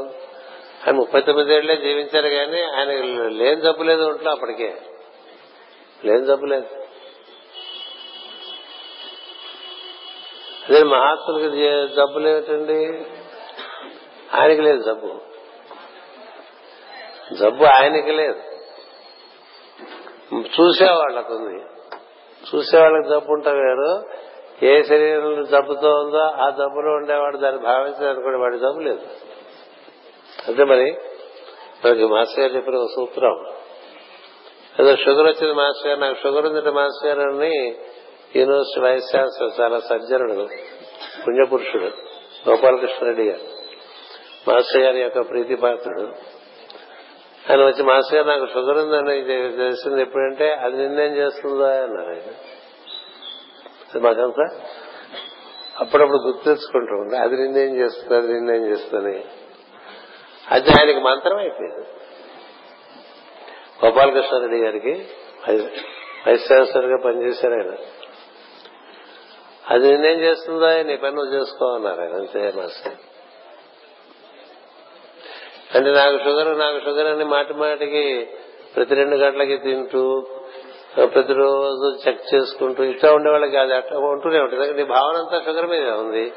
Speaker 1: ఆయన ముప్పై తొమ్మిది తొమ్మిదేళ్ళే జీవించారు కానీ ఆయన లేని జబ్బు లేదు ఒంట్లో అప్పటికే. లేని జబ్బు లేదు. అదే మహాత్ములకి జబ్బులు జబ్బు ఆయనకి లేదు జబ్బు. జబ్బు ఆయనకి లేదు. చూసేవాళ్ళకుంది. చూసేవాళ్ళకి జబ్బు ఉంటా వేరు. ఏ శరీరం జబ్బుతో ఉందో ఆ జబ్బులో ఉండేవాడు దాన్ని భావించడానికి వాడి జబ్బు లేదు. అంటే మరి? మనకి మాస్టర్ గారు చెప్పిన ఒక సూత్రం. ఏదో షుగర్ వచ్చింది మాస్టర్ గారు నాకు షుగర్ ఉందంటే మాస్టర్ గారు అని యూనివర్సిటీ వైస్ ఛాన్సలర్ చాలా సజ్జనుడు పుణ్యపురుషుడు గోపాలకృష్ణారెడ్డి గారు. మాస్టర్ గారి యొక్క ప్రీతిపాత్రుడు. ఆయన వచ్చి మాస్టర్ గారు నాకు షుగర్ ఉందని తెలిసింది ఎప్పుడంటే అది నిన్నేం చేస్తుందా? అన్నారు అది మాకంతా అప్పుడప్పుడు గుర్తు తెచ్చుకుంటూ ఉండే అది నిన్నేం చేస్తుంది? అది నిన్నేం చేస్తుంది? అది ఆయనకి మంత్రం అయిపోయింది. గోపాలకృష్ణారెడ్డి గారికి వైస్- వైస్ ఛాన్సలర్గా పనిచేశారు ఆయన. అది నిన్నేం చేస్తుందా? నీ పని నువ్వు చేసుకో అన్నారు ఆయన. అంతే మాస్టర్ అంటే నాకు షుగర్ నాకు షుగర్ అని మాటి మాటికి ప్రతి రెండు గంటలకి తింటూ ప్రతిరోజు చెక్ చేసుకుంటూ ఇట్లా ఉండేవాళ్ళకి అది అట్లా ఉంటూనే ఉంటుంది నీ భావన అంతా షుగర్ మీదే ఉంది.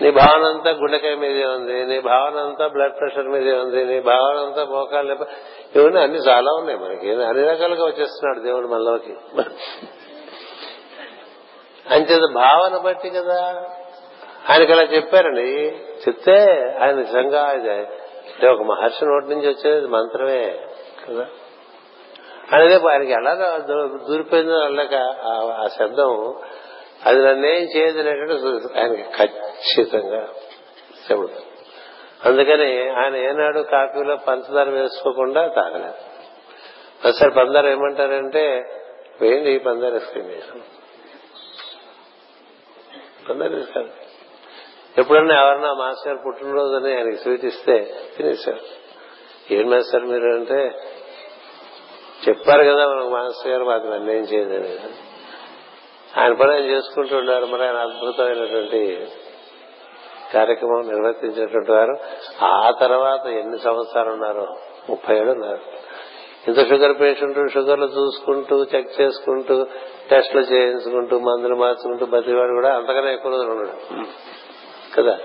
Speaker 1: నీ భావన అంతా గుండెకాయ మీదే ఉంది. నీ భావన అంతా బ్లడ్ ప్రెషర్ మీదే ఉంది. నీ భావన అంతా మోకాలు ఇవన్నీ అన్ని చాలా ఉన్నాయి మనకి. అన్ని రకాలుగా వచ్చేస్తున్నాడు దేవుడు మనలోకి. అంచేత భావన బట్టి కదా. ఆయనకి అలా చెప్పారండి. చెప్తే ఆయన నిజంగా ఇది. అంటే ఒక మహర్షి నోటి నుంచి వచ్చేది మంత్రమే కదా. అనేది ఆయనకి ఎలా దూరిపోయిందో వెళ్ళక ఆ- శబ్దం అది నన్నేం చేయదు అనేటువంటి ఆయనకి ఖచ్చితంగా చెబుతుంది అందుకని ఆయన ఏనాడు కాఫీలో పంచదార వేసుకోకుండా తాగలేదు. ఒకసారి పందార ఏమంటారంటే వేయండి ఈ పందార వేసుకుని పందార వేసుకోండి. ఎప్పుడన్నా ఎవరన్నా మాస్టర్ పుట్టినరోజుని ఆయనకి సూచిస్తే తినేశారు. ఏం మాస్టర్ మీరు అంటే చెప్పారు కదా మనకు మాస్టర్ గారు మాకు నన్ను ఏం చేయదని ఆయన పని ఆయన చేసుకుంటూ ఉన్నారు మరి ఆయన అద్భుతమైనటువంటి కార్యక్రమం నిర్వర్తించినటువంటి వారు. ఆ తర్వాత ఎన్ని సంవత్సరాలు ఉన్నారు ముప్పై ఏడు ఉన్నారు. ఇంత షుగర్ పేషెంట్ షుగర్లు చూసుకుంటూ చెక్ చేసుకుంటూ టెస్టులు చేయించుకుంటూ మందులు మార్చుకుంటూ బతివాడు కూడా అంతకన్నా ఎక్కువ రోజులు ఉన్నాడు కదా?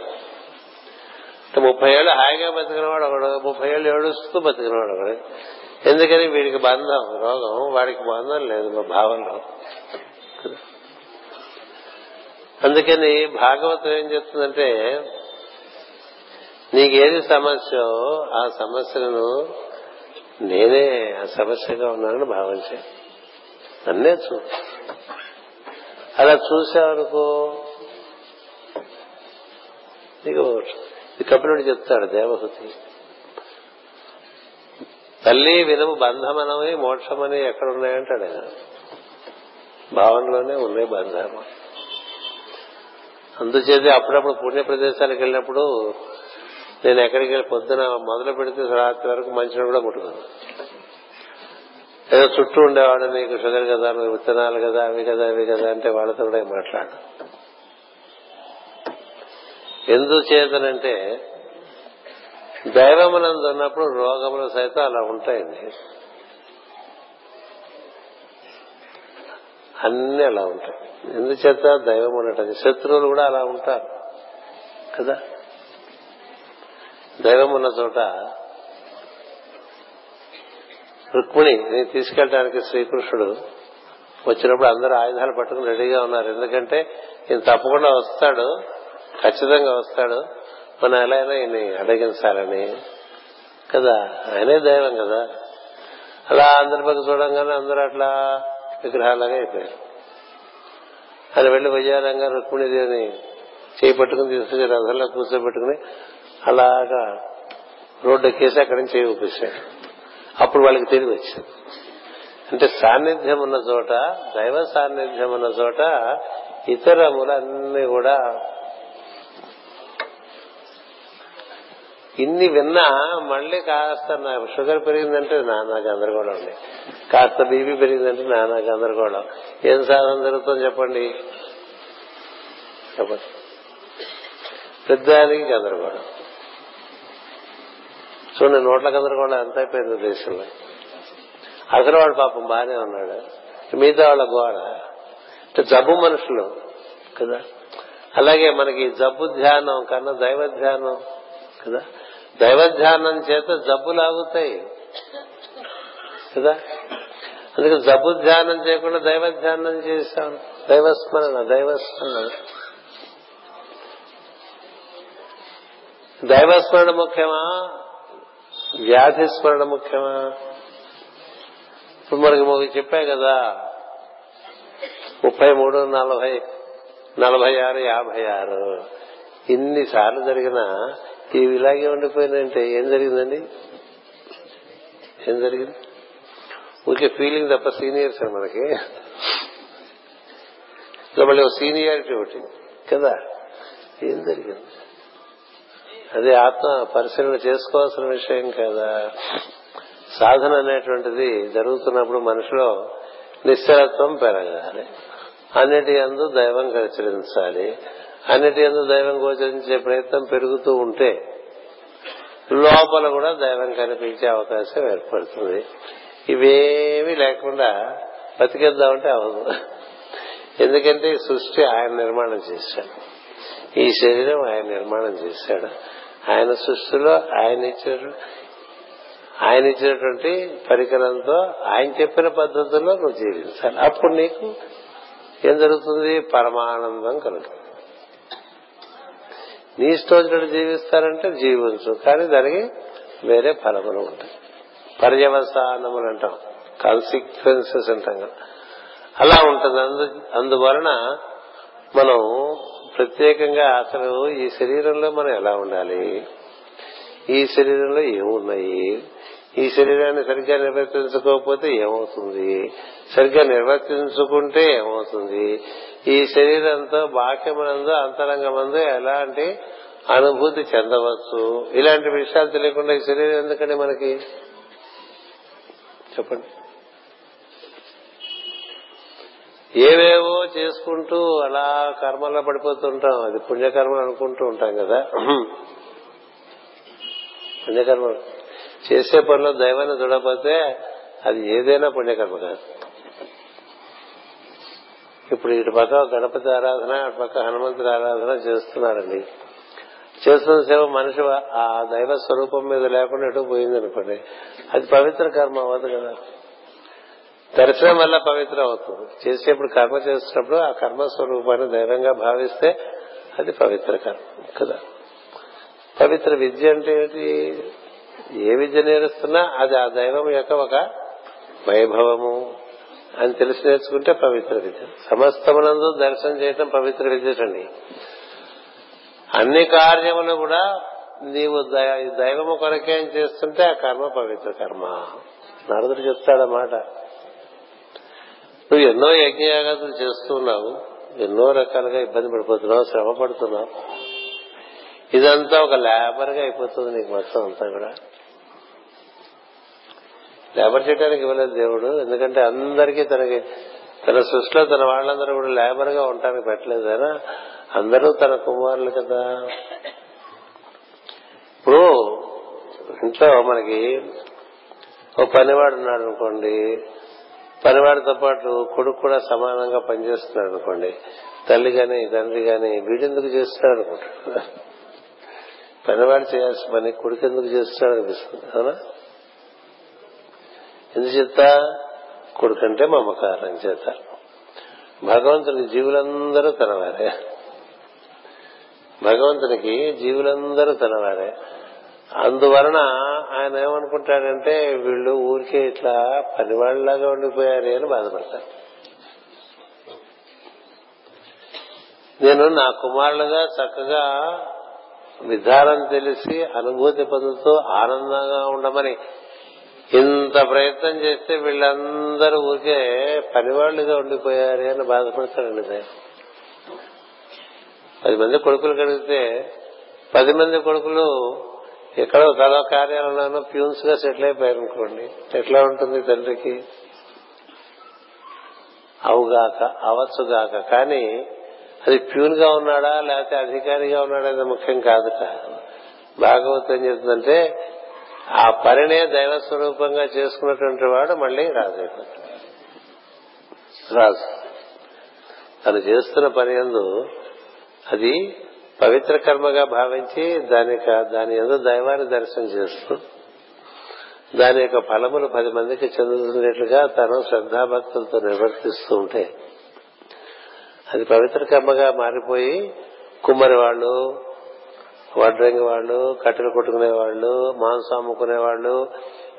Speaker 1: ముప్పై ఏళ్ళు హాయిగా బతికినవాడు ఒకడు ముప్పై ఏళ్ళు ఏడుస్తూ బతికినవాడు ఒకడు. ఎందుకని వీడికి బంధం? రోగం. వాడికి బంధం లేదు మా భావంలో. అందుకని భాగవతం ఏం చెప్తుందంటే నీకేది సమస్య ఆ సమస్యను నేనే ఆ సమస్యగా ఉన్నానని భావించే నన్నే చూ. అలా చూసావనుకో నీకు కపిలుడు చెప్తాడు దేవహుతి. తల్లి వినము బంధమనమై మోక్షమని ఎక్కడ ఉన్నాయంటాడు ఆయన. భావనలోనే ఉన్నాయి బంధాలు. అందుచేత అప్పుడప్పుడు పుణ్య ప్రదేశాలకు వెళ్ళినప్పుడు నేను ఎక్కడికి వెళ్ళి పొద్దున మొదలు పెడితే రాత్రి వరకు మంచిని కూడా ముట్టుకున్నాను ఏదో చుట్టూ ఉండేవాడు నీకు షుగర్ కదా నువ్వు విత్తనాలు కదా అవి కదా అవి కదా అంటే వాళ్ళతో కూడా మాట్లాడు ఎందుచేతనంటే దైవమునందు ఉన్నప్పుడు రోగములు సైతం అలా ఉంటాయండి. అన్ని అలా ఉంటాయి. ఎందుచేత దైవం ఉన్నట్టు శత్రువులు కూడా అలా ఉంటారు. కదా? దైవం ఉన్న చోట రుక్మిణి తీసుకెళ్ళడానికి శ్రీకృష్ణుడు వచ్చినప్పుడు అందరూ ఆయుధాలు పట్టుకుని రెడీగా ఉన్నారు. ఎందుకంటే ఈయన తప్పకుండా వస్తాడు. ఖచ్చితంగా వస్తాడు. మనం ఎలా అయినా ఈయన అడగించాలని. కదా ఆయనే దైవం కదా. అలా అందరి పక్క చూడంగానే అందరూ అట్లా విగ్రహాలుగా అయిపోయారు. ఆయన వెళ్ళి విజయారంగా రుక్మిణీదేవిని చేయి పట్టుకుని తీసుకుని రథంలో కూర్చోబెట్టుకుని అలాగా రోడ్డు ఎక్కేసి అక్కడి నుంచి చేయి అప్పుడు వాళ్ళకి తిరిగి వచ్చింది. అంటే సాన్నిధ్యం ఉన్న చోట దైవ సాన్నిధ్యం ఉన్న చోట ఇతరములన్నీ కూడా ఇన్ని విన్నా మళ్ళీ కాస్త నాకు షుగర్ పెరిగిందంటే నానా గందరగోళం ఉంది కాస్త బీపీ పెరిగిందంటే నానా గందరగోళం. ఏం సాధన జరుగుతుంది చెప్పండి? చెప్పండి. పెద్దానికి గందరగోళం. చూడండి నోట్ల గందరగోళం ఎంత అయిపోయింది దేశంలో. అసలు వాడు పాపం బాగానే ఉన్నాడు. మిగతా వాళ్ళ గోడ. అంటే జబ్బు మనుషులు కదా? అలాగే మనకి జబ్బు ధ్యానం కన్నా దైవ ధ్యానం కదా? దైవ ధ్యానం చేత జబ్బులు ఆగుతాయి. కదా? అందుకే జబ్బు ధ్యానం చేయకుండా దైవ ధ్యానం చేశాం. దైవస్మరణ దైవస్మరణ. దైవస్మరణ ముఖ్యమా? వ్యాధి స్మరణ ముఖ్యమా? ఇప్పుడు మనకి మొదటి చెప్పాయి కదా ముప్పై మూడు నలభై నలభై ఆరు యాభై ఆరు. ఇన్నిసార్లు జరిగిన ఇవి ఇలాగే ఉండిపోయిందంటే ఏం జరిగిందండి? ఏం జరిగింది? ఊరికే ఫీలింగ్ తప్ప సీనియర్స్ అని మనకి. మళ్ళీ ఒక సీనియారిటీ ఒకటి. కదా? ఏం జరిగింది? అది ఆత్మ పరిశీలన చేసుకోవాల్సిన విషయం కదా. సాధన అనేటువంటిది జరుగుతున్నప్పుడు మనిషిలో నిశ్చలత్వం పెరగాలి. అన్నిటి అందు దైవం గోచరించాలి అన్నిటి అందు దైవం గోచరించే ప్రయత్నం పెరుగుతూ ఉంటే లోపల కూడా దైవం కనిపించే అవకాశం ఏర్పడుతుంది. ఇవేమీ లేకుండా బతికేద్దామంటే అవదు ఎందుకంటే ఈ సృష్టి ఆయన నిర్మాణం చేశాడు. ఈ శరీరం ఆయన నిర్మాణం చేశాడు. ఆయన సృష్టిలో ఆయన ఇచ్చిన ఆయన ఇచ్చినటువంటి పరికరంతో ఆయన చెప్పిన పద్ధతుల్లో నువ్వు జీవించాలి. అప్పుడు నీకు ఏం జరుగుతుంది? పరమానందం కలుగుతుంది. నీ ఇష్టం జీవిస్తారంటే జీవించు. కానీ దానికి వేరే ఫలములు ఉంటాయి. పర్యవసానములు అంటాం. కాన్సిక్వెన్సెస్ అంటాం కదా. అలా ఉంటుంది. అందు అందువలన మనం ప్రత్యేకంగా అసలు ఈ శరీరంలో మనం ఎలా ఉండాలి? ఈ శరీరంలో ఏమున్నాయి? ఈ శరీరాన్ని సరిగ్గా నిర్వర్తించుకోకపోతే ఏమవుతుంది? సరిగ్గా నిర్వర్తించుకుంటే ఏమవుతుంది? ఈ శరీరంతో బాహ్యమనందు అంతరంగమందు ఎలాంటి అనుభూతి చెందవచ్చు? ఇలాంటి విషయాలు తెలియకుండా ఈ శరీరం ఎందుకండి మనకి? చెప్పండి. ఏవేవో చేసుకుంటూ అలా కర్మల్లో పడిపోతుంటాం. అది పుణ్యకర్మలు అనుకుంటూ ఉంటాం కదా. పుణ్యకర్మ చేసే పనిలో దైవాన్ని చూడకపోతే అది ఏదైనా పుణ్యకర్మ కాదు. ఇప్పుడు ఇటు పక్క గణపతి ఆరాధన అటు పక్క హనుమంతుడి ఆరాధన చేస్తున్నారండి. చేస్తున్న సేవ మనిషి ఆ దైవ స్వరూపం మీద లేకుండా ఎటు పోయింది అనుకోండి. అది పవిత్ర కర్మ అవ్వదు కదా. దర్శనం వల్ల పవిత్రం అవుతుంది. చేసేప్పుడు కర్మ చేస్తున్నప్పుడు ఆ కర్మ స్వరూపాన్ని దైవంగా భావిస్తే అది పవిత్ర కర్మ కదా. పవిత్ర విద్య అంటే ఏంటి ఏ విద్య నేరుస్తున్నా అది ఆ దైవం యొక్క ఒక వైభవము. అని తెలిసి నేర్చుకుంటే పవిత్ర విద్య. సమస్తమునందు దర్శనం చేయటం పవిత్ర విద్యండి అన్ని కార్యములు కూడా నీవు దైవము కొరకేం చేస్తుంటే ఆ కర్మ పవిత్ర కర్మ. నారదుడు చెప్తాడన్నమాట నువ్వు ఎన్నో యజ్ఞయాగాదులు చేస్తున్నావు ఎన్నో రకాలుగా ఇబ్బంది పడిపోతున్నావు శ్రమ పడుతున్నావు. ఇదంతా ఒక లేబర్గా అయిపోతుంది నీకు మొత్తం అంతా కూడా. లేబర్ చేయడానికి ఇవ్వలేదు దేవుడు. ఎందుకంటే అందరికీ తనకి తన సృష్టిలో తన వాళ్ళందరూ కూడా లేబర్గా ఉండటానికి పెట్టలేదు అయినా అందరూ తన కుమారులు కదా. ఇప్పుడు ఇంట్లో మనకి ఓ పనివాడు ఉన్నాడు అనుకోండి. పనివాడితో పాటు కొడుకు కూడా సమానంగా పనిచేస్తున్నాడు అనుకోండి. తల్లి గాని తండ్రి గాని వీడెందుకు చేస్తున్నాడు అనుకుంటాడు పనివాడు చేయాల్సిన పని కొడుకు ఎందుకు చేస్తున్నాడు అనిపిస్తుంది అవునా? ఎందుచేత? కొడుకంటే మమకారం చేత. భగవంతుని జీవులందరూ తనవారే. భగవంతునికి జీవులందరూ తనవారే. అందువలన ఆయన ఏమనుకుంటాడంటే వీళ్ళు ఊరికే ఇట్లా పనివాళ్ళలాగా ఉండిపోయారు అని బాధపడతారు. నేను నా కుమారులుగా చక్కగా విధానం తెలిసి అనుభూతి పొందుతూ ఆనందంగా ఉండమని ఇంత ప్రయత్నం చేస్తే వీళ్ళందరూ ఊరికే పనివాళ్ళుగా ఉండిపోయారే అని బాధపడతాడండి పది మంది కొడుకులు కడిగితే పది మంది కొడుకులు ఎక్కడో కథ కార్యాలయంలోనూ ప్యూన్స్గా సెటిల్ అయిపోయారు అనుకోండి ఎట్లా ఉంటుంది తండ్రికి? అవుగాక అవచ్చుగాక. కానీ అది ప్యూన్గా ఉన్నాడా లేకపోతే అధికారిగా ఉన్నాడా అనేది ముఖ్యం కాదు భాగవతం ఏం చెప్తుందంటే ఆ పనినే దైవ స్వరూపంగా చేసుకున్నటువంటి వాడు మళ్ళీ రాజు రాజు. తను చేస్తున్న పని ఎందు అది పవిత్ర కర్మగా భావించి దాని దాని ఎందు దైవాన్ని దర్శనం చేస్తూ దాని యొక్క ఫలములు పది మందికి చెందుతున్నట్లుగా తను శ్రద్ధాభక్తులతో నిర్వర్తిస్తూ ఉంటే అది పవిత్ర కర్మగా మారిపోయి కుమ్మరి వాళ్ళు వడ్రంగి వాళ్ళు కట్టెలు కొట్టుకునే వాళ్ళు మాంసం అమ్ముకునే వాళ్ళు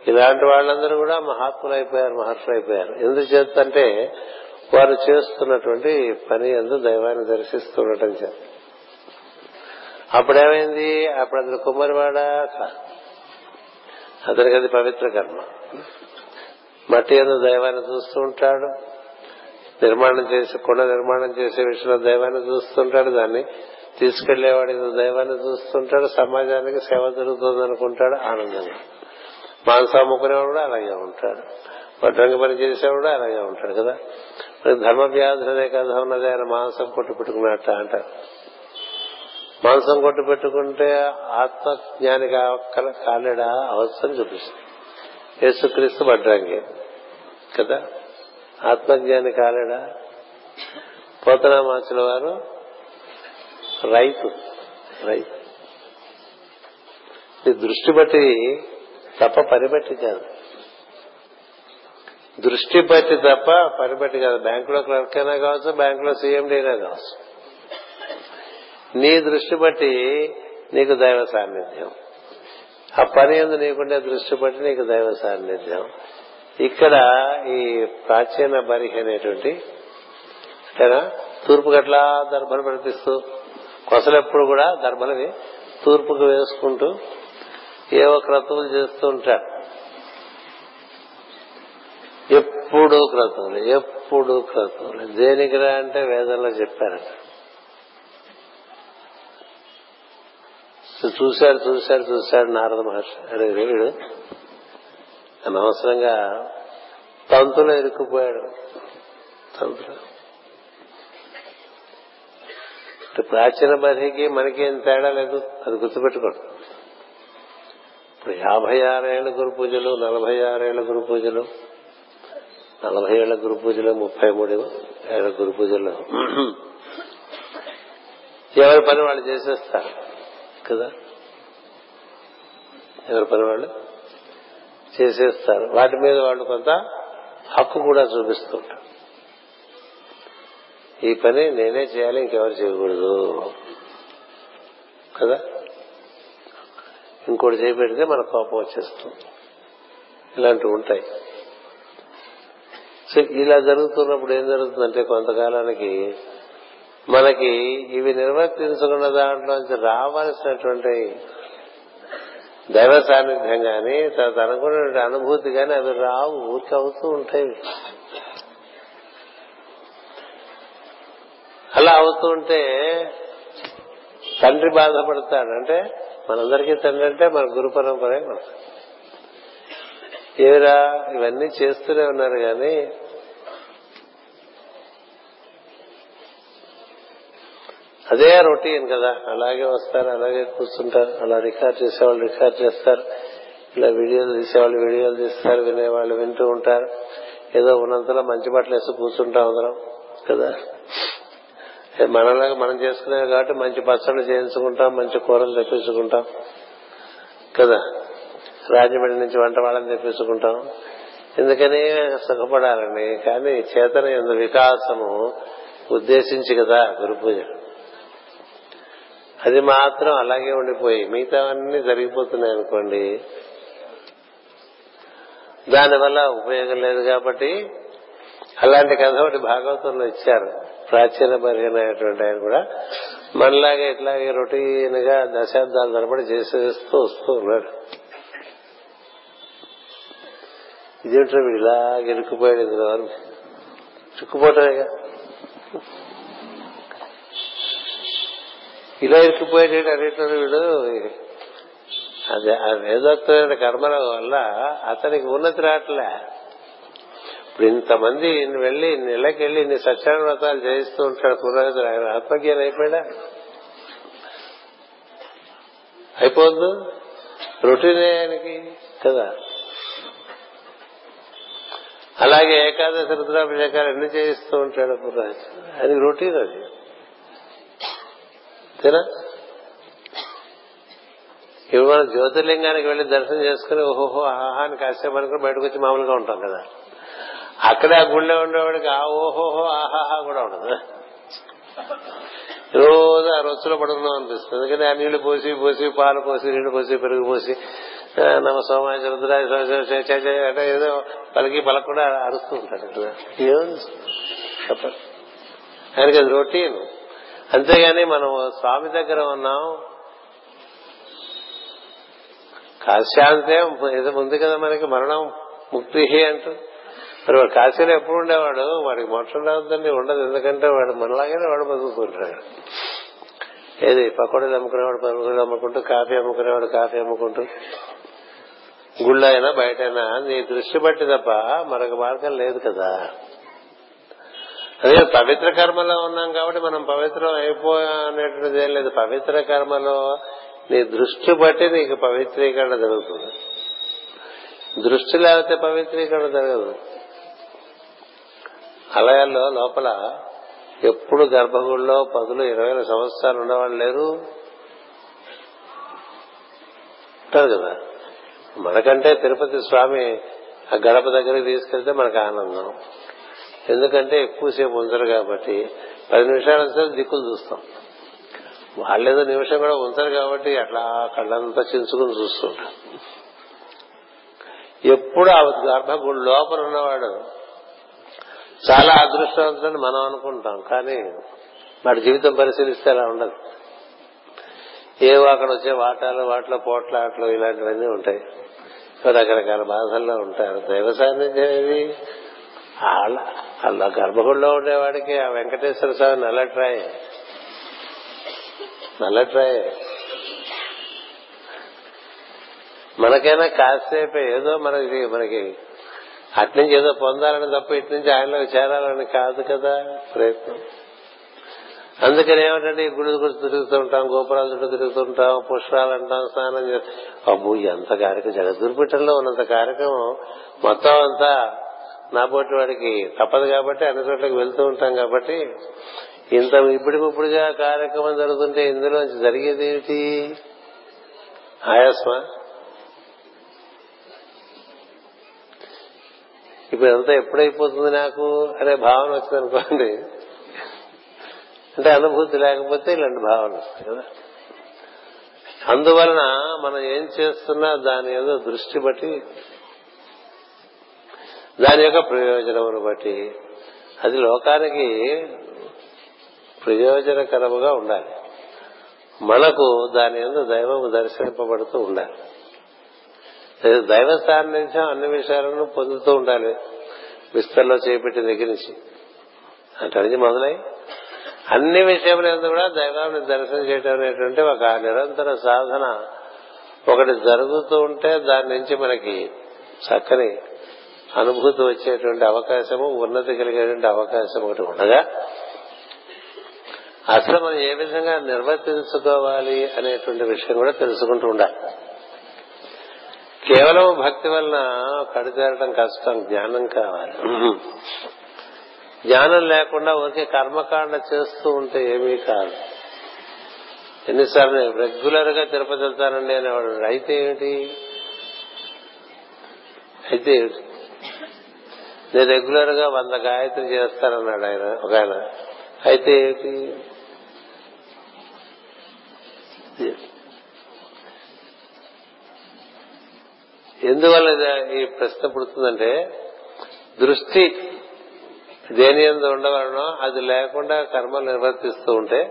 Speaker 1: ఇలాంటి వాళ్ళందరూ కూడా మహాత్ములు అయిపోయారు మహర్షులు అయిపోయారు ఎందుకు చేస్తుంటే వారు చేస్తున్నటువంటి పని ఎందు దైవాన్ని దర్శిస్తుండటం చేత. అప్పుడేమైంది? అప్పుడు అతను కుమ్మరివాడ అతనికి అది పవిత్ర కర్మ. మట్టి ఎందు దైవాన్ని చూస్తూ ఉంటాడు. నిర్మాణం చేసి కొండ నిర్మాణం చేసే విషయంలో దైవాన్ని చూస్తుంటాడు దాన్ని తీసుకెళ్ళేవాడు దైవాన్ని చూస్తుంటాడు సమాజానికి సేవ జరుగుతుంది అనుకుంటాడు ఆనందంగా. మాంసం అమ్ముకునేవాడు కూడా అలాగే ఉంటాడు. వడ్రంగి పని చేసేవాడు అలాగే ఉంటాడు కదా. మరి ధర్మ వ్యాధులనే కథ ఉన్నది ఆయన మాంసం కొట్టు పెట్టుకున్నట్ట అంటారు మాంసం కొట్టు పెట్టుకుంటే ఆత్మ జ్ఞాని కాలేడా? అవసరం చూపిస్తుంది. యేసుక్రీస్తు వడ్రంగి కదా. ఆత్మజ్ఞాని కాలేడా? పోతనామాచుల వారు రైతు రైతు. దృష్టి బట్టి తప్ప పని బట్టి కాదు. దృష్టి బట్టి తప్ప పని బట్టి కాదు. బ్యాంకులో క్లర్క్ అయినా కావచ్చు బ్యాంకులో సీఎండీ అయినా కావచ్చు. నీ దృష్టి బట్టి నీకు దైవ సాన్నిధ్యం. ఆ పని ఎందు నీకుండే దృష్టి బట్టి నీకు దైవ సాన్నిధ్యం. ఇక్కడ ఈ ప్రాచీన బరిహి అనేటువంటి తూర్పు గట్ల దర్భలు పడిపిస్తూ కొసలెప్పుడు కూడా దర్భలవి తూర్పుకు వేసుకుంటూ ఏవో క్రతువులు చేస్తూ ఉంటాడు ఎప్పుడు క్రతువులు ఎప్పుడు క్రతువులు. దేనికిరా అంటే వేదంలో చెప్పారట. చూశాడు చూశాడు చూశాడు నారద మహర్షి. అరే వీడు అనవసరంగా తంతులో ఇరుక్కుపోయాడు. తంతులో. ప్రాచీన మనిషికి మనకి ఏం తేడా లేదు. అది గుర్తుపెట్టుకోండి. ఇప్పుడు యాభై ఆరేళ్ళ గురు పూజలు నలభై ఆరేళ్ళ గురు పూజలు నలభై ఏళ్ళ గురు పూజలు ముప్పై మూడు ఏళ్ళ గురు పూజలు. ఎవరి పని వాళ్ళు చేసేస్తారు? కదా? ఎవరి పని వాళ్ళు? చేసేస్తారు. వాటి మీద వాళ్ళు కొంత హక్కు కూడా చూపిస్తుంటారు ఈ పని నేనే చేయాలి ఇంకెవరు చేయకూడదు. కదా? ఇంకోటి చేయబెడితే మన కోపం వచ్చేస్తుంది ఇలాంటివి ఉంటాయి. సో ఇలా జరుగుతున్నప్పుడు ఏం జరుగుతుందంటే కొంతకాలానికి మనకి ఇవి నిర్వర్తించుకున్న దాంట్లోంచి రావాల్సినటువంటి దైవ సాన్నిధ్యం కానీ తర్వాత అనుభూతి కానీ అవి రావు ఊరికి అవుతూ ఉంటాయి. అలా అవుతుంటే ఉంటే తండ్రి బాధపడతాడు. అంటే మనందరికీ తండ్రి అంటే మన గురు పరంపరే మన ఏరా ఇవన్నీ చేస్తూనే ఉన్నారు కానీ అదే రొటీన్ కదా. అలాగే వస్తారు అలాగే కూర్చుంటారు అలా రికార్డ్ చేసేవాళ్ళు రికార్డ్ చేస్తారు ఇలా వీడియోలు తీసేవాళ్ళు వీడియోలు తీస్తారు వినేవాళ్ళు వింటూ ఉంటారు. ఏదో ఉన్నంతలో మంచి బట్టలు వేసి కూర్చుంటాం అందరం కదా? మనలాగా మనం చేసుకున్నాం కాబట్టి మంచి పచ్చళ్ళు చేయించుకుంటాం మంచి కూరలు తెప్పించుకుంటాం. కదా? రాజమండ్రి నుంచి వంట వాళ్ళని తెప్పించుకుంటాం. ఎందుకని? సుఖపడాలండి కానీ చేతన ఎందు వికాసము ఉద్దేశించి కదా గురు పూజ. అది మాత్రం అలాగే ఉండిపోయి మిగతావన్నీ జరిగిపోతున్నాయి అనుకోండి. దానివల్ల ఉపయోగం లేదు కాబట్టి అలాంటి కథ ఒకటి భాగవతంలో ఇచ్చారు. ప్రాచీన బరిగినటువంటి ఆయన కూడా మనలాగే ఇట్లాగే రొటీన్గా దశాబ్దాల తరబడి చేసేస్తూ వస్తూ ఉన్నాడు. ఇదేంటో వీడు ఇలా ఇరుక్కుపోయాడు ఇందులో చిక్కుపోవటమేగా ఇలా ఇరుక్కుపోయాడు అనేటువంటి వీడు? అదే ఆ వేదోక్తమైన కర్మల వల్ల అతనికి ఉన్నతి రావట్లే. ఇప్పుడు ఇంతమంది వెళ్ళి నెలకి వెళ్ళి ఇన్ని సత్యాన వ్రతాలు చేయిస్తూ ఉంటాడు పురోహితుడు ఆయన ఆత్మజ్ఞానం అయిపోయాడా? అయిపోద్దు. రొటీనే ఆయనకి కదా. అలాగే ఏకాదశి రుద్రాభిషేకాలు ఎన్ని చేయిస్తూ ఉంటాడు అప్పుడు అది రొటీన్ అది. తినా ఇప్పుడు మనం జ్యోతిర్లింగానికి వెళ్ళి దర్శనం చేసుకుని ఓహోహో ఆహా అని కాసేపు అనుకుని బయటకు వచ్చి మామూలుగా ఉంటాం కదా. అక్కడే ఆ గుళ్ళో ఉండేవాడికి ఆ ఓహోహో ఆహాహా కూడా ఉండదు. రోజు ఆ రొచ్చులో పడుకుందాం అనిపిస్తుంది. ఎందుకంటే ఆ నీళ్ళు పోసి పోసి పాలు పోసి నీళ్ళు పోసి పెరుగు పోసి నమ సోమాయ రుద్రాయ అంటే ఏదో పలికి పలకుండా అరుస్తూ ఉంటాడు కదా. చెప్పండి. ఆయనకి అది రొటీన్. అంతేగాని మనం స్వామి దగ్గర ఉన్నాం. కాశ్యాంతే ఏదో ఉంది కదా మనకి మరణం ముక్తి అంటూ. మరి వాడు కాశీలో ఎప్పుడు ఉండేవాడు? వాడికి మోక్షం రావద్దని ఉండదు. ఎందుకంటే వాడు మనలాగానే వాడు బతుకుతుంటాడు. ఏది? పకోడీలు అమ్ముకునేవాడు పరుగులు అమ్ముకుంటూ కాఫీ అమ్ముకునేవాడు కాఫీ అమ్ముకుంటూ. గుళ్ళో అయినా బయట అయినా నీ దృష్టి బట్టి తప్ప మరొక మార్గం లేదు కదా. అదే పవిత్ర కర్మలో ఉన్నాం కాబట్టి మనం పవిత్రం అయిపోయానేటువంటిది ఏం లేదు. పవిత్ర కర్మలో నీ దృష్టి బట్టి నీకు పవిత్రీకరణ జరుగుతుంది. దృష్టి లేకపోతే పవిత్రీకరణ జరగదు. ఆలయాల్లో లోపల ఎప్పుడు గర్భగుడిలో పదులు ఇరవై సంవత్సరాలు ఉండేవాళ్ళు లేరు? ఉంటారు కదా. మనకంటే తిరుపతి స్వామి ఆ గడప దగ్గరికి తీసుకెళ్తే మనకు ఆనందం. ఎందుకంటే ఎక్కువసేపు ఉంచరు కాబట్టి పది నిమిషాల సేపు దిక్కులు చూస్తాం. వాళ్ళేదో నిమిషం కూడా ఉంచరు కాబట్టి అట్లా కళ్ళంతా చించుకుని చూస్తుంటాం ఎప్పుడు ఆ గర్భగుడి లోపల ఉన్నవాడు చాలా అదృష్టవంతులని మనం అనుకుంటాం కానీ వాడి జీవితం పరిశీలిస్తే అలా ఉండదు. ఏవో అక్కడ వచ్చే వాటాలు వాటిలో పోట్లాట్లు ఇలాంటివన్నీ ఉంటాయి. రకరకాల బాధల్లో ఉంటారు దైవ సాన్నిధ్యం ఏది? అలా గర్భగుడిలో ఉండేవాడికి ఆ వెంకటేశ్వర స్వామి నల్లట్రాయ్ నల్లట్రాయ్ మనకైనా కాసేపు ఏదో మనకి మనకి అట్నుంచి ఏదో పొందాలని తప్ప ఇటు నుంచి ఆయనలోకి చేరాలని కాదు కదా ప్రయత్నం. అందుకని ఏమిటంటే ఈ గుడి గుడి తిరుగుతూ ఉంటాం గోపురాల చుట్టూ తిరుగుతుంటాం పుష్పాలు అంటాం స్నానం చేస్తాం. అబ్బో ఎంత కార్యక్రమం జగద్గురుపీఠంలో ఉన్నంత కార్యక్రమం మొత్తం అంతా నా పోటీ వాడికి తప్పదు కాబట్టి అన్ని చోట్లకి వెళ్తూ ఉంటాం కాబట్టి ఇంత ఇప్పటికిప్పుడుగా కార్యక్రమం జరుగుతుంటే ఇందులోంచి జరిగేది ఏమిటి ఆయాస్మా? ఇప్పుడు అంతా ఎప్పుడైపోతుంది నాకు అనే భావన వచ్చింది అనుకోండి. అంటే అనుభూతి లేకపోతే ఇలాంటి భావన వస్తాయి కదా. అందువలన మనం ఏం చేస్తున్నా దాని ఏదో దృష్టి బట్టి దాని యొక్క ప్రయోజనమును బట్టి అది లోకానికి ప్రయోజనకరముగా ఉండాలి. మనకు దాని ఎందు దైవము దర్శింపబడుతూ ఉండాలి. దైవ సాన్నిధ్యం అన్ని విషయాలను పొందుతూ ఉండాలి. విస్తరలో చేపట్టిన దగ్గర నుంచి. అటు మొదలై అన్ని విషయముల కూడా దైవాన్ని దర్శనం చేయడం అనేటువంటి ఒక నిరంతర సాధన. ఒకటి జరుగుతూ ఉంటే దాని నుంచి మనకి చక్కని అనుభూతి వచ్చేటువంటి అవకాశము ఉన్నతి కలిగేటువంటి అవకాశం ఒకటి ఉండగా అసలు మనం ఏ విధంగా నిర్వర్తించుకోవాలి అనేటువంటి విషయం కూడా తెలుసుకుంటూ ఉండాలి. కేవలం భక్తి వలన కడితేరడం కష్టం జ్ఞానం కావాలి. జ్ఞానం లేకుండా ఊరికే కర్మకాండ చేస్తూ ఉంటే ఏమీ కాదు. ఎన్నిసార్లు రెగ్యులర్గా తిరుపతి వెళ్తానండి అనేవాడు అయితే ఏమిటి? అయితే ఏమిటి? నేను రెగ్యులర్గా వంద గాయత్రి చేస్తానన్నాడు ఆయన ఒక ఆయన. అయితే ఏమిటి? ఎందువల్ల ఈ ప్రశ్న పుడుతుందంటే దృష్టి దేని ఎందు ఉండవలనో అది లేకుండా కర్మలు నిర్వర్తిస్తూ ఉంటే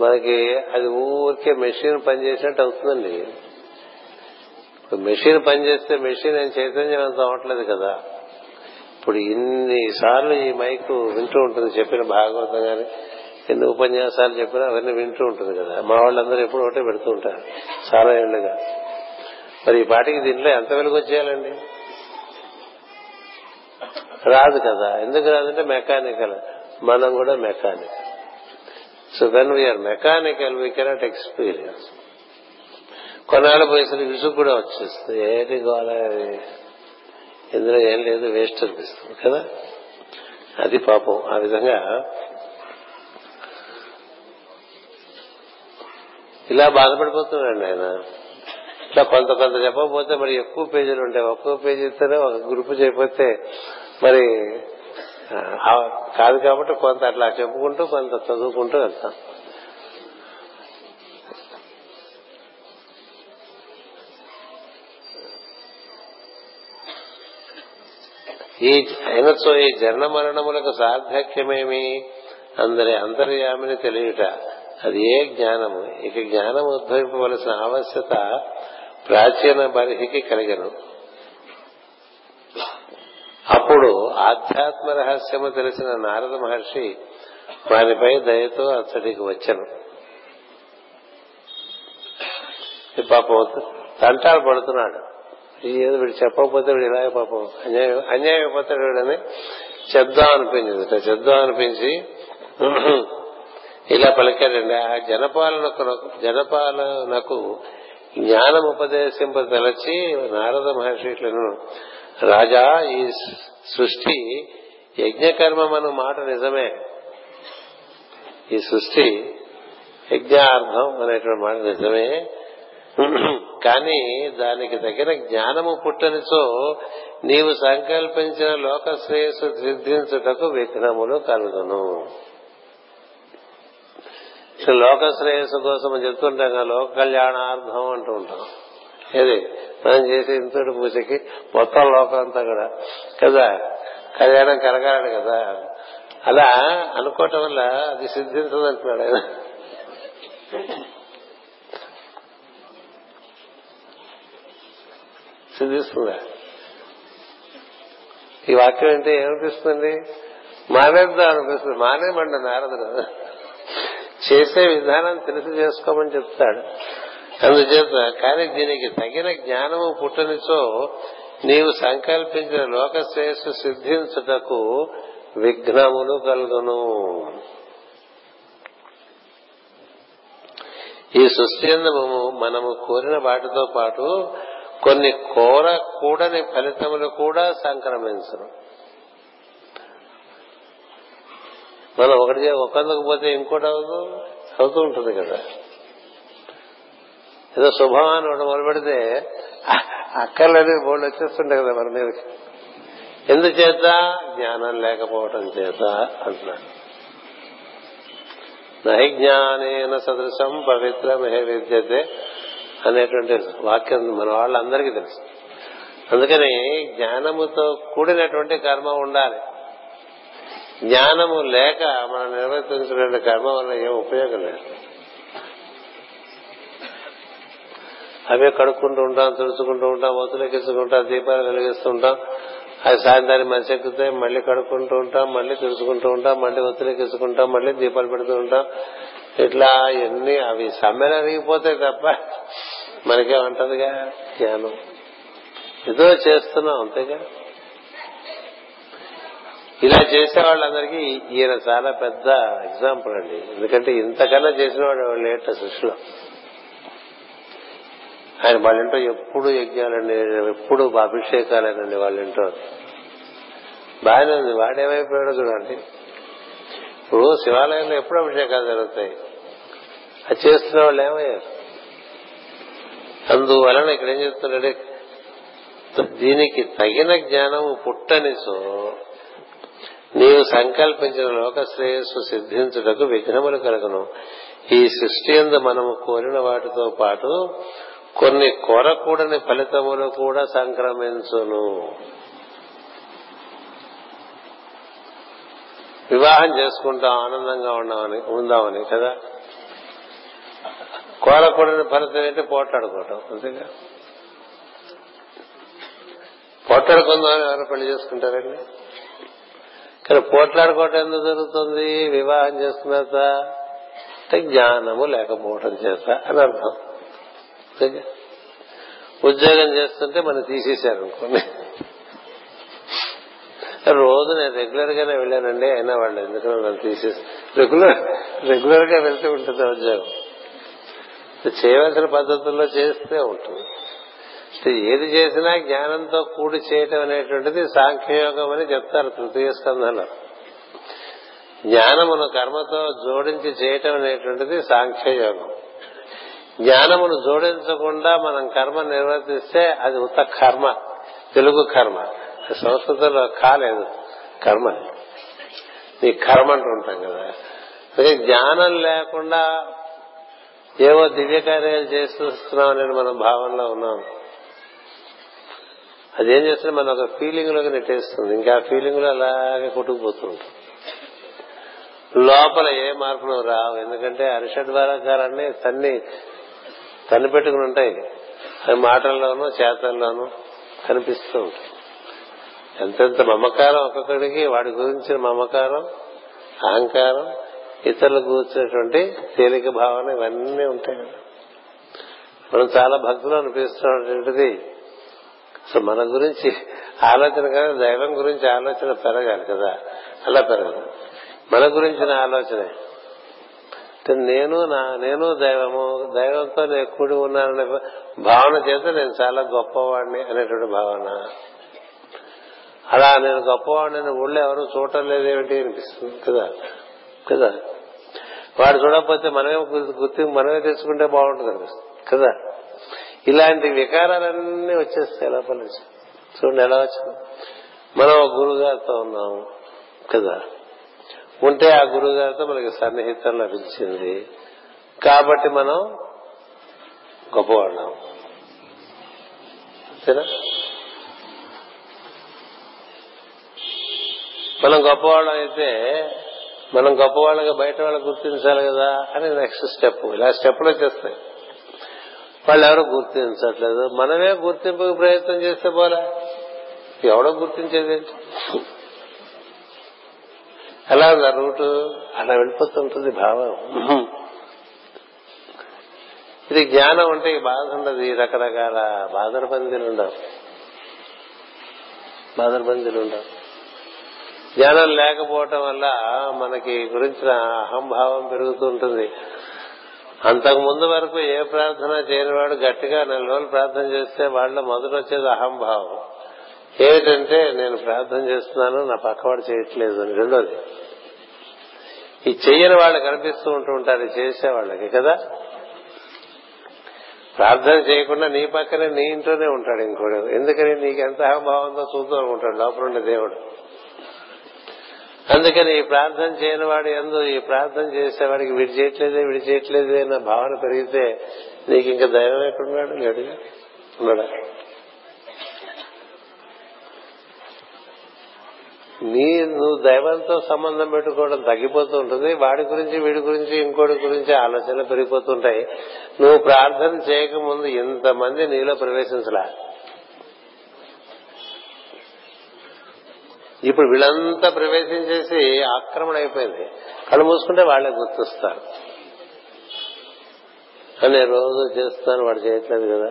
Speaker 1: మనకి అది ఊరికే మెషిన్ పనిచేసినట్టు అవుతుందండి. మెషిన్ పనిచేస్తే మెషిన్ ఏం చైతన్యవంతం అవ్వట్లేదు కదా. ఇప్పుడు ఇన్ని సార్లు ఈ మైక్ వింటూ ఉంటుంది చెప్పిన భాగవతం గాని ఎన్ని ఉపన్యాసాలు చెప్పినా అవన్నీ వింటూ ఉంటుంది కదా. మా వాళ్ళందరూ ఎప్పుడు ఒకటే పెడుతూ ఉంటారు చాలా ఏళ్ళుగా మరి ఈ పాటికి దీంట్లో ఎంత వెలుగు వచ్చేయాలండి? రాదు కదా. ఎందుకు రాదంటే మెకానికల్. మనం కూడా mechanical. So when we are mechanical we cannot experience కొన్నాళ్ళు పోయేసరి విసుగు కూడా వచ్చేస్తుంది. ఏంటి గోళ ఇందులో ఏం లేదు వేస్ట్ అనిపిస్తుంది కదా? అది పాపం. ఆ విధంగా ఇలా బాధపడిపోతున్నాడు ఆయన. ఇట్లా కొంత కొంత చెప్పకపోతే మరి ఎక్కువ పేజీలు ఉంటాయి. ఒక్కో పేజీ ఇస్తేనే ఒక గ్రూప్ చేయకపోతే మరి కాదు కాబట్టి కొంత అట్లా చెప్పుకుంటూ కొంత చదువుకుంటూ వెళ్తాం. ఈ అయినచో ఈ జన్మ మరణములకు సార్థక్యమేమి అందరి అంతర్యామిని తెలియట. అది ఏ జ్ఞానము? ఇక జ్ఞానం ఉద్భవింపవలసిన ఆవశ్యత ప్రాచీన బరిహికి కలిగను. అప్పుడు ఆధ్యాత్మ రహస్యము తెలిసిన నారద మహర్షి వారిపై దయతో అతడికి వచ్చను. పాపం తంటాలు పడుతున్నాడు. ఏదో వీడు చెప్పకపోతే వీడు ఇలాగే పాపం అన్యాయం అన్యాయం అయిపోతాడు వీడని చెప్దాం అనిపించింది చెప్దాం అనిపించి [CLEARS THROAT] ఇలా పలికాడండి. ఆ జనపాలనకు జనపాలనకు జ్ఞానం ఉపదేశింప తలచి నారద మహర్షిలను రాజా ఈ సృష్టి యజ్ఞకర్మం అన్న మాట నిజమే. ఈ సృష్టి యజ్ఞార్థం అనేటువంటి మాట నిజమే. కానీ దానికి తగిన జ్ఞానము పుట్టనిచో నీవు సంకల్పించిన లోక శ్రేయస్సు సిద్ధించుటకు విఘ్నములు కలుగును. లోక శ్రేయస్సు కోసం చెప్తుంటాం కదా లోక కళ్యాణార్థం అంటూ ఉంటాం. ఏది? మనం చేసే ఇంతటి పూజకి మొత్తం లోకం అంతా కూడా. కదా? కళ్యాణం కలగాలి కదా. అలా అనుకోవటం వల్ల అది సిద్ధించదు అంటున్నాడు ఆయన. సిద్ధిస్తుందా? ఈ వాక్యం అంటే ఏమనిపిస్తుంది? మానేద్దాం అనిపిస్తుంది. మానేమండి నారదుడు. చేసే విధానం తెలిసి చేసుకోమని చెప్తాడు. అందుచేత కానీ దీనికి తగిన జ్ఞానము పుట్టనిచో నీవు సంకల్పించిన లోక శ్రేయస్సు సిద్ధించుటకు విఘ్నములు కలుగును. ఈ సృష్టి మనము కోరిన వాటితో పాటు కొన్ని కోర కూడని ఫలితములు కూడా సంక్రమించను. మనం ఒకటి ఒకందుకు పోతే ఇంకోటి అవుతూ అవుతూ ఉంటుంది కదా. ఏదో శుభమాని ఒకటి మొదలు పెడితే అక్కర్లేదు బోర్డు వచ్చేస్తుంటాయి కదా మన మీదకి. ఎందుచేత? జ్ఞానం లేకపోవటం చేత అంటున్నాడు. నైజ్ఞానేన సదృశం పవిత్రమే విద్యతే అనేటువంటి వాక్యం మన వాళ్ళందరికీ తెలుసు. అందుకని జ్ఞానముతో కూడినటువంటి కర్మ ఉండాలి. జ్ఞానము లేక మనం నిర్వర్తించినటువంటి కర్మ వల్ల ఏం ఉపయోగం లేదు. అవే కడుక్కుంటూ ఉంటాం తుడుచుకుంటూ ఉంటాం ఒత్తులెక్కించుకుంటాం దీపాలు వెలిగిస్తూ ఉంటాం. అది సాయంత్రం మంచి ఎక్కుతాయి మళ్ళీ కడుక్కుంటూ ఉంటాం మళ్ళీ తుడుచుకుంటూ ఉంటాం మళ్ళీ ఒత్తులెక్కించుకుంటాం మళ్ళీ దీపాలు పెడుతూ ఉంటాం. ఇట్లా ఎన్ని అవి సమ్మెలు అరిగిపోతాయి తప్ప మనకేమంటదిగా జ్ఞానం. ఏదో చేస్తున్నాం అంతేగా. ఇలా చేసే వాళ్ళందరికీ ఈయన చాలా పెద్ద ఎగ్జాంపుల్ అండి. ఎందుకంటే ఇంతకన్నా చేసిన వాడు లేట సృష్టిలో. ఆయన వాళ్ళింటో ఎప్పుడు యజ్ఞాలండి ఎప్పుడు అభిషేకాలేనండి వాళ్ళింటో బాగానే ఉంది. వాడేమైపోయాడో చూడండి. ఇప్పుడు శివాలయంలో ఎప్పుడు అభిషేకాలు జరుగుతాయి? అది చేస్తున్న వాళ్ళు ఏమయ్యారు? అందువలన ఇక్కడ ఏం చెప్తున్నాడే దీనికి తగిన జ్ఞానము పుట్టనిసో నీవు సంకల్పించిన లోక శ్రేయస్సు సిద్ధించుటకు విఘ్నములు కలుగును. ఈ సృష్టి ఎందు మనము కోరిన వాటితో పాటు కొన్ని కోరకూడని ఫలితములు కూడా సంక్రమించును. వివాహం చేసుకుంటాం ఆనందంగా ఉన్నామని ఉందామని కదా? కోరకూడని ఫలితం ఏంటి? పోట్లాడుకోవటం అంతేగా? పోట్లాడుకుందామని ఎవరు పెళ్ళి చేసుకుంటారండి? కానీ పోట్లాడుకోవటం ఎందుకు జరుగుతుంది? వివాహం చేసుకున్న అంటే జ్ఞానము లేకపోవటం చేత అని అర్థం. ఉద్యోగం చేస్తుంటే మనం తీసేశారు అనుకోండి. రోజు నేను రెగ్యులర్ గానే వెళ్ళానండి అయినా వాళ్ళు ఎందుకంటే నన్ను తీసేసి? రెగ్యులర్ రెగ్యులర్గా వెళ్తూ ఉంటుంది ఉద్యోగం. చేయవలసిన పద్ధతుల్లో చేస్తే ఉంటుంది. ఏది చేసినా జ్ఞానంతో కూడి చేయటం అనేటువంటిది సాంఖ్యయోగం అని చెప్తారు తృతీయ స్కంధంలో. జ్ఞానమును కర్మతో జోడించి చేయటం అనేటువంటిది సాంఖ్యయోగం. జ్ఞానమును జోడించకుండా మనం కర్మ నిర్వర్తిస్తే అది ఉత్త కర్మ తెలుగు కర్మ. సంస్కృతంలో కాలేదు కర్మ. నీ కర్మ అంటూ ఉంటాం కదా. అదే జ్ఞానం లేకుండా ఏవో దివ్య కార్యాలు చేస్తున్నాం అనేది మనం భావనలో ఉన్నాం. అదేం చేస్తే మనం ఒక ఫీలింగ్లోకి నెట్టేస్తుంది. ఇంకా ఆ ఫీలింగ్లో అలాగే కొట్టుకుపోతుంటాం. లోపల ఏ మార్పులు రావు. ఎందుకంటే అరిషడ్ వారాకారాన్ని తన్ని తన్ను పెట్టుకుని ఉంటాయి. అవి మాటల్లోనూ చేతల్లోనూ కనిపిస్తూ ఉంటాయి. ఎంతెంత మమకారం ఒక్కొక్కడికి వాడి గురించిన మమకారం అహంకారం ఇతరులు కూర్చున్నటువంటి తేలిక భావన ఇవన్నీ ఉంటాయి. మనం చాలా భక్తులు అనిపిస్తున్నటువంటిది సో మన గురించి ఆలోచన కదా దైవం గురించి ఆలోచన పెరగాలి కదా. అలా పెరగదు. మన గురించిన ఆలోచనే. నేను నా నేను దైవము దైవంతో నేను కూడి ఉన్నాననే భావన చేత నేను చాలా గొప్పవాడిని అనేటువంటి భావన. అలా నేను గొప్పవాడిని ఊళ్ళో ఎవరు చూడటం లేదేమిటి అనిపిస్తుంది కదా? కదా? వాడు చూడకపోతే మనమే గుర్తి మనమే తెచ్చుకుంటే బాగుంటుంది అనిపిస్తుంది కదా? ఇలాంటి వికారాలన్నీ వచ్చేస్తాయి లోపల నుంచి చూడండి ఎలా వచ్చింది. మనం ఒక గురుగారితో ఉన్నాం కదా. ఉంటే ఆ గురువు గారితో మనకి సన్నిహితం లభించింది. కాబట్టి మనం గొప్పవాళ్ళం. అంతేనా? మనం గొప్పవాళ్ళం అయితే మనం గొప్పవాళ్ళగా బయట వాళ్ళకి గుర్తించాలి కదా అని నెక్స్ట్ స్టెప్ ఇలా స్టెప్లు వచ్చేస్తాయి. వాళ్ళు గుర్తించట్లేదు. మనమే గుర్తింపు ప్రయత్నం చేస్తే పోలే. ఎవడో గుర్తించేది? ఎలా ఉంది రూటు? అలా వెళ్ళిపోతుంటుంది భావం. ఇది జ్ఞానం ఉంటే ఈ బాధ ఉండదు. ఈ రకరకాల బాధల బందీలు ఉండవు. బాధల బందీలు ఉండవు. జ్ఞానం లేకపోవటం వల్ల మనకి గురించిన అహంభావం పెరుగుతూ ఉంటుంది. అంతకు ముందు వరకు ఏ ప్రార్థన చేయనివాడు గట్టిగా నెల రోజులు ప్రార్థన చేస్తే వాళ్ళ మొదట వచ్చేది అహంభావం. ఏమిటంటే నేను ప్రార్థన చేస్తున్నాను నా పక్కవాడు చేయట్లేదు అని. రెండోది ఈ చెయ్యని వాళ్ళు కనిపిస్తూ ఉంటూ ఉంటారు చేసే వాళ్ళకి కదా? ప్రార్థన చేయకుండా నీ పక్కనే నీ ఇంట్లోనే ఉంటాడు ఇంకోడు. ఎందుకని? నీకు ఎంత అహంభావంతో చూస్తూ ఉంటాడు లోపల ఉండే దేవుడు. అందుకని ఈ ప్రార్థన చేయని వాడు ఎందు ఈ ప్రార్థన చేసేవాడికి వీడి చేయట్లేదే వీడి చేయట్లేదే అన్న భావన పెరిగితే నీకు ఇంకా దైవం ఎక్కడున్నాడు? లేడు. ఉన్నాడా నీ నువ్వు దైవంతో సంబంధం పెట్టుకోవడం తగ్గిపోతూ ఉంటుంది. వాడి గురించి వీడి గురించి ఇంకోటి గురించి ఆలోచనలు పెరిగిపోతుంటాయి నువ్వు ప్రార్థన చేయకముందు ఇంతమంది నీలో ప్రవేశించలా? ఇప్పుడు వీళ్ళంతా ప్రవేశించేసి ఆక్రమణ అయిపోయింది. కళ్ళు మూసుకుంటే వాళ్ళే గుర్తిస్తారు. అని రోజు చేస్తాను వాడు చేయట్లేదు కదా.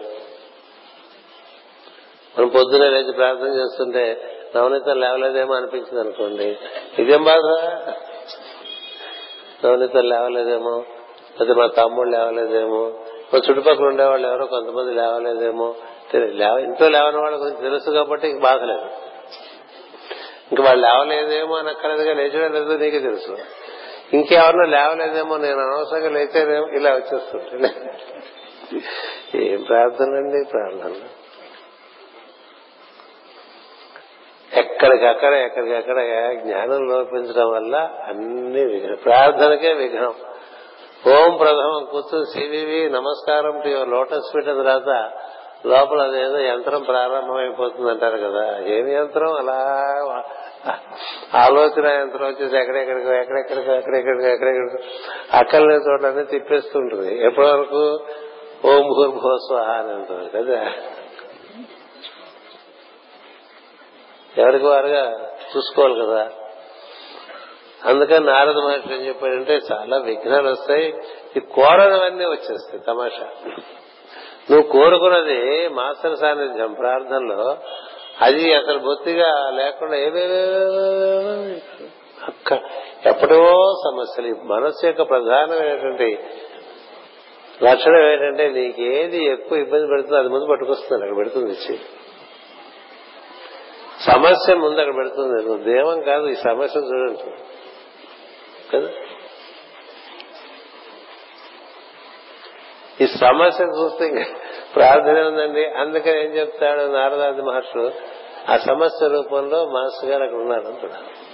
Speaker 1: మనం పొద్దునే లేచి ప్రార్థన చేస్తుంటే నవనీత లేవలేదేమో అనిపించింది అనుకోండి. ఇదేం బాధ? నవనీతం లేవలేదేమో? లేదా మా తమ్ముడు లేవలేదేమో? మా చుట్టుపక్కల ఉండేవాళ్ళు ఎవరో కొంతమంది లేవలేదేమో? ఇంట్లో లేవని వాళ్ళ గురించి తెలుసు కాబట్టి బాధ లేదు. ఇంక వాళ్ళు లేవలేదేమో అనక్కర్లేదుగా లేచడం లేదో నీకే తెలుసు. ఇంకెవరినో లేవలేదేమో నేను అనవసరంగా లేచేదేమో ఇలా వచ్చేస్తుంటే ఏం ప్రార్థన అండి ప్రార్థన. ఎక్కడికక్కడ ఎక్కడికక్కడ జ్ఞానం లోపించడం వల్ల అన్ని విఘ్నం. ప్రార్థనకే విఘ్నం. ఓం ప్రథమం కూర్చుని సివివి నమస్కారం టు యువర్ లోటస్ పెట్టిన తర్వాత లోపల అదేదో యంత్రం ప్రారంభమైపోతుంది అంటారు కదా. ఏమి యంత్రం? అలా ఆలోచన యంత్రం వచ్చేసి ఎక్కడెక్కడికో ఎక్కడెక్కడికో ఎక్కడెక్కడికో ఎక్కడెక్కడికో అక్కడనే చోట్లన్నీ తిప్పేస్తుంటుంది. ఎప్పటి వరకు ఓం భూర్భువస్వహ అని అంటారు కదా. ఎవరికి వారుగా? చూసుకోవాలి కదా. అందుకని నారద మహర్షి ఏం చెప్పాడంటే చాలా విఘ్నాలు వస్తాయి. ఈ కోరనవన్నీ వచ్చేస్తాయి తమాషా. నువ్వు కోరుకున్నది మాస్టర్ సాన్నిధ్యం ప్రార్థనలో. అది అసలు బొత్తిగా లేకుండా ఏవేవే అక్క ఎప్పుడో సమస్యలు. మనస్సు యొక్క ప్రధానమైనటువంటి లక్షణం ఏంటంటే నీకు ఏది ఎక్కువ ఇబ్బంది పెడుతుందో అది ముందు పట్టుకొస్తుంది అక్కడ పెడుతుంది ఇచ్చి. సమస్య ముందు అక్కడ పెడుతుంది. నువ్వు దేవం కాదు ఈ సమస్యను చూడండి. కదా? ఈ సమస్య చూస్తే ప్రార్థన ఉందండి. అందుకని ఏం చెప్తాడు నారదాది మహర్షులు ఆ సమస్య రూపంలో మాస్టర్ గారు అక్కడ ఉన్నారు అంటున్నారు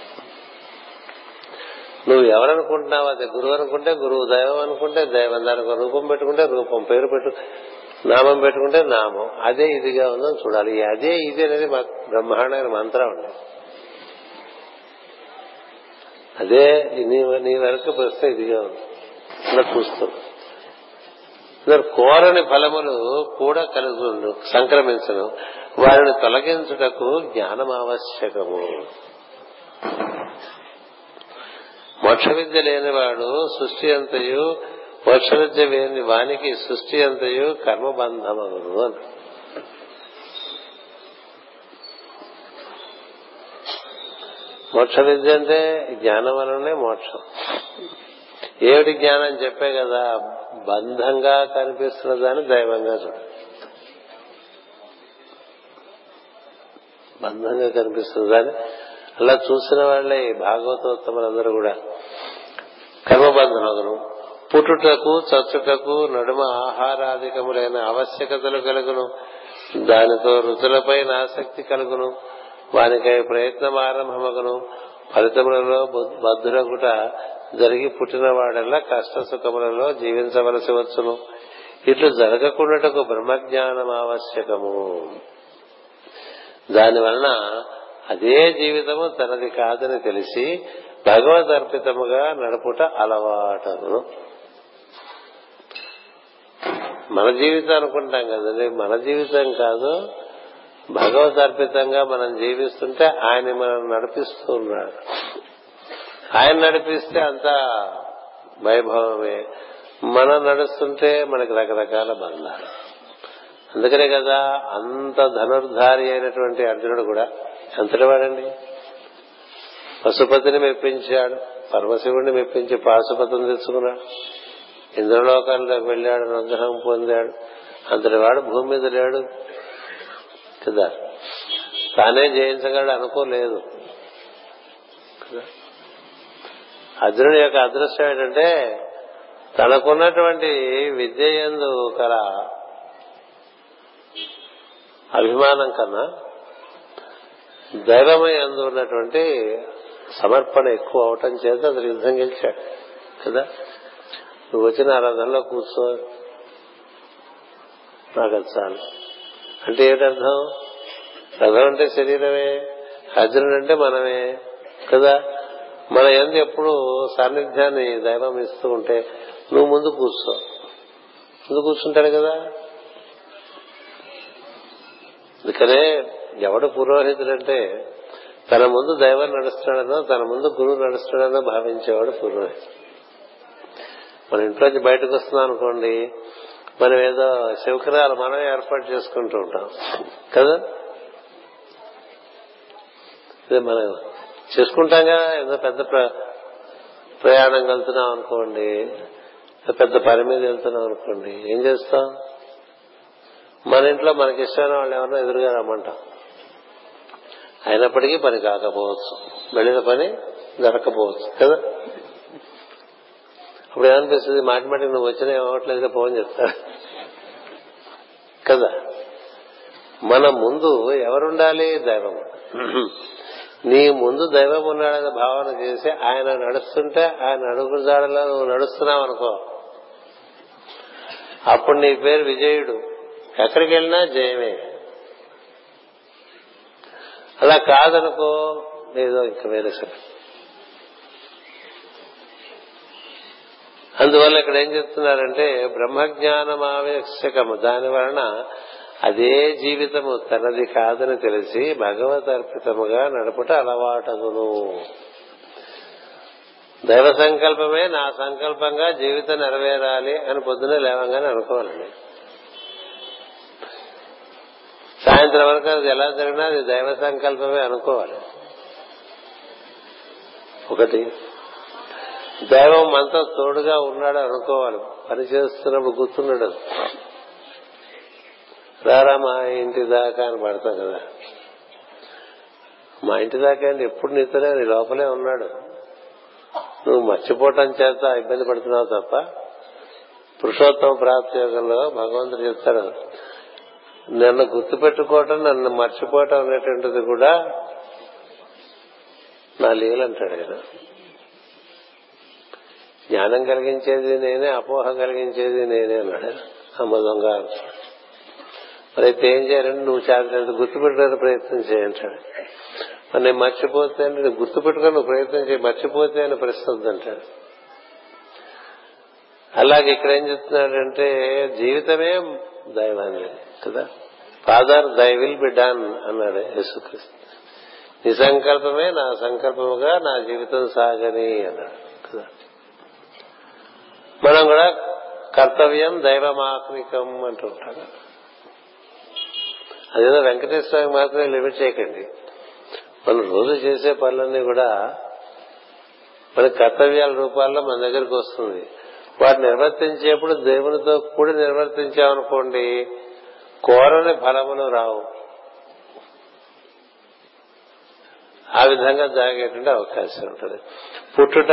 Speaker 1: నువ్వు ఎవరనుకుంటున్నావు? అది గురువు అనుకుంటే గురువు దైవం అనుకుంటే దైవం. దానికి రూపం పెట్టుకుంటే రూపం. పేరు పెట్టు నామం పెట్టుకుంటే నామం. అదే ఇదిగా ఉందని చూడాలి. అదే ఇది అనేది మా బ్రహ్మాండమైన మంత్రం అండి. అదే నీ నీ వరకు వస్తే ఇదిగా ఉంది. ఇలా కోరని ఫలములు కూడా కలుగు సంక్రమించను. వారిని తొలగించుటకు జ్ఞానం ఆవశ్యకము. మోక్ష విద్య లేనివాడు సృష్టి అంతయు మోక్ష విద్య లేని వానికి సృష్టి అంతయు కర్మబంధమగును అని. మోక్ష విద్య అంటే జ్ఞానం వలనే మోక్షం. ఏమిటి జ్ఞానం చెప్పే కదా? బంధంగా కనిపిస్తున్న దాన్ని దైవంగా చూడ. బంధంగా కనిపిస్తుంది దాన్ని అలా చూసిన వాళ్ళే భాగవతోత్తములందరూ కూడా. కర్మబంధనగును పుట్టుటకు చచ్చుటకు నడుమ ఆహారాధికములైన ఆవశ్యకతలు కలుగును. దానితో రుచులపై ఆసక్తి కలుగును. వానికై ప్రయత్నం ఆరంభమగును. ఫలితములలో బద్ధురగుట జరిగి పుట్టినవాడల్లా కష్ట సుఖములలో జీవించవలసి వచ్చును. ఇట్లు జరగకుండాటకు బ్రహ్మజ్ఞానం ఆవశ్యకము. దాని వలన అదే జీవితము తనది కాదని తెలిసి భగవద్ అర్పితముగా నడుపుట అలవాటను. మన జీవితం అనుకుంటాం కదండి. మన జీవితం కాదు భగవద్ అర్పితంగా మనం జీవిస్తుంటే ఆయన మనం నడిపిస్తూ ఉన్నాడు ఆయన నడిపిస్తే అంత వైభవమే. మనం నడుస్తుంటే మనకి రకరకాల బంధాలు. అందుకనే కదా అంత ధనుర్ధారి అయినటువంటి అర్జునుడు కూడా ఎంతటి వాడండి పశుపతిని మెప్పించాడు పరమశివుడిని మెప్పించి పాశుపతిని తెచ్చుకున్నాడు. ఇంద్రలోకాల్లోకి వెళ్ళాడు అనుగ్రహం పొందాడు. అంతటి వాడు భూమి మీద లేడు కదా. తానే జయించగలడు అనుకోలేదు అర్జునుడి యొక్క అదృష్టం ఏంటంటే తనకున్నటువంటి విద్య ఎందు కల అభిమానం కన్నా దైవమై అందు ఉన్నటువంటి సమర్పణ ఎక్కువ అవటం చేత అతను యుద్ధం గెలిచాడు. కదా? నువ్వు వచ్చిన ఆరాధనలో కూర్చో. నాకు అది చాలు. అంటే ఏంటర్థం రథం అంటే శరీరమే అర్జునుడు అంటే మనమే. కదా? మన ఎందు ఎప్పుడు సాన్నిధ్యాన్ని దైవం ఇస్తూ ఉంటే నువ్వు ముందు కూర్చో. ముందు కూర్చుంటాడు కదా? అందుకనే ఎవడు పురోహితుడంటే తన ముందు దైవం నడుస్తున్నాడనో తన ముందు గురువు నడుస్తున్నాడనో భావించేవాడు పురోహితుడు. మన ఇంట్లోంచి బయటకు వస్తున్నాం అనుకోండి మనం ఏదో శివకరాలు మనం ఏర్పాటు చేసుకుంటూ ఉంటాం. కదా? ఇదే మన చేసుకుంటాం కదా ఏదో పెద్ద ప్రయాణం వెళ్తున్నాం అనుకోండి పెద్ద పని మీద వెళ్తున్నాం అనుకోండి ఏం చేస్తాం? మన ఇంట్లో మనకి ఇష్టమైన వాళ్ళు ఎవరన్నా ఎదురుగా రమ్మంటాం. అయినప్పటికీ పని కాకపోవచ్చు. వెళ్ళిన పని దొరకపోవచ్చు కదా? అప్పుడు ఏమనిపిస్తుంది? మాటి మాటికి నువ్వు వచ్చినా ఏమవట్లేదు ఫోన్ చెప్తా కదా? మన ముందు ఎవరుండాలి? దైవం. నీ ముందు దైవం ఉన్నాడనే భావన చేసి ఆయన నడుస్తుంటే ఆయన అడుగు జాడలో నువ్వు నడుస్తున్నావు అనుకో. అప్పుడు నీ పేరు విజయుడు. ఎక్కడికి వెళ్ళినా జయమే. అలా కాదనుకో ఏదో ఇంకా వేరే సరే. అందువల్ల ఇక్కడ ఏం చెప్తున్నారంటే బ్రహ్మజ్ఞానం ఆవశ్యకము దాని వలన అదే జీవితము తనది కాదని తెలిసి భగవత్ అర్పితముగా నడుపుట అలవాటగును. దైవ సంకల్పమే నా సంకల్పంగా జీవితం నెరవేరాలి అని పొద్దున లేవంగానే అనుకోవాలండి. సాయంత్రం వరకు అది ఎలా జరిగినా అది దైవ సంకల్పమే అనుకోవాలి. ఒకటి దైవం మనతో తోడుగా ఉన్నాడు అనుకోవాలి. పని చేస్తున్నప్పుడు గుర్తున్నాడు రారా మా ఇంటి దాకా అని పడతాం కదా. మా ఇంటి దాకా అంటే ఎప్పుడు నీతోనే నీ లోపలే ఉన్నాడు. నువ్వు మర్చిపోవటం చేత ఇబ్బంది పడుతున్నావు తప్ప పురుషోత్తమ ప్రాప్తి యోగంలో భగవంతుడు చెప్తాడు నన్ను గుర్తుపెట్టుకోవటం నన్ను మర్చిపోవటం అనేటువంటిది కూడా నా లీలంటాడు ఆయన జ్ఞానం కలిగించేది నేనే అపోహ కలిగించేది నేనే అన్నాడు. అమ్మ దొంగ అయితే ఏం చేయాలంటే నువ్వు చేతనంత గుర్తుపెట్టుకునే ప్రయత్నం చేయంటాడు నేను మర్చిపోతే అంటే నువ్వు గుర్తుపెట్టుకుని నువ్వు ప్రయత్నం చేయి మర్చిపోతే అని ప్రశ్న వద్దంటాడు అలాగే ఇక్కడ ఏం చెప్తున్నాడంటే జీవితమే దైవాన్ని కదా? Father thy will be done అన్నాడు యేసుక్రీస్తు. నీ సంకల్పమే నా సంకల్పముగా నా జీవితం సాగని అన్నాడు కదా? మనం కూడా కర్తవ్యం దైవమాత్మికం అంటూ ఉంటాం. అదేదో వెంకటేశ్వర మాత్రమే లిమిట్ చేయకండి. మనం రోజు చేసే పనులన్నీ కూడా మన కర్తవ్యాల రూపాల్లో మన దగ్గరికి వస్తుంది. వారు నిర్వర్తించేప్పుడు దేవునితో కూడి నిర్వర్తించామనుకోండి కోరని ఫలములు రావు. ఆ విధంగా జరిగేటువంటి అవకాశం ఉంటుంది. పుట్టుట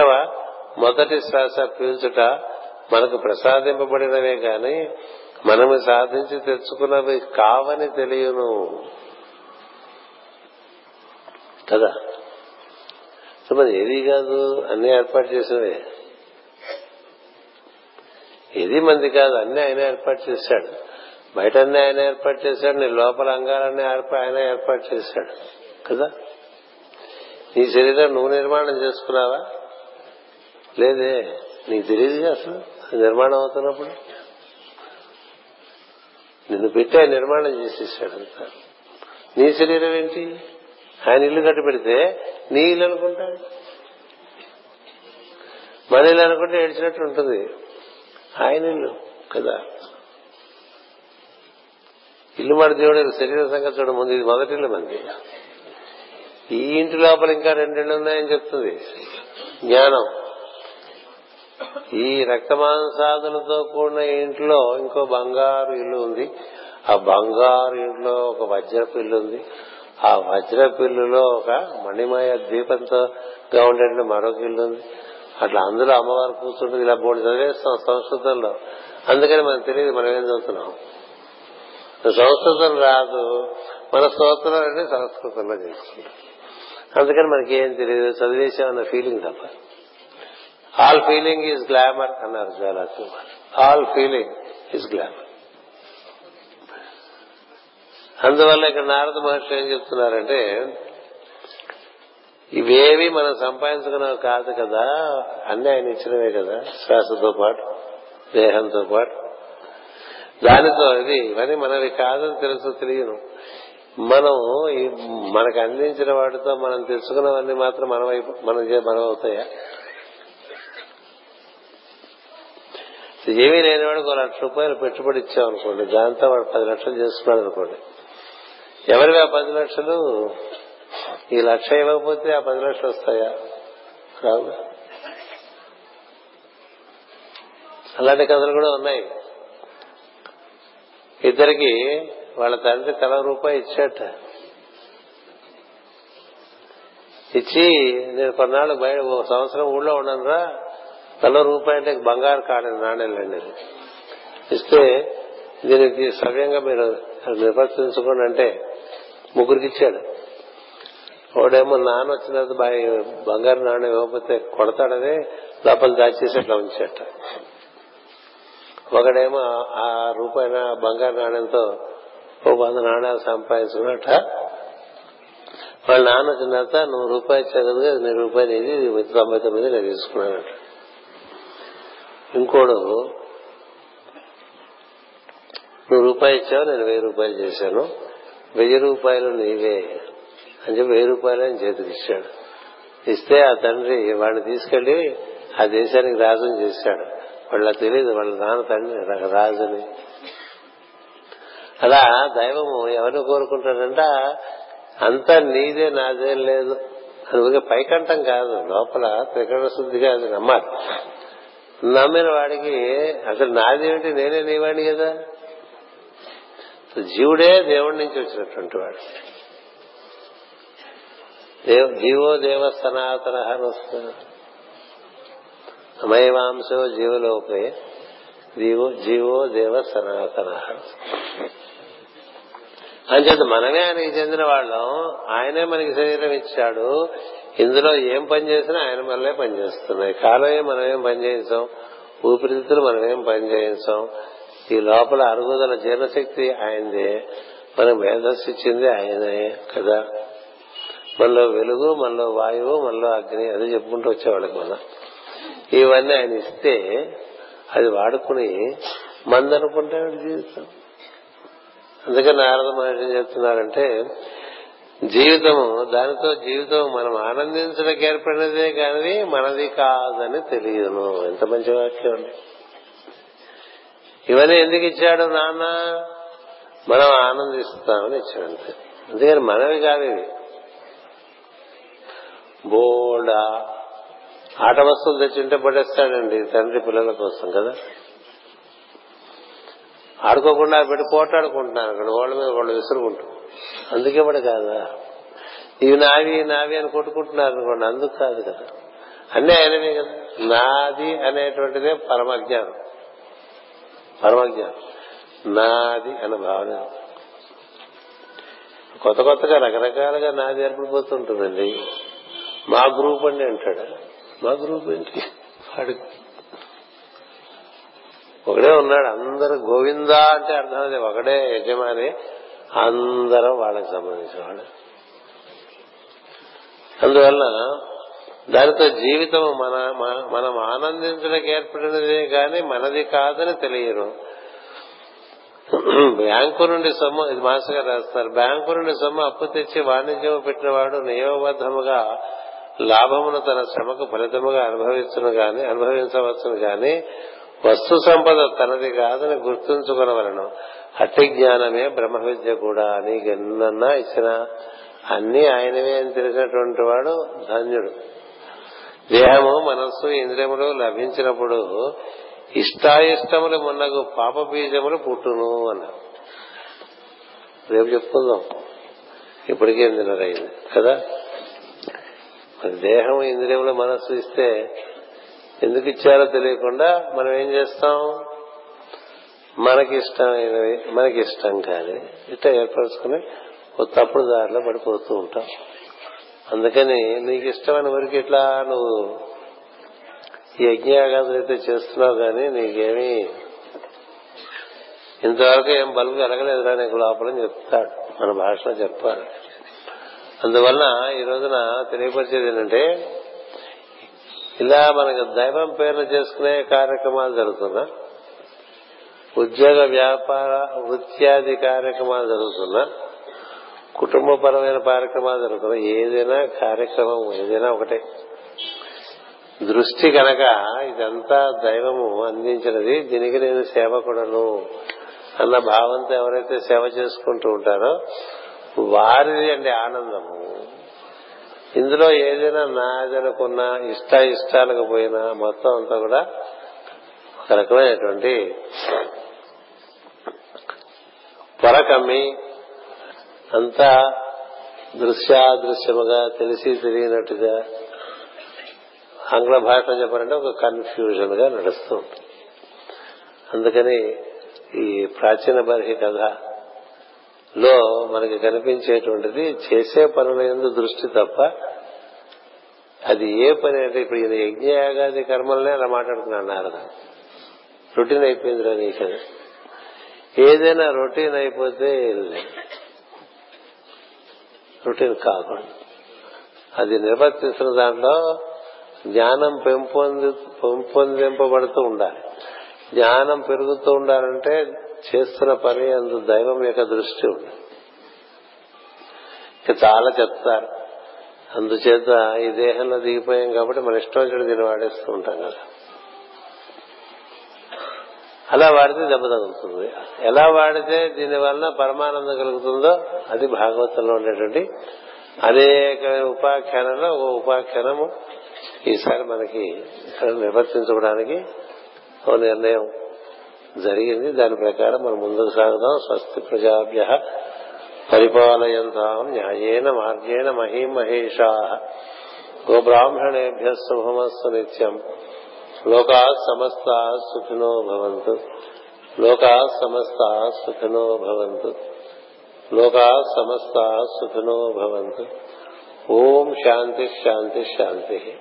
Speaker 1: మొదటి శ్వాస పీల్చుట మనకు ప్రసాదింపబడినవే గాని మనము సాధించి తెచ్చుకున్నవి కావని తెలియను. కదా? సో మరి ఏది కాదు? అన్ని ఏర్పాటు చేసినవే. ఏది మంది కాదు? అన్ని ఆయన ఏర్పాటు చేశాడు. బయట అన్ని ఆయన ఏర్పాటు చేశాడు. నీ లోపల అంగాలన్నీ ఆయన ఏర్పాటు చేశాడు. కదా? నీ శరీరం నువ్వు నిర్మాణం చేసుకున్నావా? లేదే. నీకు తెలియదు అసలు? నిర్మాణం అవుతున్నప్పుడు? నిన్ను పెట్టి ఆయన నిర్మాణం చేసేసాడు అంతా. నీ శరీరం ఏంటి? ఆయన ఇల్లు కట్టి పెడితే నీ ఇల్లు అనుకుంటాడు మన ఇల్లు అనుకుంటే ఏడ్చినట్టు ఉంటుంది. ఆయన ఇల్లు కదా. ఇల్లు మాట దేవుడు శరీర సంగతి చూడ ముందు ఇది మొదటి ఇల్లు మంది ఈ ఇంటి లోపల ఇంకా రెండిళ్ళు ఉన్నాయని చెప్తుంది. జ్ఞానం. ఈ రక్తమాంసాదులతో కూడిన ఇంట్లో ఇంకో బంగారు ఇల్లు ఉంది. ఆ బంగారు ఇంట్లో ఒక వజ్రపు ఇల్లు ఉంది. ఆ వజ్రపిల్లులో ఒక మణిమయ దీపంతో ఉండే మరొక ఇల్లు ఉంది. అట్లా అందులో అమ్మవారు కూర్చుంటుంది. ఇలా బోర్డు చదివేస్తాం సంస్కృతంలో. అందుకని మనకు తెలియదు మనం ఏం చదువుతున్నాం. సంస్కృతం రాదు. మన స్తోత్రాలన్నీ సంస్కృతంలో చేసుకుంటాం అందుకని మనకి ఏం తెలియదు. చదివేసామన్న ఫీలింగ్ తప్ప. ఆల్ ఫీలింగ్ ఈజ్ గ్లామర్ అన్నారు చాలా ఆల్ ఫీలింగ్ ఈజ్ గ్లామర్ అందువల్ల ఇక్కడ నారద మహర్షి ఏం చెప్తున్నారంటే ఇవేవి మనం సంపాదించుకున్నవి కాదు కదా అన్ని ఆయన ఇచ్చినవే కదా శ్వాసతో పాటు దేహంతో పాటు. దానితో ఇది ఇవన్నీ మనవి కాదని తెలుసు తెలియను మనం మనకు అందించిన వాటితో మనం తెచ్చుకున్నవన్నీ మాత్రం మన మనం మనం అవుతాయా ఏమీ లేనివాడికి ఒక లక్ష రూపాయలు పెట్టుబడి ఇచ్చామనుకోండి దాంతో వాడు పది లక్షలు చేసుకున్నాడు అనుకోండి. ఎవరివి ఆ పది లక్షలు? ఈ లక్ష ఇవ్వకపోతే ఆ పది లక్షలు వస్తాయా? రావు. అలాంటి కథలు కూడా ఉన్నాయి. ఇద్దరికి వాళ్ళ తండ్రి తల రూపాయి ఇచ్చాట. ఇచ్చి నేను కొన్నాళ్ళు బయట ఓ సంవత్సరం ఊళ్ళో ఉండను రా తల రూపాయి అంటే బంగారు కాడ నాణ్యాలండి ఇస్తే దీనికి సవ్యంగా మీరు నిర్వర్తించుకోండి అంటే ముగ్గురికి ఇచ్చాడు. ఒకడేమో నాన్న వచ్చిన తర్వాత బంగారు నాణ్యం ఇవ్వకపోతే కొడతాడని లోపల దాచేసి అట్లా ఉంచాట. ఒకడేమో ఆ రూపాయి బంగారు నాణ్యంతో ఓ వంద నాణ్యాలు సంపాదించుకున్నట్ట వాళ్ళ నాన్న వచ్చిన తర్వాత నువ్వు రూపాయి ఇచ్చావు కదా నీ రూపాయలు ఇది తొంభై తొమ్మిది నేను తీసుకున్నానట. ఇంకోడు నువ్వు రూపాయి ఇచ్చావు నేను వెయ్యి రూపాయలు చేశాను. వెయ్యి రూపాయలు నీవే అని చెప్పి వెయ్యి రూపాయలు అని చేతికి ఇచ్చాడు. ఇస్తే ఆ తండ్రి వాడిని తీసుకెళ్ళి ఆ దేశానికి రాజుని చేశాడు. వాళ్ళకి తెలియదు వాళ్ళ నాన్న తండ్రి రాజుని. అలా దైవము ఎవరిని కోరుకుంటాడంట అంతా నీదే నాదేం లేదు. అది పైకంఠం కాదు లోపల త్రికరణ శుద్ధిగా అది నమ్మాలి. నమ్మిన వాడికి అసలు నాదేమిటి? నేనే నీవాడిని కదా? జీవుడే దేవుడి నుంచి వచ్చినటువంటి వాడు. జీవో దేవ సనాతన అమయవాంశో జీవలోపే జీవో జీవో దేవ సనాతన అంచేత మనమే ఆయనకి చెందిన వాళ్ళం. ఆయనే మనకి శరీరం ఇచ్చాడు. ఇందులో ఏం పని చేసినా ఆయన మనలే పనిచేస్తున్నాయి కాలమే మనమేం పని చేయించాం? ఊపిరితిత్తులు మనమేం పని చేయించాం? ఈ లోపల అరుగుదల జీర్ణశక్తి ఆయనదే. మనం మేధస్సు ఇచ్చింది ఆయనే కదా. మనలో వెలుగు మనలో వాయువు మనలో అగ్ని అది చెప్పుకుంటూ వచ్చేవాళ్ళకి మనం. ఇవన్నీ ఆయన ఇస్తే అది వాడుకుని మందనుకుంటాడు జీవితం. అందుకని నారద మహర్షి చెప్తున్నారంటే జీవితము దానితో జీవితం మనం ఆనందించడానికి ఏర్పడినదే కానీ మనది కాదని తెలియను ఎంత మంచి వాక్యం అండి. ఇవన్నీ ఎందుకు ఇచ్చాడు నాన్న? మనం ఆనందిస్తామని ఇచ్చాడు అంతే అందుకని మనవి కాదు ఇవి బోల్డా ఆట వస్తువులు తెచ్చింటే పడేస్తాడండి తండ్రి పిల్లల కోసం కదా. ఆడుకోకుండా పెట్టి పోటాడుకుంటున్నారు అక్కడ వాళ్ళ మీద వాళ్ళు విసురుకుంటాం. అందుకే పడి కాదా. ఇవి నావి నావి అని కొట్టుకుంటున్నారు అనుకోండి అందుకు కాదు కదా. అన్నీ ఆయనవే కదా. నాది అనేటువంటిదే పరమజ్ఞానం. పరమజ్ఞానం. నాది అన్న భావన. కొత్త కొత్తగా రకరకాలుగా నాది ఏర్పడిపోతుంటుందండి. మా గ్రూప్ అండి అంటాడు. మా గ్రూప్ ఏంటి? వాడు ఒకడే ఉన్నాడు. అందరు గోవిందా అంటే అర్థం అది. ఒకడే యజమాని అందరం వాళ్ళకి సంబంధించిన వాళ్ళు అందువల్ల దానితో జీవితం మన మనం ఆనందించడానికి ఏర్పడినదే కానీ మనది కాదని తెలియరు. బ్యాంకు నుండి సొమ్ము ఇది మాసగా రాస్తారు బ్యాంకు నుండి సొమ్ము అప్పు తెచ్చి వాణిజ్యం పెట్టినవాడు నియమబద్ధముగా లాభమును తన శ్రమకు ఫలితముగా అనుభవించను గాని అనుభవించవచ్చును గాని వస్తు సంపద తనది కాదని గుర్తుంచుకునవలను అట్టి జ్ఞానమే బ్రహ్మ విద్య కూడా. నీకెన్నన్నా ఇచ్చిన అన్ని ఆయనవే అని తెలిసినటువంటి వాడు ధన్యుడు. దేహము మనస్సు ఇంద్రియములు లభించినప్పుడు ఇష్టాయిష్టములు మున్నగు పాప బీజములు పుట్టును అన్నారు. రేపు చెప్పుకుందాం. ఇప్పటికే ఎనిమిదిన్నర అయింది కదా? దేహం ఇంద్రియములు మనస్సు ఇస్తే ఎందుకు ఇచ్చారో తెలియకుండా మనం ఏం చేస్తాం? మనకి ఇష్టమైనవి మనకి ఇష్టం కానీ ఇట్లా ఏర్పరచుకుని ఒక తప్పుడు దారిలో పడిపోతూ ఉంటాం. అందుకని నీకు ఇష్టమైన వరకు ఇట్లా నువ్వు ఈ యజ్ఞయాగాదులు అయితే చేస్తున్నావు కానీ నీకేమీ ఇంతవరకు ఏం బల్బు కలగలేదురా నీకు లోపలని చెప్తాడు. మన భాషలో చెప్పాలి. అందువల్ల ఈ రోజున తెలియపరిచేది ఏంటంటే ఇలా మనకు దైవం పేర్లు చేసుకునే కార్యక్రమాలు జరుగుతున్నా. ఉద్యోగ వ్యాపార వృత్యాది కార్యక్రమాలు జరుగుతున్నా. కుటుంబపరమైన కార్యక్రమాలు జరుగుతున్నా. ఏదైనా కార్యక్రమం ఏదైనా ఒకటే. దృష్టి కనుక ఇదంతా దైవము అందించినది దీనికి నేను సేవకుడను అన్న భావంతో ఎవరైతే సేవ చేసుకుంటూ ఉంటారో వారిది అండి ఆనందము. ఇందులో ఏదైనా నాదనుకున్నా ఇష్ట ఇష్టాలకు పోయినా మొత్తం అంతా కూడా ఒక రకమైనటువంటి పొరకమ్మి అంతా దృశ్యాదృశ్యముగా తెలిసి తెలియనట్టుగా ఆంగ్ల భాషలో చెప్పాలంటే ఒక కన్ఫ్యూజన్గా నడుస్తూ ఉంటుంది. అందుకని ఈ ప్రాచీన బర్హి కథ లో మనకి కనిపించేటువంటిది చేసే పనుల ఎందు దృష్టి తప్ప అది ఏ పని అంటే ఇప్పుడు ఈయన యజ్ఞయాగాది కర్మలనే అలా మాట్లాడుతున్నాను నారద రొటీన్ అయిపోయిందిరా నీకు. ఏదైనా రొటీన్ అయిపోతే రొటీన్ కాకుండా అది నిర్వర్తిస్తున్న దాంట్లో జ్ఞానం పెంపొంది పెంపొందింపబడుతూ ఉండాలి. జ్ఞానం పెరుగుతూ ఉండాలంటే చేస్తున్న పని అందు దైవం యొక్క దృష్టి ఉంది. చాలా చెప్తారు. అందుచేత ఈ దేహంలో దిగిపోయాం కాబట్టి మన ఇష్టం వచ్చిన దీన్ని వాడేస్తూ ఉంటాం కదా. అలా వాడితే దెబ్బ తగులుతుంది. ఎలా వాడితే దీని వలన పరమానందం కలుగుతుందో అది భాగవతంలో ఉండేటువంటి అనేక ఉపాఖ్యానంలో. ఓ ఉపాఖ్యానము ఈసారి మనకి ఇక్కడ నిర్వర్తించుకోవడానికి ఓ నిర్ణయం జరిగింది. దాని ప్రకారం మనం ముందుకు సాగుదాం. స్వస్తి ప్రజాభ్య పరిపాలయంతాం న్యాయేన మార్గేణ మహీం మహేషా గోబ్రాహ్మణేభ్య శుభమస్సు నిత్యం. లోకా సమస్త సుఖినో భవంతు. లోకా సమస్త సుఖినో భవంతు. లోకా సమస్త సుఖినో భవంతు. ఓం శాంతి శాంతి శాంతి.